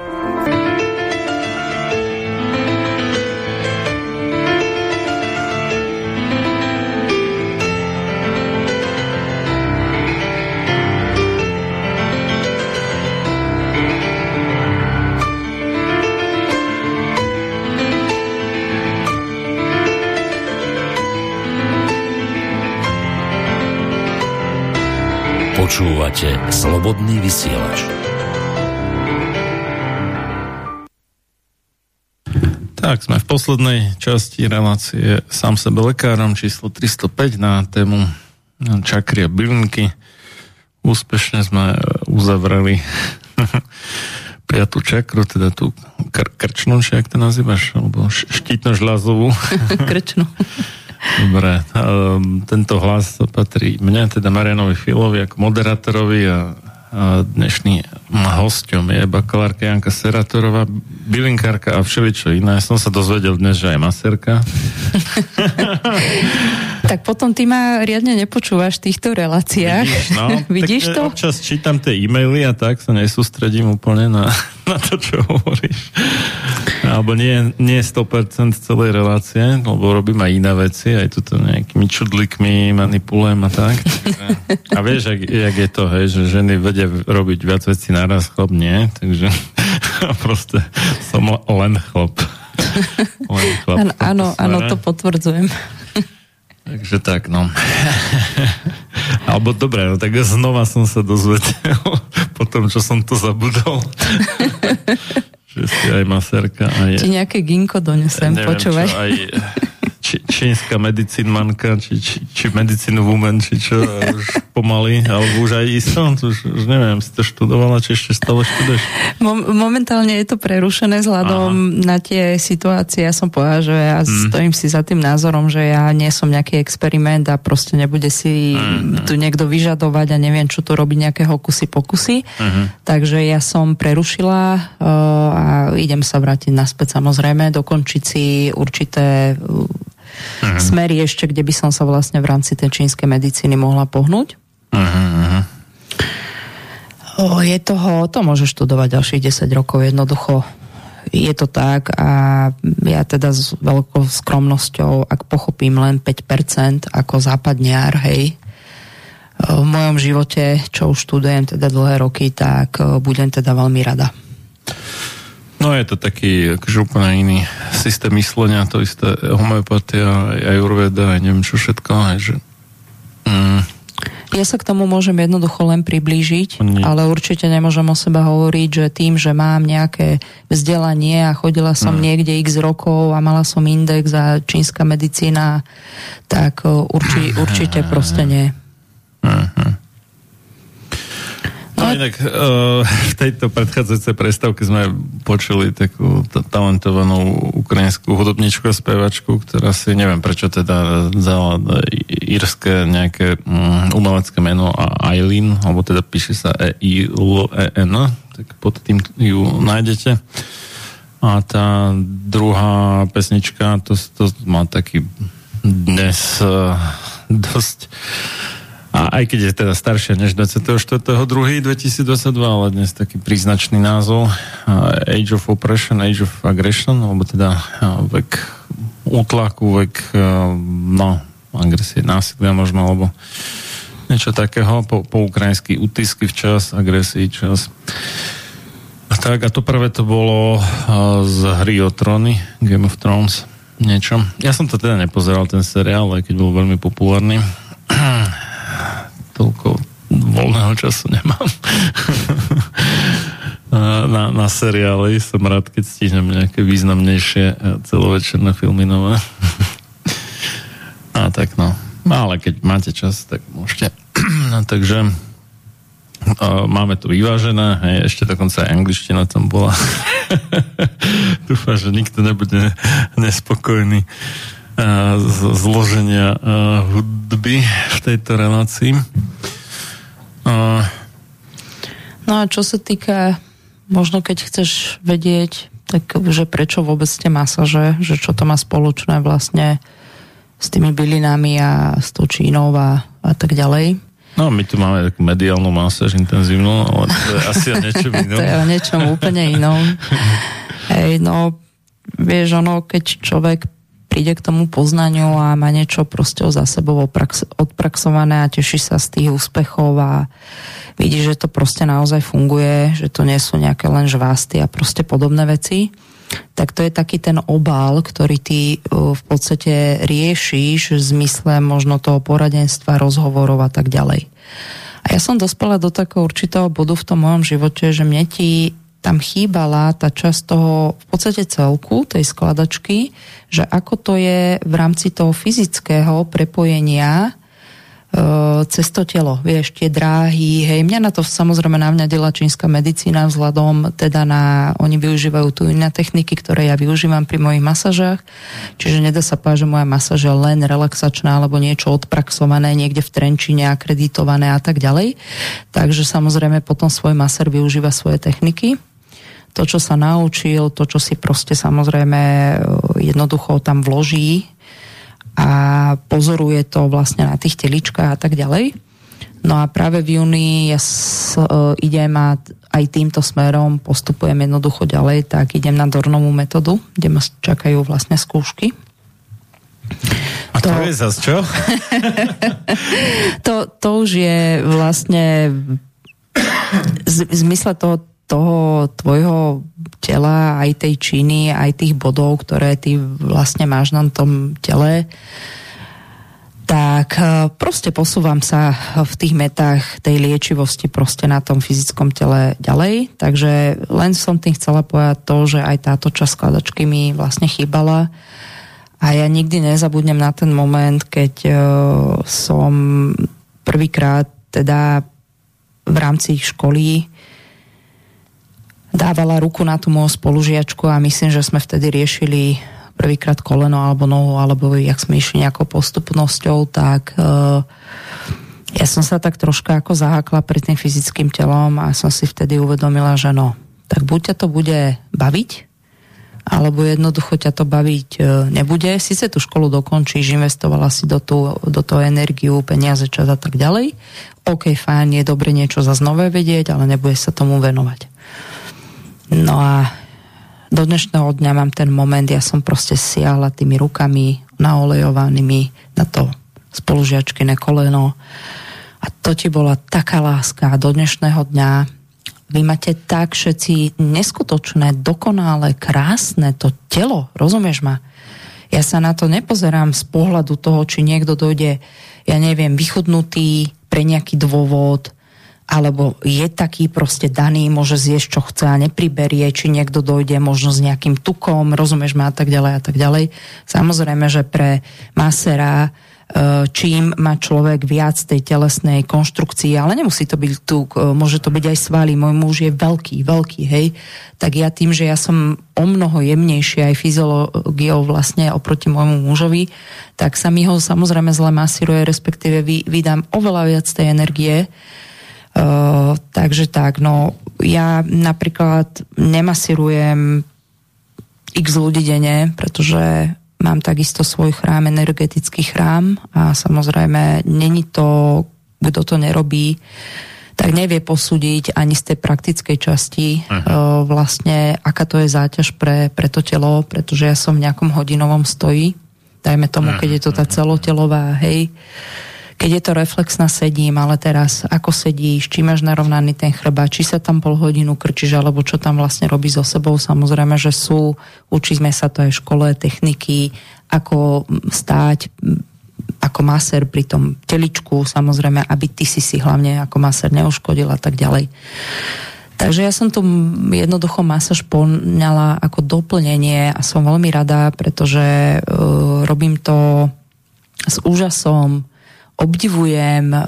Počúvate Slobodný vysielač. Tak, sme v poslednej časti relácie sám sebe lekárom číslo 305 na tému čakria bylinky. Úspešne sme uzavreli piatú čakru, teda tú kr- krčnú, či ak to nazývaš, alebo štítno žľazovú. Krčnú. Dobre, um, tento hlas patrí mne, teda Marianovi Filovi ako moderátorovi a, a dnešným hostom je bakalárka Janka Seratorová, bylinkárka a všeličo iné. Som sa dozvedel dnes, že aj maserka. tak potom ty ma riadne nepočúvaš v týchto reláciách. Vidíš, no, Vidíš tak, to? Občas čítam tie e-maily a tak sa nesústredím úplne na, na to, čo hovoríš. Alebo nie, nie 100% celej relácie, lebo robím aj iné veci, aj tuto nejakými čudlikmi manipulujem a tak. A vieš, jak, jak je to, hej, že ženy vedia robiť viac vecí naraz, chlap nie, takže proste som len chlap. Len chlap áno, áno, áno, to potvrdzujem. Takže tak, no. Alebo dobre, no tak znova som sa dozvedel po tom, čo som to zabudol. že si aj maserka. Aj... Ti nejaké ginko donesem, ja počúvaj. Čo, aj či, čínska medicínmanka, či, či, či medicín woman, či čo, už pomaly, alebo už aj isto, už, už neviem, si to študovala, či ešte stále študuješ? Mom- momentálne je to prerušené vzhľadom Aha. na tie situácie, ja som povedala, že ja mm. stojím si za tým názorom, že ja nie som nejaký experiment a proste nebude si mm. tu niekto vyžadovať a neviem, čo tu robiť nejaké hokusy pokusy. Mm. Takže ja som prerušila uh, a idem sa vrátiť naspäť samozrejme, dokončiť si určité uh, uh-huh. smery ešte, kde by som sa vlastne v rámci tej čínskej medicíny mohla pohnúť. Uh-huh. O, je toho, to môže študovať ďalších 10 rokov, jednoducho je to tak a ja teda s veľkou skromnosťou, ak pochopím len 5% ako západniar, hej, v mojom živote, čo už študujem teda dlhé roky, tak budem teda veľmi rada. No je to taký akože úplne iný systém myslenia, to isté homeopatia, aj urveda, aj neviem čo všetko, aj že... Mm, ja sa k tomu môžem jednoducho len priblížiť, Nie. ale určite nemôžem o seba hovoriť, že tým, že mám nejaké vzdelanie a chodila som mm. niekde x rokov a mala som index a čínska medicína, tak urči, určite proste nie. Uh-huh. No inak uh, v tejto predchádzajúcej prestávke sme počuli takú t- talentovanú ukrajinskú hudobničku a spevačku, ktorá si neviem prečo teda vzala írske nejaké um, umelecké meno a Eileen, alebo teda píše sa e i l e n tak pod tým ju nájdete. A tá druhá pesnička, to, to má taký dnes uh, dosť a aj keď je teda staršia než 24.2.2022, ale dnes taký príznačný názov Age of Oppression, Age of Aggression, alebo teda vek útlaku, vek no, agresie, násilia možno, alebo niečo takého, po, po ukrajinsky utisky včas, agresii čas. Tak, a to prvé to bolo z hry o tróny, Game of Thrones, niečo. Ja som to teda nepozeral, ten seriál, aj keď bol veľmi populárny toľko voľného času nemám. na, na seriály som rád, keď stihnem nejaké významnejšie e, celovečerné filmy nové. A tak no. no. Ale keď máte čas, tak môžete. Takže máme to vyvážené, hej, ešte dokonca aj angličtina tam bola. Dúfam, že nikto nebude nespokojný zloženia hudby v tejto relácii. No a čo sa týka, možno keď chceš vedieť, tak že prečo vôbec tie masaže, že čo to má spoločné vlastne s tými bylinami a s tou čínou a, a tak ďalej. No, my tu máme takú mediálnu masáž intenzívnu, ale to je asi o niečom inom. to je o niečom úplne inom. Hej, no, vieš, ono, keď človek príde k tomu poznaniu a má niečo proste za sebou odpraxované a teší sa z tých úspechov a vidí, že to proste naozaj funguje, že to nie sú nejaké len žvásty a proste podobné veci, tak to je taký ten obal, ktorý ty v podstate riešiš v zmysle možno toho poradenstva, rozhovorov a tak ďalej. A ja som dospela do takého určitého bodu v tom mojom živote, že mne ti tam chýbala tá časť toho v podstate celku, tej skladačky, že ako to je v rámci toho fyzického prepojenia e, cez to telo, vieš, tie dráhy, hej, mňa na to samozrejme navňadila čínska medicína vzhľadom teda na, oni využívajú tu iné techniky, ktoré ja využívam pri mojich masažách, čiže nedá sa povedať, že moja masaž je len relaxačná alebo niečo odpraxované niekde v Trenčine, akreditované a tak ďalej. Takže samozrejme potom svoj maser využíva svoje techniky to, čo sa naučil, to, čo si proste samozrejme e, jednoducho tam vloží a pozoruje to vlastne na tých teličkách a tak ďalej. No a práve v júni ja s, uh, idem a aj týmto smerom postupujem jednoducho ďalej, tak idem na Dornovú metódu, kde ma čakajú vlastne skúšky. A to, to je zase čo? to, to už je vlastne v zmysle toho toho tvojho tela, aj tej činy, aj tých bodov, ktoré ty vlastne máš na tom tele, tak e, proste posúvam sa v tých metách tej liečivosti proste na tom fyzickom tele ďalej. Takže len som tým chcela povedať to, že aj táto časť skladačky mi vlastne chýbala. A ja nikdy nezabudnem na ten moment, keď uh, som prvýkrát teda v rámci školy dávala ruku na tú moju spolužiačku a myslím, že sme vtedy riešili prvýkrát koleno alebo nohu, alebo jak sme išli nejakou postupnosťou, tak uh, ja som sa tak troška ako zahákla pred tým fyzickým telom a som si vtedy uvedomila, že no, tak buď ťa to bude baviť, alebo jednoducho ťa to baviť uh, nebude. Sice tú školu dokončíš, investovala si do, tú, do toho energiu, peniaze, čas a tak ďalej. OK, fajn, je dobre niečo za nové vedieť, ale nebude sa tomu venovať. No a do dnešného dňa mám ten moment, ja som proste siahla tými rukami naolejovanými na to spolužiačkyné koleno. A to ti bola taká láska. Do dnešného dňa vy máte tak všetci neskutočné, dokonale, krásne to telo, rozumieš ma? Ja sa na to nepozerám z pohľadu toho, či niekto dojde, ja neviem, vychudnutý pre nejaký dôvod, alebo je taký proste daný, môže zjesť, čo chce a nepriberie, či niekto dojde možno s nejakým tukom, rozumieš ma a tak ďalej a tak ďalej. Samozrejme, že pre masera e, čím má človek viac tej telesnej konštrukcie, ale nemusí to byť tuk, e, môže to byť aj svaly. Môj muž je veľký, veľký, hej. Tak ja tým, že ja som o mnoho jemnejšie aj fyziológiou vlastne oproti môjmu mužovi, tak sa mi ho samozrejme zle masíruje, respektíve vydám oveľa viac tej energie, Uh, takže tak, no ja napríklad nemasirujem x ľudí denne, pretože mám takisto svoj chrám, energetický chrám a samozrejme není to, kto to nerobí, tak nevie posúdiť ani z tej praktickej časti uh, vlastne, aká to je záťaž pre, pre to telo, pretože ja som v nejakom hodinovom stoji, dajme tomu, keď je to tá celotelová, hej, uh, keď je to reflexná sedím, ale teraz ako sedíš, či máš narovnaný ten chrba, či sa tam pol hodinu krčíš, alebo čo tam vlastne robí so sebou. Samozrejme, že sú, učíme sa to aj v škole, techniky, ako stáť, ako maser pri tom teličku, samozrejme, aby ty si si hlavne ako maser neuškodil a tak ďalej. Takže ja som tu jednoducho masáž poňala ako doplnenie a som veľmi rada, pretože uh, robím to s úžasom, obdivujem, e,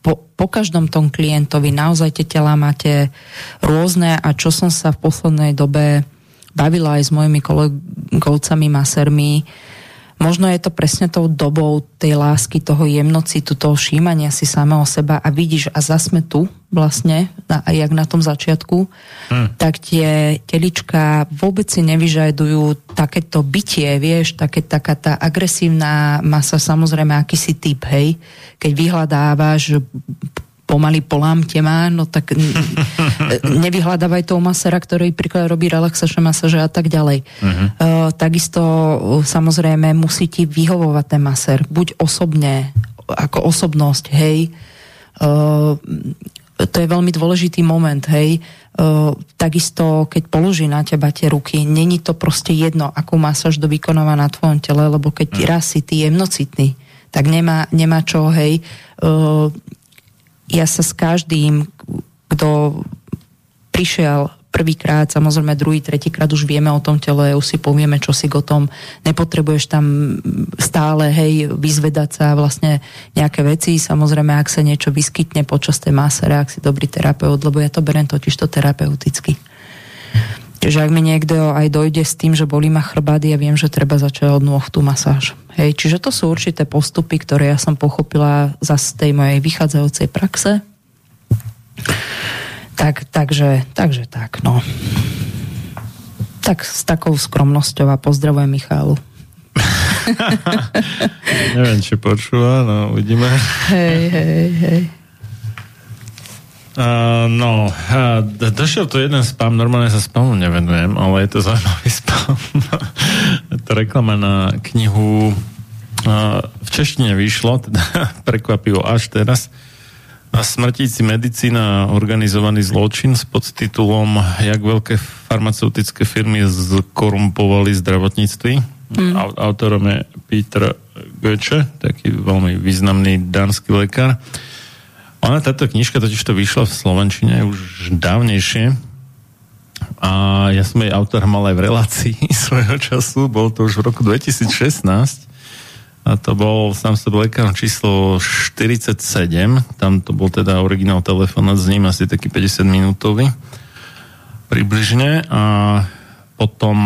po, po každom tom klientovi naozaj tie tela máte rôzne a čo som sa v poslednej dobe bavila aj s mojimi kolegovcami, masermi, Možno je to presne tou dobou tej lásky, toho jemnocitu, toho všímania si samého seba a vidíš a zasme tu vlastne, na, jak na tom začiatku, hmm. tak tie telička vôbec si nevyžadujú takéto bytie, vieš, také, taká tá agresívna masa, samozrejme akýsi typ, hej, keď vyhľadávaš pomaly polám má, no tak nevyhľadávaj toho masera, ktorý príklad robí relaxačné masaže a tak ďalej. Uh-huh. Uh, takisto samozrejme musí ti vyhovovať ten maser, buď osobne, ako osobnosť, hej. Uh, to je veľmi dôležitý moment, hej. Uh, takisto, keď položí na teba tie ruky, není to proste jedno, akú masáž do vykonáva na tvojom tele, lebo keď uh-huh. raz si ty jemnocitný, tak nemá, nemá čo, hej. Uh, ja sa s každým, kto prišiel prvýkrát, samozrejme druhý, tretíkrát už vieme o tom tele, už si povieme, čo si o tom, nepotrebuješ tam stále, hej, vyzvedať sa vlastne nejaké veci, samozrejme, ak sa niečo vyskytne počas tej masere, ak si dobrý terapeut, lebo ja to berem totiž to terapeuticky. Čiže ak mi niekto aj dojde s tým, že bolí ma chrbát, ja viem, že treba začať od nôh tú masáž. Hej, čiže to sú určité postupy, ktoré ja som pochopila za z tej mojej vychádzajúcej praxe. Tak, takže, takže tak, no. Tak s takou skromnosťou a pozdravujem Michálu. Neviem, či počúva, no uvidíme. Hej, hej, hej. Uh, no, uh, došiel tu jeden spam, normálne sa spamu nevenujem, ale je to zaujímavý spam. je to reklama na knihu uh, v češtine vyšlo, teda prekvapivo až teraz. Na smrtíci medicína organizovaný zločin s podtitulom Jak veľké farmaceutické firmy zkorumpovali zdravotníctví. Mm. Autorom je Peter Goethe, taký veľmi významný dánsky lekár. Ona táto knižka totiž to vyšla v Slovenčine už dávnejšie. A ja som jej autor mal aj v relácii svojho času, bol to už v roku 2016 a to bol sám sebe lekár číslo 47, tam to bol teda originál telefonát s ním, asi taký 50 minútový približne. A potom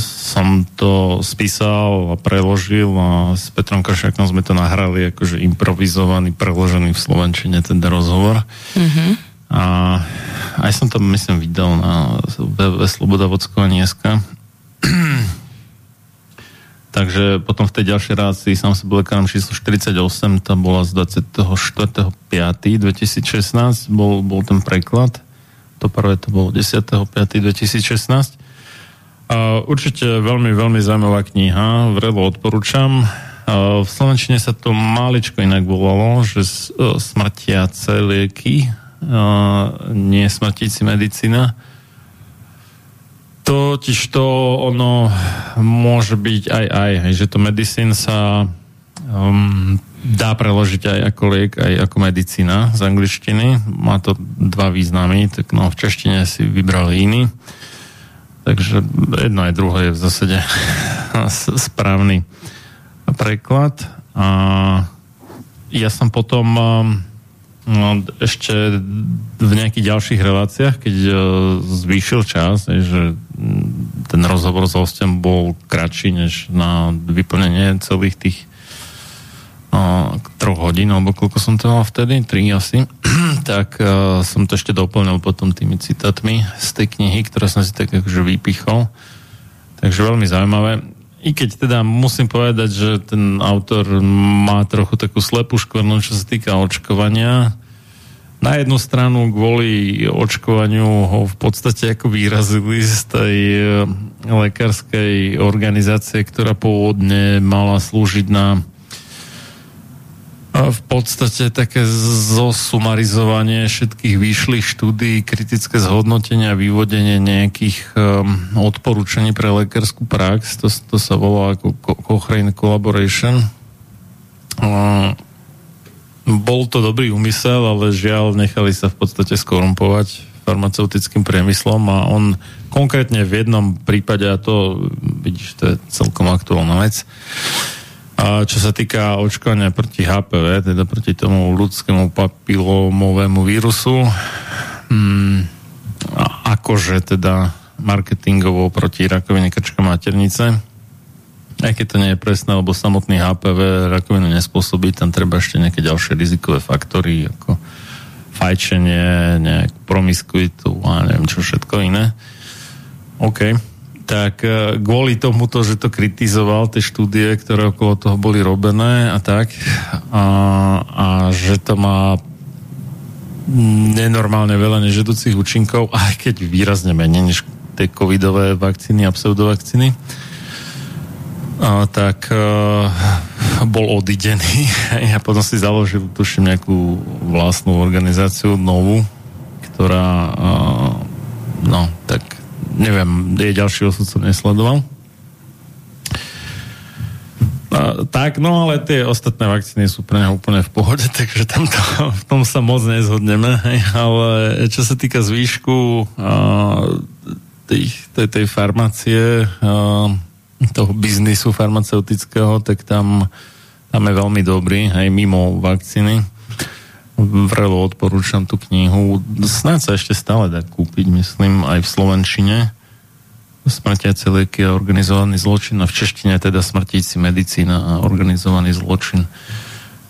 som to spísal a preložil a s Petrom Kršakom sme to nahrali akože improvizovaný, preložený v Slovenčine ten rozhovor. Mm-hmm. A aj som to myslím videl na www Slobodavodsko a dneska. Takže potom v tej ďalšej relácii sám sa lekárom číslo 48, tá bola z 24.5.2016, bol, bol ten preklad to prvé to bolo 10.5.2016. Určite veľmi, veľmi zaujímavá kniha, vrelo odporúčam. V Slovenčine sa to maličko inak volalo, že uh, smrtiace lieky, nie medicína. Totiž to ono môže byť aj aj, že to medicín sa um, dá preložiť aj ako liek, aj ako medicína z angličtiny. Má to dva významy, tak no v češtine si vybrali iný. Takže jedno aj druhé je v zásade správny preklad. A ja som potom um, no, ešte v nejakých ďalších reláciách, keď uh, zvýšil čas, že ten rozhovor s hostom bol kratší než na vyplnenie celých tých troch hodín, alebo koľko som to mal vtedy, tri asi, tak uh, som to ešte doplnil potom tými citátmi z tej knihy, ktoré som si tak akože vypichol. Takže veľmi zaujímavé. I keď teda musím povedať, že ten autor má trochu takú slepú škvrnu, čo sa týka očkovania. Na jednu stranu kvôli očkovaniu ho v podstate ako vyrazili z tej uh, lekárskej organizácie, ktorá pôvodne mala slúžiť na v podstate také zosumarizovanie všetkých výšlých štúdí, kritické zhodnotenie a vyvodenie nejakých um, odporúčaní pre lekárskú prax. To, to sa volá ako Cochrane Collaboration. Um, bol to dobrý úmysel, ale žiaľ nechali sa v podstate skorumpovať farmaceutickým priemyslom a on konkrétne v jednom prípade, a to vidíš, to je celkom aktuálna vec, A čo sa týka očkovania proti HPV, teda proti tomu ľudskému papilomovému vírusu, hmm, akože teda marketingovo proti rakovine krčka maternice, aj keď to nie je presné, lebo samotný HPV rakovinu nespôsobí, tam treba ešte nejaké ďalšie rizikové faktory, ako fajčenie, nejak promiskuitu a neviem čo všetko iné. OK tak e, kvôli tomuto, že to kritizoval, tie štúdie, ktoré okolo toho boli robené a tak, a, a že to má nenormálne veľa nežedúcich účinkov, aj keď výrazne menej než tie covidové vakcíny a pseudovakcíny, a, tak a, e, bol odidený. A potom si založil, tuším, nejakú vlastnú organizáciu novú, ktorá a, no, tak neviem, je ďalší osud som nesledoval. A, tak, no ale tie ostatné vakcíny sú pre neho úplne v pohode, takže tam to, v tom sa moc nezhodneme. Ale čo sa týka zvýšku a, tých, tej, tej farmácie, toho biznisu farmaceutického, tak tam, tam je veľmi dobrý, aj mimo vakcíny vrelo odporúčam tú knihu. Snáď sa ešte stále dá kúpiť, myslím, aj v Slovenčine. Smrtiace lieky a organizovaný zločin a v češtine teda smrtíci medicína a organizovaný zločin.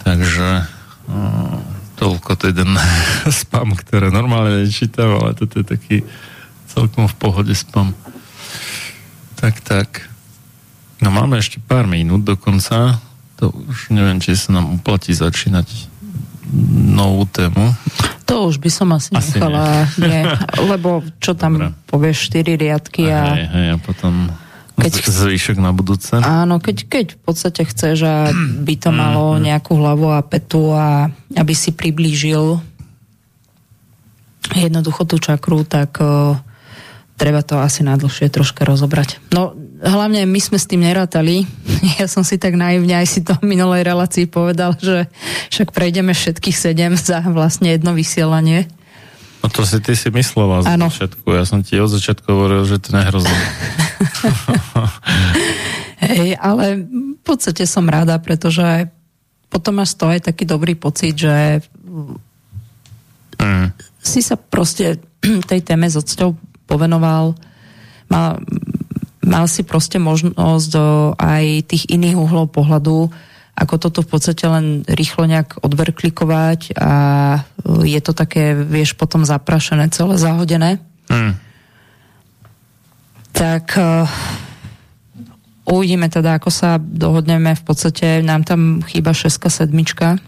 Takže uh, toľko to jeden spam, ktoré normálne nečítam, ale toto je taký celkom v pohode spam. Tak, tak. No máme ešte pár minút dokonca. To už neviem, či sa nám uplatí začínať novú tému? To už by som asi, asi nechala, nie. nie. Lebo čo tam Dobre. povieš, štyri riadky a... Hej, hej, a potom keď zvýšok na budúce. Áno, keď, keď v podstate chceš, aby to malo mm-hmm. nejakú hlavu a petu a aby si priblížil jednoducho tú čakru, tak uh, treba to asi najdlhšie troška rozobrať. No, hlavne my sme s tým nerátali. Ja som si tak naivne aj si to v minulej relácii povedal, že však prejdeme všetkých sedem za vlastne jedno vysielanie. No to si ty si myslela z začiatku. Ja som ti od začiatku hovoril, že to nehrozí. Hej, ale v podstate som rada, pretože potom máš to aj taký dobrý pocit, že mm. si sa proste tej téme s odsťou povenoval. Mal, mal si proste možnosť do aj tých iných uhlov pohľadu, ako toto v podstate len rýchlo nejak odverklikovať a je to také, vieš, potom zaprašené, celé zahodené. Hmm. Tak uh, uvidíme teda, ako sa dohodneme. V podstate nám tam chýba 6 sedmička.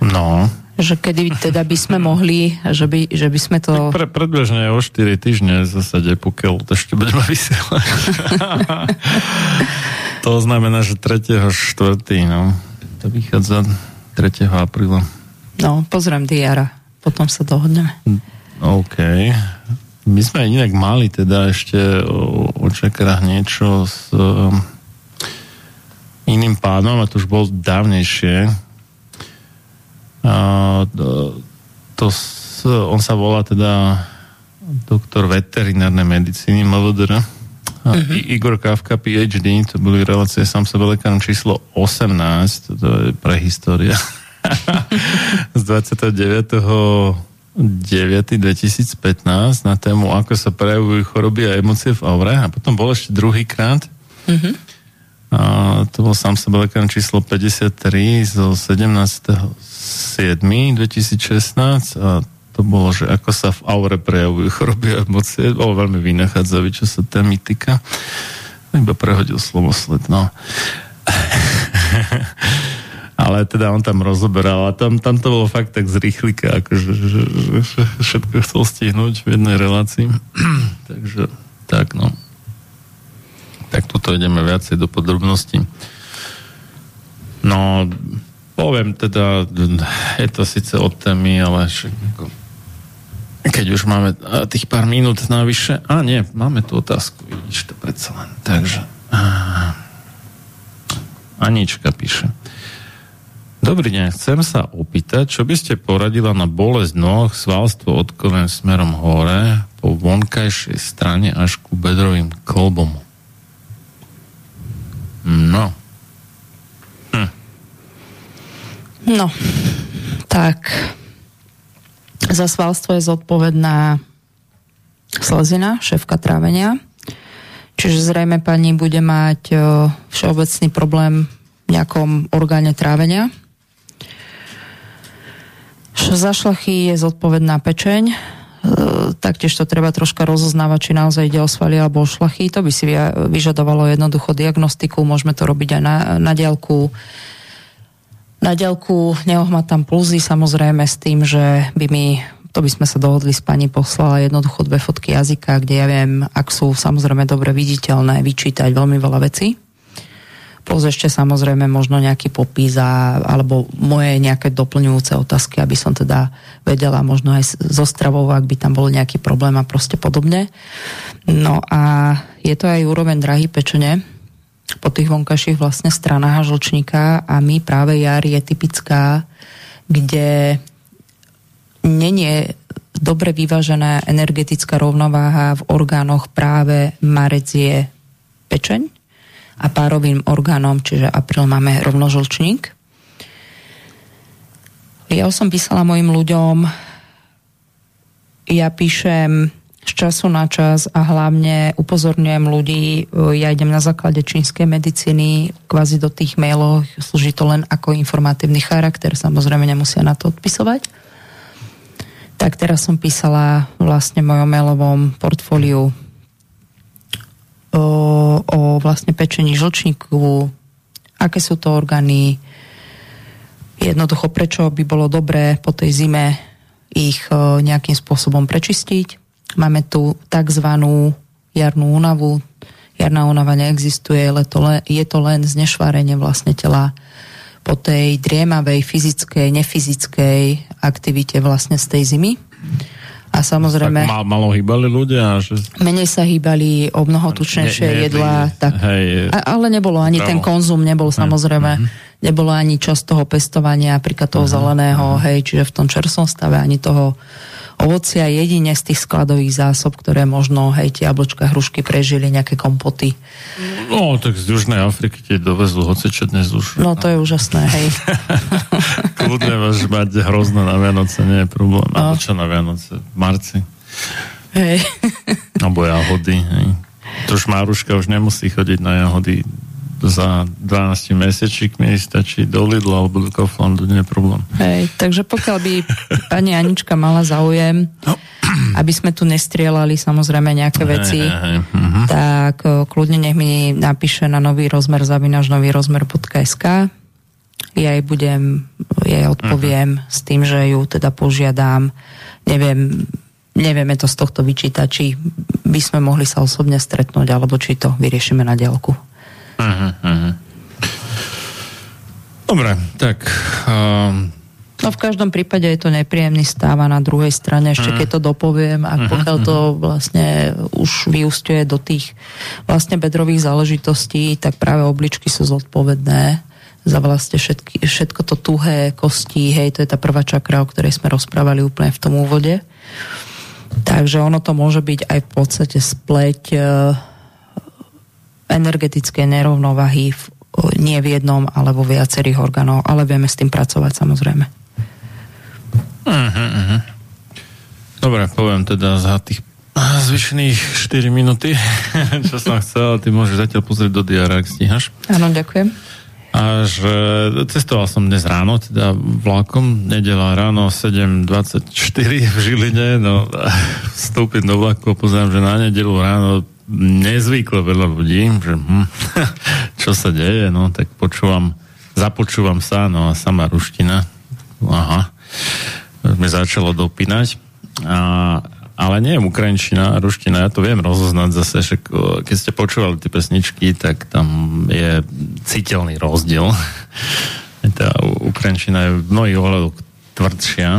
No že kedy teda by sme mohli, že by, že by sme to... pre, predbežne o 4 týždne v zásade, pokiaľ to ešte budeme vysielať. to znamená, že 3. 4. No, to vychádza 3. apríla. No, pozriem diara, potom sa dohodneme. OK. My sme inak mali teda ešte o, o čakrách niečo s um, iným pánom, a to už bol dávnejšie, to, on sa volá teda doktor veterinárnej medicíny MVDR. Uh-huh. Igor Kafka, PhD, to boli relácie sám sebe lekár číslo 18, to je prehistória. z 29. 9. 2015 na tému, ako sa prejavujú choroby a emócie v aure. A potom bol ešte druhýkrát. Uh-huh. A to bol sám sebe lekár číslo 53 zo 17. 7. 2016 a to bolo, že ako sa v aure prejavujú choroby a emócie. Bolo veľmi vynachádzavý, čo sa témy týka. Iba prehodil slovosled, no. Ale teda on tam rozoberal a tam, tam to bolo fakt tak z rýchlika, akože že, že, že všetko chcel stihnúť v jednej relácii. Takže tak, no. Tak tuto ideme viacej do podrobností. No, Poviem teda, je to síce od témy, ale keď už máme tých pár minút navyše, a nie, máme tu otázku, vidíš to predsa len, takže Anička píše. Dobrý deň, chcem sa opýtať, čo by ste poradila na bolesť noh, svalstvo od kolen smerom hore po vonkajšej strane až ku bedrovým kolbom. No. No, tak za svalstvo je zodpovedná slezina, šéfka trávenia. Čiže zrejme pani bude mať o, všeobecný problém v nejakom orgáne trávenia. Za šlachy je zodpovedná pečeň, e, taktiež to treba troška rozoznávať, či naozaj ide o svaly alebo o šlachy. To by si vyžadovalo jednoducho diagnostiku, môžeme to robiť aj na, na diálku. Na diálku neohmatám pulzy samozrejme s tým, že by mi to by sme sa dohodli s pani poslala jednoducho dve fotky jazyka, kde ja viem, ak sú samozrejme dobre viditeľné, vyčítať veľmi veľa vecí. Plus ešte samozrejme možno nejaký popis a, alebo moje nejaké doplňujúce otázky, aby som teda vedela možno aj zo stravou, ak by tam bol nejaký problém a proste podobne. No a je to aj úroveň drahy pečene, po tých vonkajších vlastne stranách žlčníka a my práve jar je typická, kde není dobre vyvážená energetická rovnováha v orgánoch práve marec je pečeň a párovým orgánom, čiže apríl máme rovnožlčník. Ja som písala mojim ľuďom, ja píšem z času na čas a hlavne upozorňujem ľudí, ja idem na základe čínskej medicíny, kvázi do tých mailov, slúži to len ako informatívny charakter, samozrejme nemusia na to odpisovať. Tak teraz som písala vlastne mojom mailovom portfóliu o, o vlastne pečení žlčníku, aké sú to orgány, jednoducho prečo by bolo dobré po tej zime ich nejakým spôsobom prečistiť Máme tu tzv. jarnú únavu. Jarná únava neexistuje, ale to le, je to len znešvárenie vlastne tela po tej driemavej, fyzickej, nefyzickej aktivite vlastne z tej zimy. A samozrejme... Tak mal, malo hýbali ľudia? Že... Menej sa hýbali o mnoho tučnejšie ne, ne, jedlá. Tak, hej, a, ale nebolo ani bravo. ten konzum, nebol samozrejme, uh-huh. nebolo ani čas toho pestovania, napríklad toho uh-huh. zeleného, uh-huh. hej, čiže v tom čerstvom stave ani toho ovocia jedine z tých skladových zásob, ktoré možno, hej, tie jablčka, hrušky prežili, nejaké kompoty. No, tak z Južnej Afriky tie dovezú hoci čo dnes už. No, to je úžasné, hej. Kľudne máš mať hrozno na Vianoce, nie je problém. No. čo na Vianoce? V marci. Hej. Alebo jahody, hej. To šmáruška už nemusí chodiť na jahody za 12 mesečíkmi stačí do Lidla alebo do Kauflandu, nie je problém. Hej, takže pokiaľ by pani Anička mala záujem, no. aby sme tu nestrielali samozrejme nejaké veci, hej, hej, uh-huh. tak kľudne nech mi napíše na nový rozmer zavinaž nový rozmer.sk ja jej budem, jej odpoviem uh-huh. s tým, že ju teda požiadam, neviem, nevieme to z tohto vyčítať, či by sme mohli sa osobne stretnúť, alebo či to vyriešime na diálku. Uh-huh, uh-huh. Dobre, tak... Um... No v každom prípade je to nepríjemný stav a na druhej strane ešte keď to dopoviem a pokiaľ to vlastne už vyústuje do tých vlastne bedrových záležitostí, tak práve obličky sú zodpovedné za vlastne všetky, všetko to tuhé kosti, hej, to je tá prvá čakra, o ktorej sme rozprávali úplne v tom úvode. Takže ono to môže byť aj v podstate spleť energetické nerovnováhy v, nie v jednom, ale vo viacerých orgánoch, ale vieme s tým pracovať samozrejme. Uh-huh, uh-huh. Dobre, poviem teda za tých zvyšných 4 minúty, čo som chcel, ty môžeš zatiaľ pozrieť do diára, ak stíhaš. Áno, ďakujem. A že cestoval som dnes ráno, teda vlakom, nedela ráno 7.24 v Žiline, no vstúpim do vlaku a pozerám, že na nedelu ráno nezvyklo veľa ľudí, že hm, čo sa deje, no tak počúvam, započúvam sa, no a sama ruština, aha, mi začalo dopínať. A, ale nie je ukrajinčina, ruština, ja to viem rozoznať zase, že keď ste počúvali tie pesničky, tak tam je citeľný rozdiel. Tá ukrajinčina je v mnohých ohľadoch tvrdšia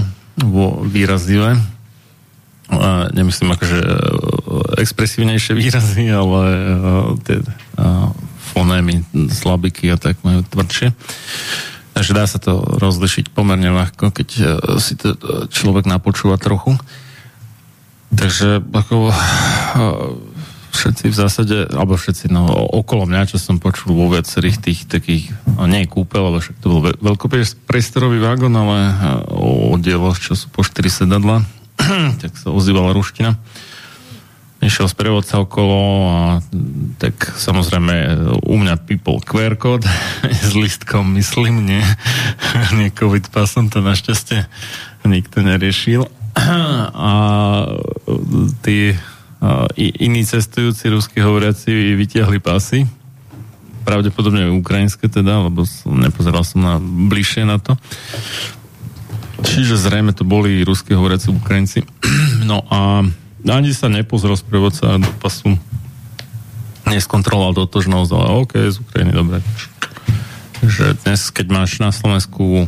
a nemyslím akože expresívnejšie výrazy, ale e, tie e, fonémy, slabiky a tak majú tvrdšie. Takže dá sa to rozlišiť pomerne ľahko, keď si to človek napočúva trochu. Takže ako všetci v zásade, alebo všetci, no okolo mňa, čo som počul vo viacerých tých takých, no, nie kúpel, ale však to bol veľkopriestorový vagón, ale o dieloch, čo sú po 4 sedadla, tak sa ozývala ruština. Išiel prevodca okolo a tak samozrejme u mňa pipol QR kód s listkom, myslím, nie, nie COVID pasom, to našťastie nikto neriešil. A tí iní cestujúci rusky hovoriaci vytiahli pasy, pravdepodobne ukrajinské teda, lebo nepozeral som na bližšie na to. Čiže zrejme to boli rusky hovoriaci Ukrajinci. No a ani sa nepozrel sprievodca do pasu, neskontroloval totožnosť, ale OK, z Ukrajiny, dobre. Že dnes, keď máš na Slovensku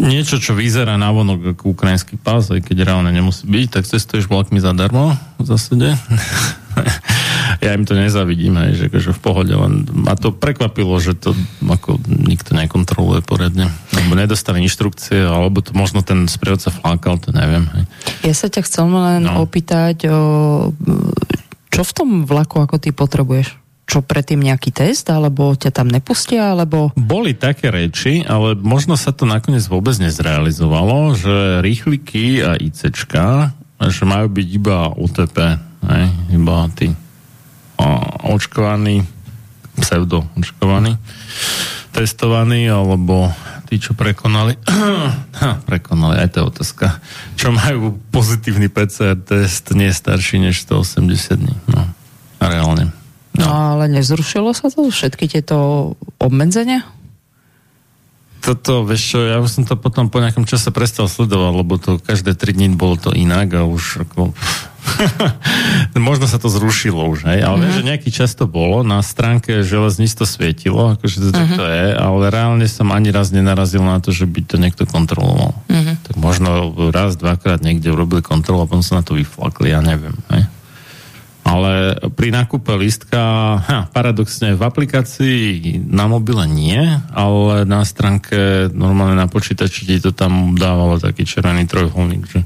niečo, čo vyzerá na vonok ako ukrajinský pás, aj keď reálne nemusí byť, tak cestuješ vlakmi zadarmo v zásade. ja im to nezavidím, aj, že akože v pohode, len ma to prekvapilo, že to ako nikto nekontroluje poriadne. Alebo nedostali inštrukcie, alebo to možno ten sprievodca flákal, to neviem. Hej. Ja sa ťa chcel len no. opýtať, o, čo v tom vlaku ako ty potrebuješ? čo predtým nejaký test, alebo ťa tam nepustia, alebo... Boli také reči, ale možno sa to nakoniec vôbec nezrealizovalo, že rýchliky a ICčka, že majú byť iba UTP, hej, iba tí očkovaní, pseudo očkovaní, testovaní, alebo tí, čo prekonali, ha, prekonali, aj to je otázka, čo majú pozitívny PCR test, nie starší než 180 dní, no, reálne. No. no ale nezrušilo sa to? Všetky tieto obmedzenia? Toto, vieš čo, ja už som to potom po nejakom čase prestal sledovať, lebo to každé tri dní bolo to inak a už ako... Možno sa to zrušilo už, hej, ale uh-huh. že nejaký čas to bolo, na stránke železníc to svietilo, akože to uh-huh. takto je, ale reálne som ani raz nenarazil na to, že by to niekto kontroloval. Uh-huh. Tak možno raz, dvakrát niekde urobili kontrolu a potom sa na to vyflakli, ja neviem, hej. Ale pri nákupe lístka, ha, paradoxne v aplikácii na mobile nie, ale na stránke normálne na počítači ti to tam dávalo taký červený trojuholník, že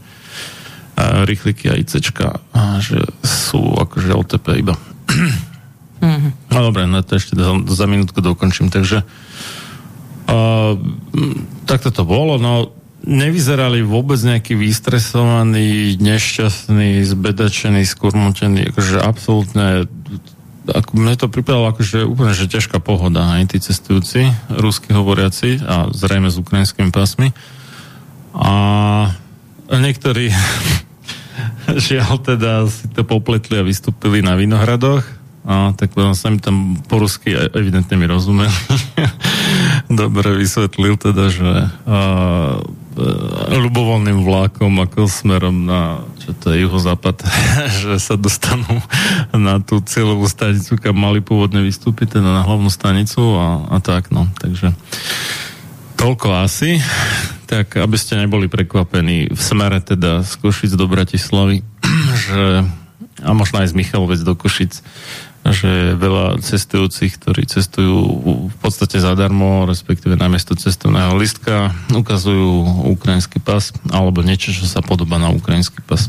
a rýchliky a ICčka, a že sú akože OTP iba. Mm-hmm. No dobre, no to ešte za, za minútku dokončím, takže uh, takto to bolo, no nevyzerali vôbec nejaký vystresovaný, nešťastný, zbedačený, skurmotený, akože absolútne ako mne to pripadalo akože úplne, že ťažká pohoda, aj tí cestujúci, rusky hovoriaci a zrejme s ukrajinskými pásmi. A niektorí žiaľ teda si to popletli a vystúpili na Vinohradoch a tak potom sa mi tam po rusky evidentne mi rozumeli. Dobre vysvetlil teda, že E, ľubovoľným vlákom ako smerom na čo to je juhozápad, že sa dostanú na tú cieľovú stanicu, kam mali pôvodne vystúpiť, teda na hlavnú stanicu a, a tak, no. Takže toľko asi. Tak, aby ste neboli prekvapení v smere teda z Košic do Bratislavy, že a možno aj z Michalovec do Košic, že veľa cestujúcich, ktorí cestujú v podstate zadarmo, respektíve namiesto cestovného listka, ukazujú ukrajinský pas alebo niečo, čo sa podobá na ukrajinský pas.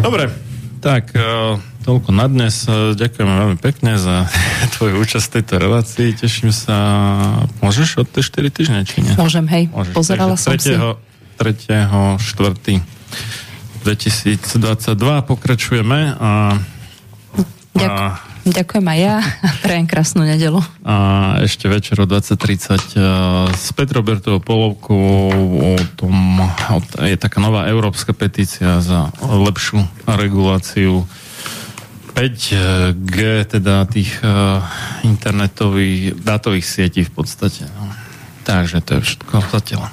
Dobre, tak e, toľko na dnes. E, ďakujem veľmi pekne za tvoju účasť v tejto relácii. Teším sa. Môžeš od tej 4 týždne, či nie? Môžem, hej. Môžeš. Pozerala som 3. si. 3. 4. 2022 pokračujeme a Ďak, a... Ďakujem aj ja a prajem krásnu nedelu. A ešte večer o 20.30 uh, s Petrobertovou polovkou o tom, o, je taká nová európska petícia za lepšiu reguláciu 5G, teda tých uh, internetových dátových sietí v podstate. No. Takže to je všetko zatiaľ.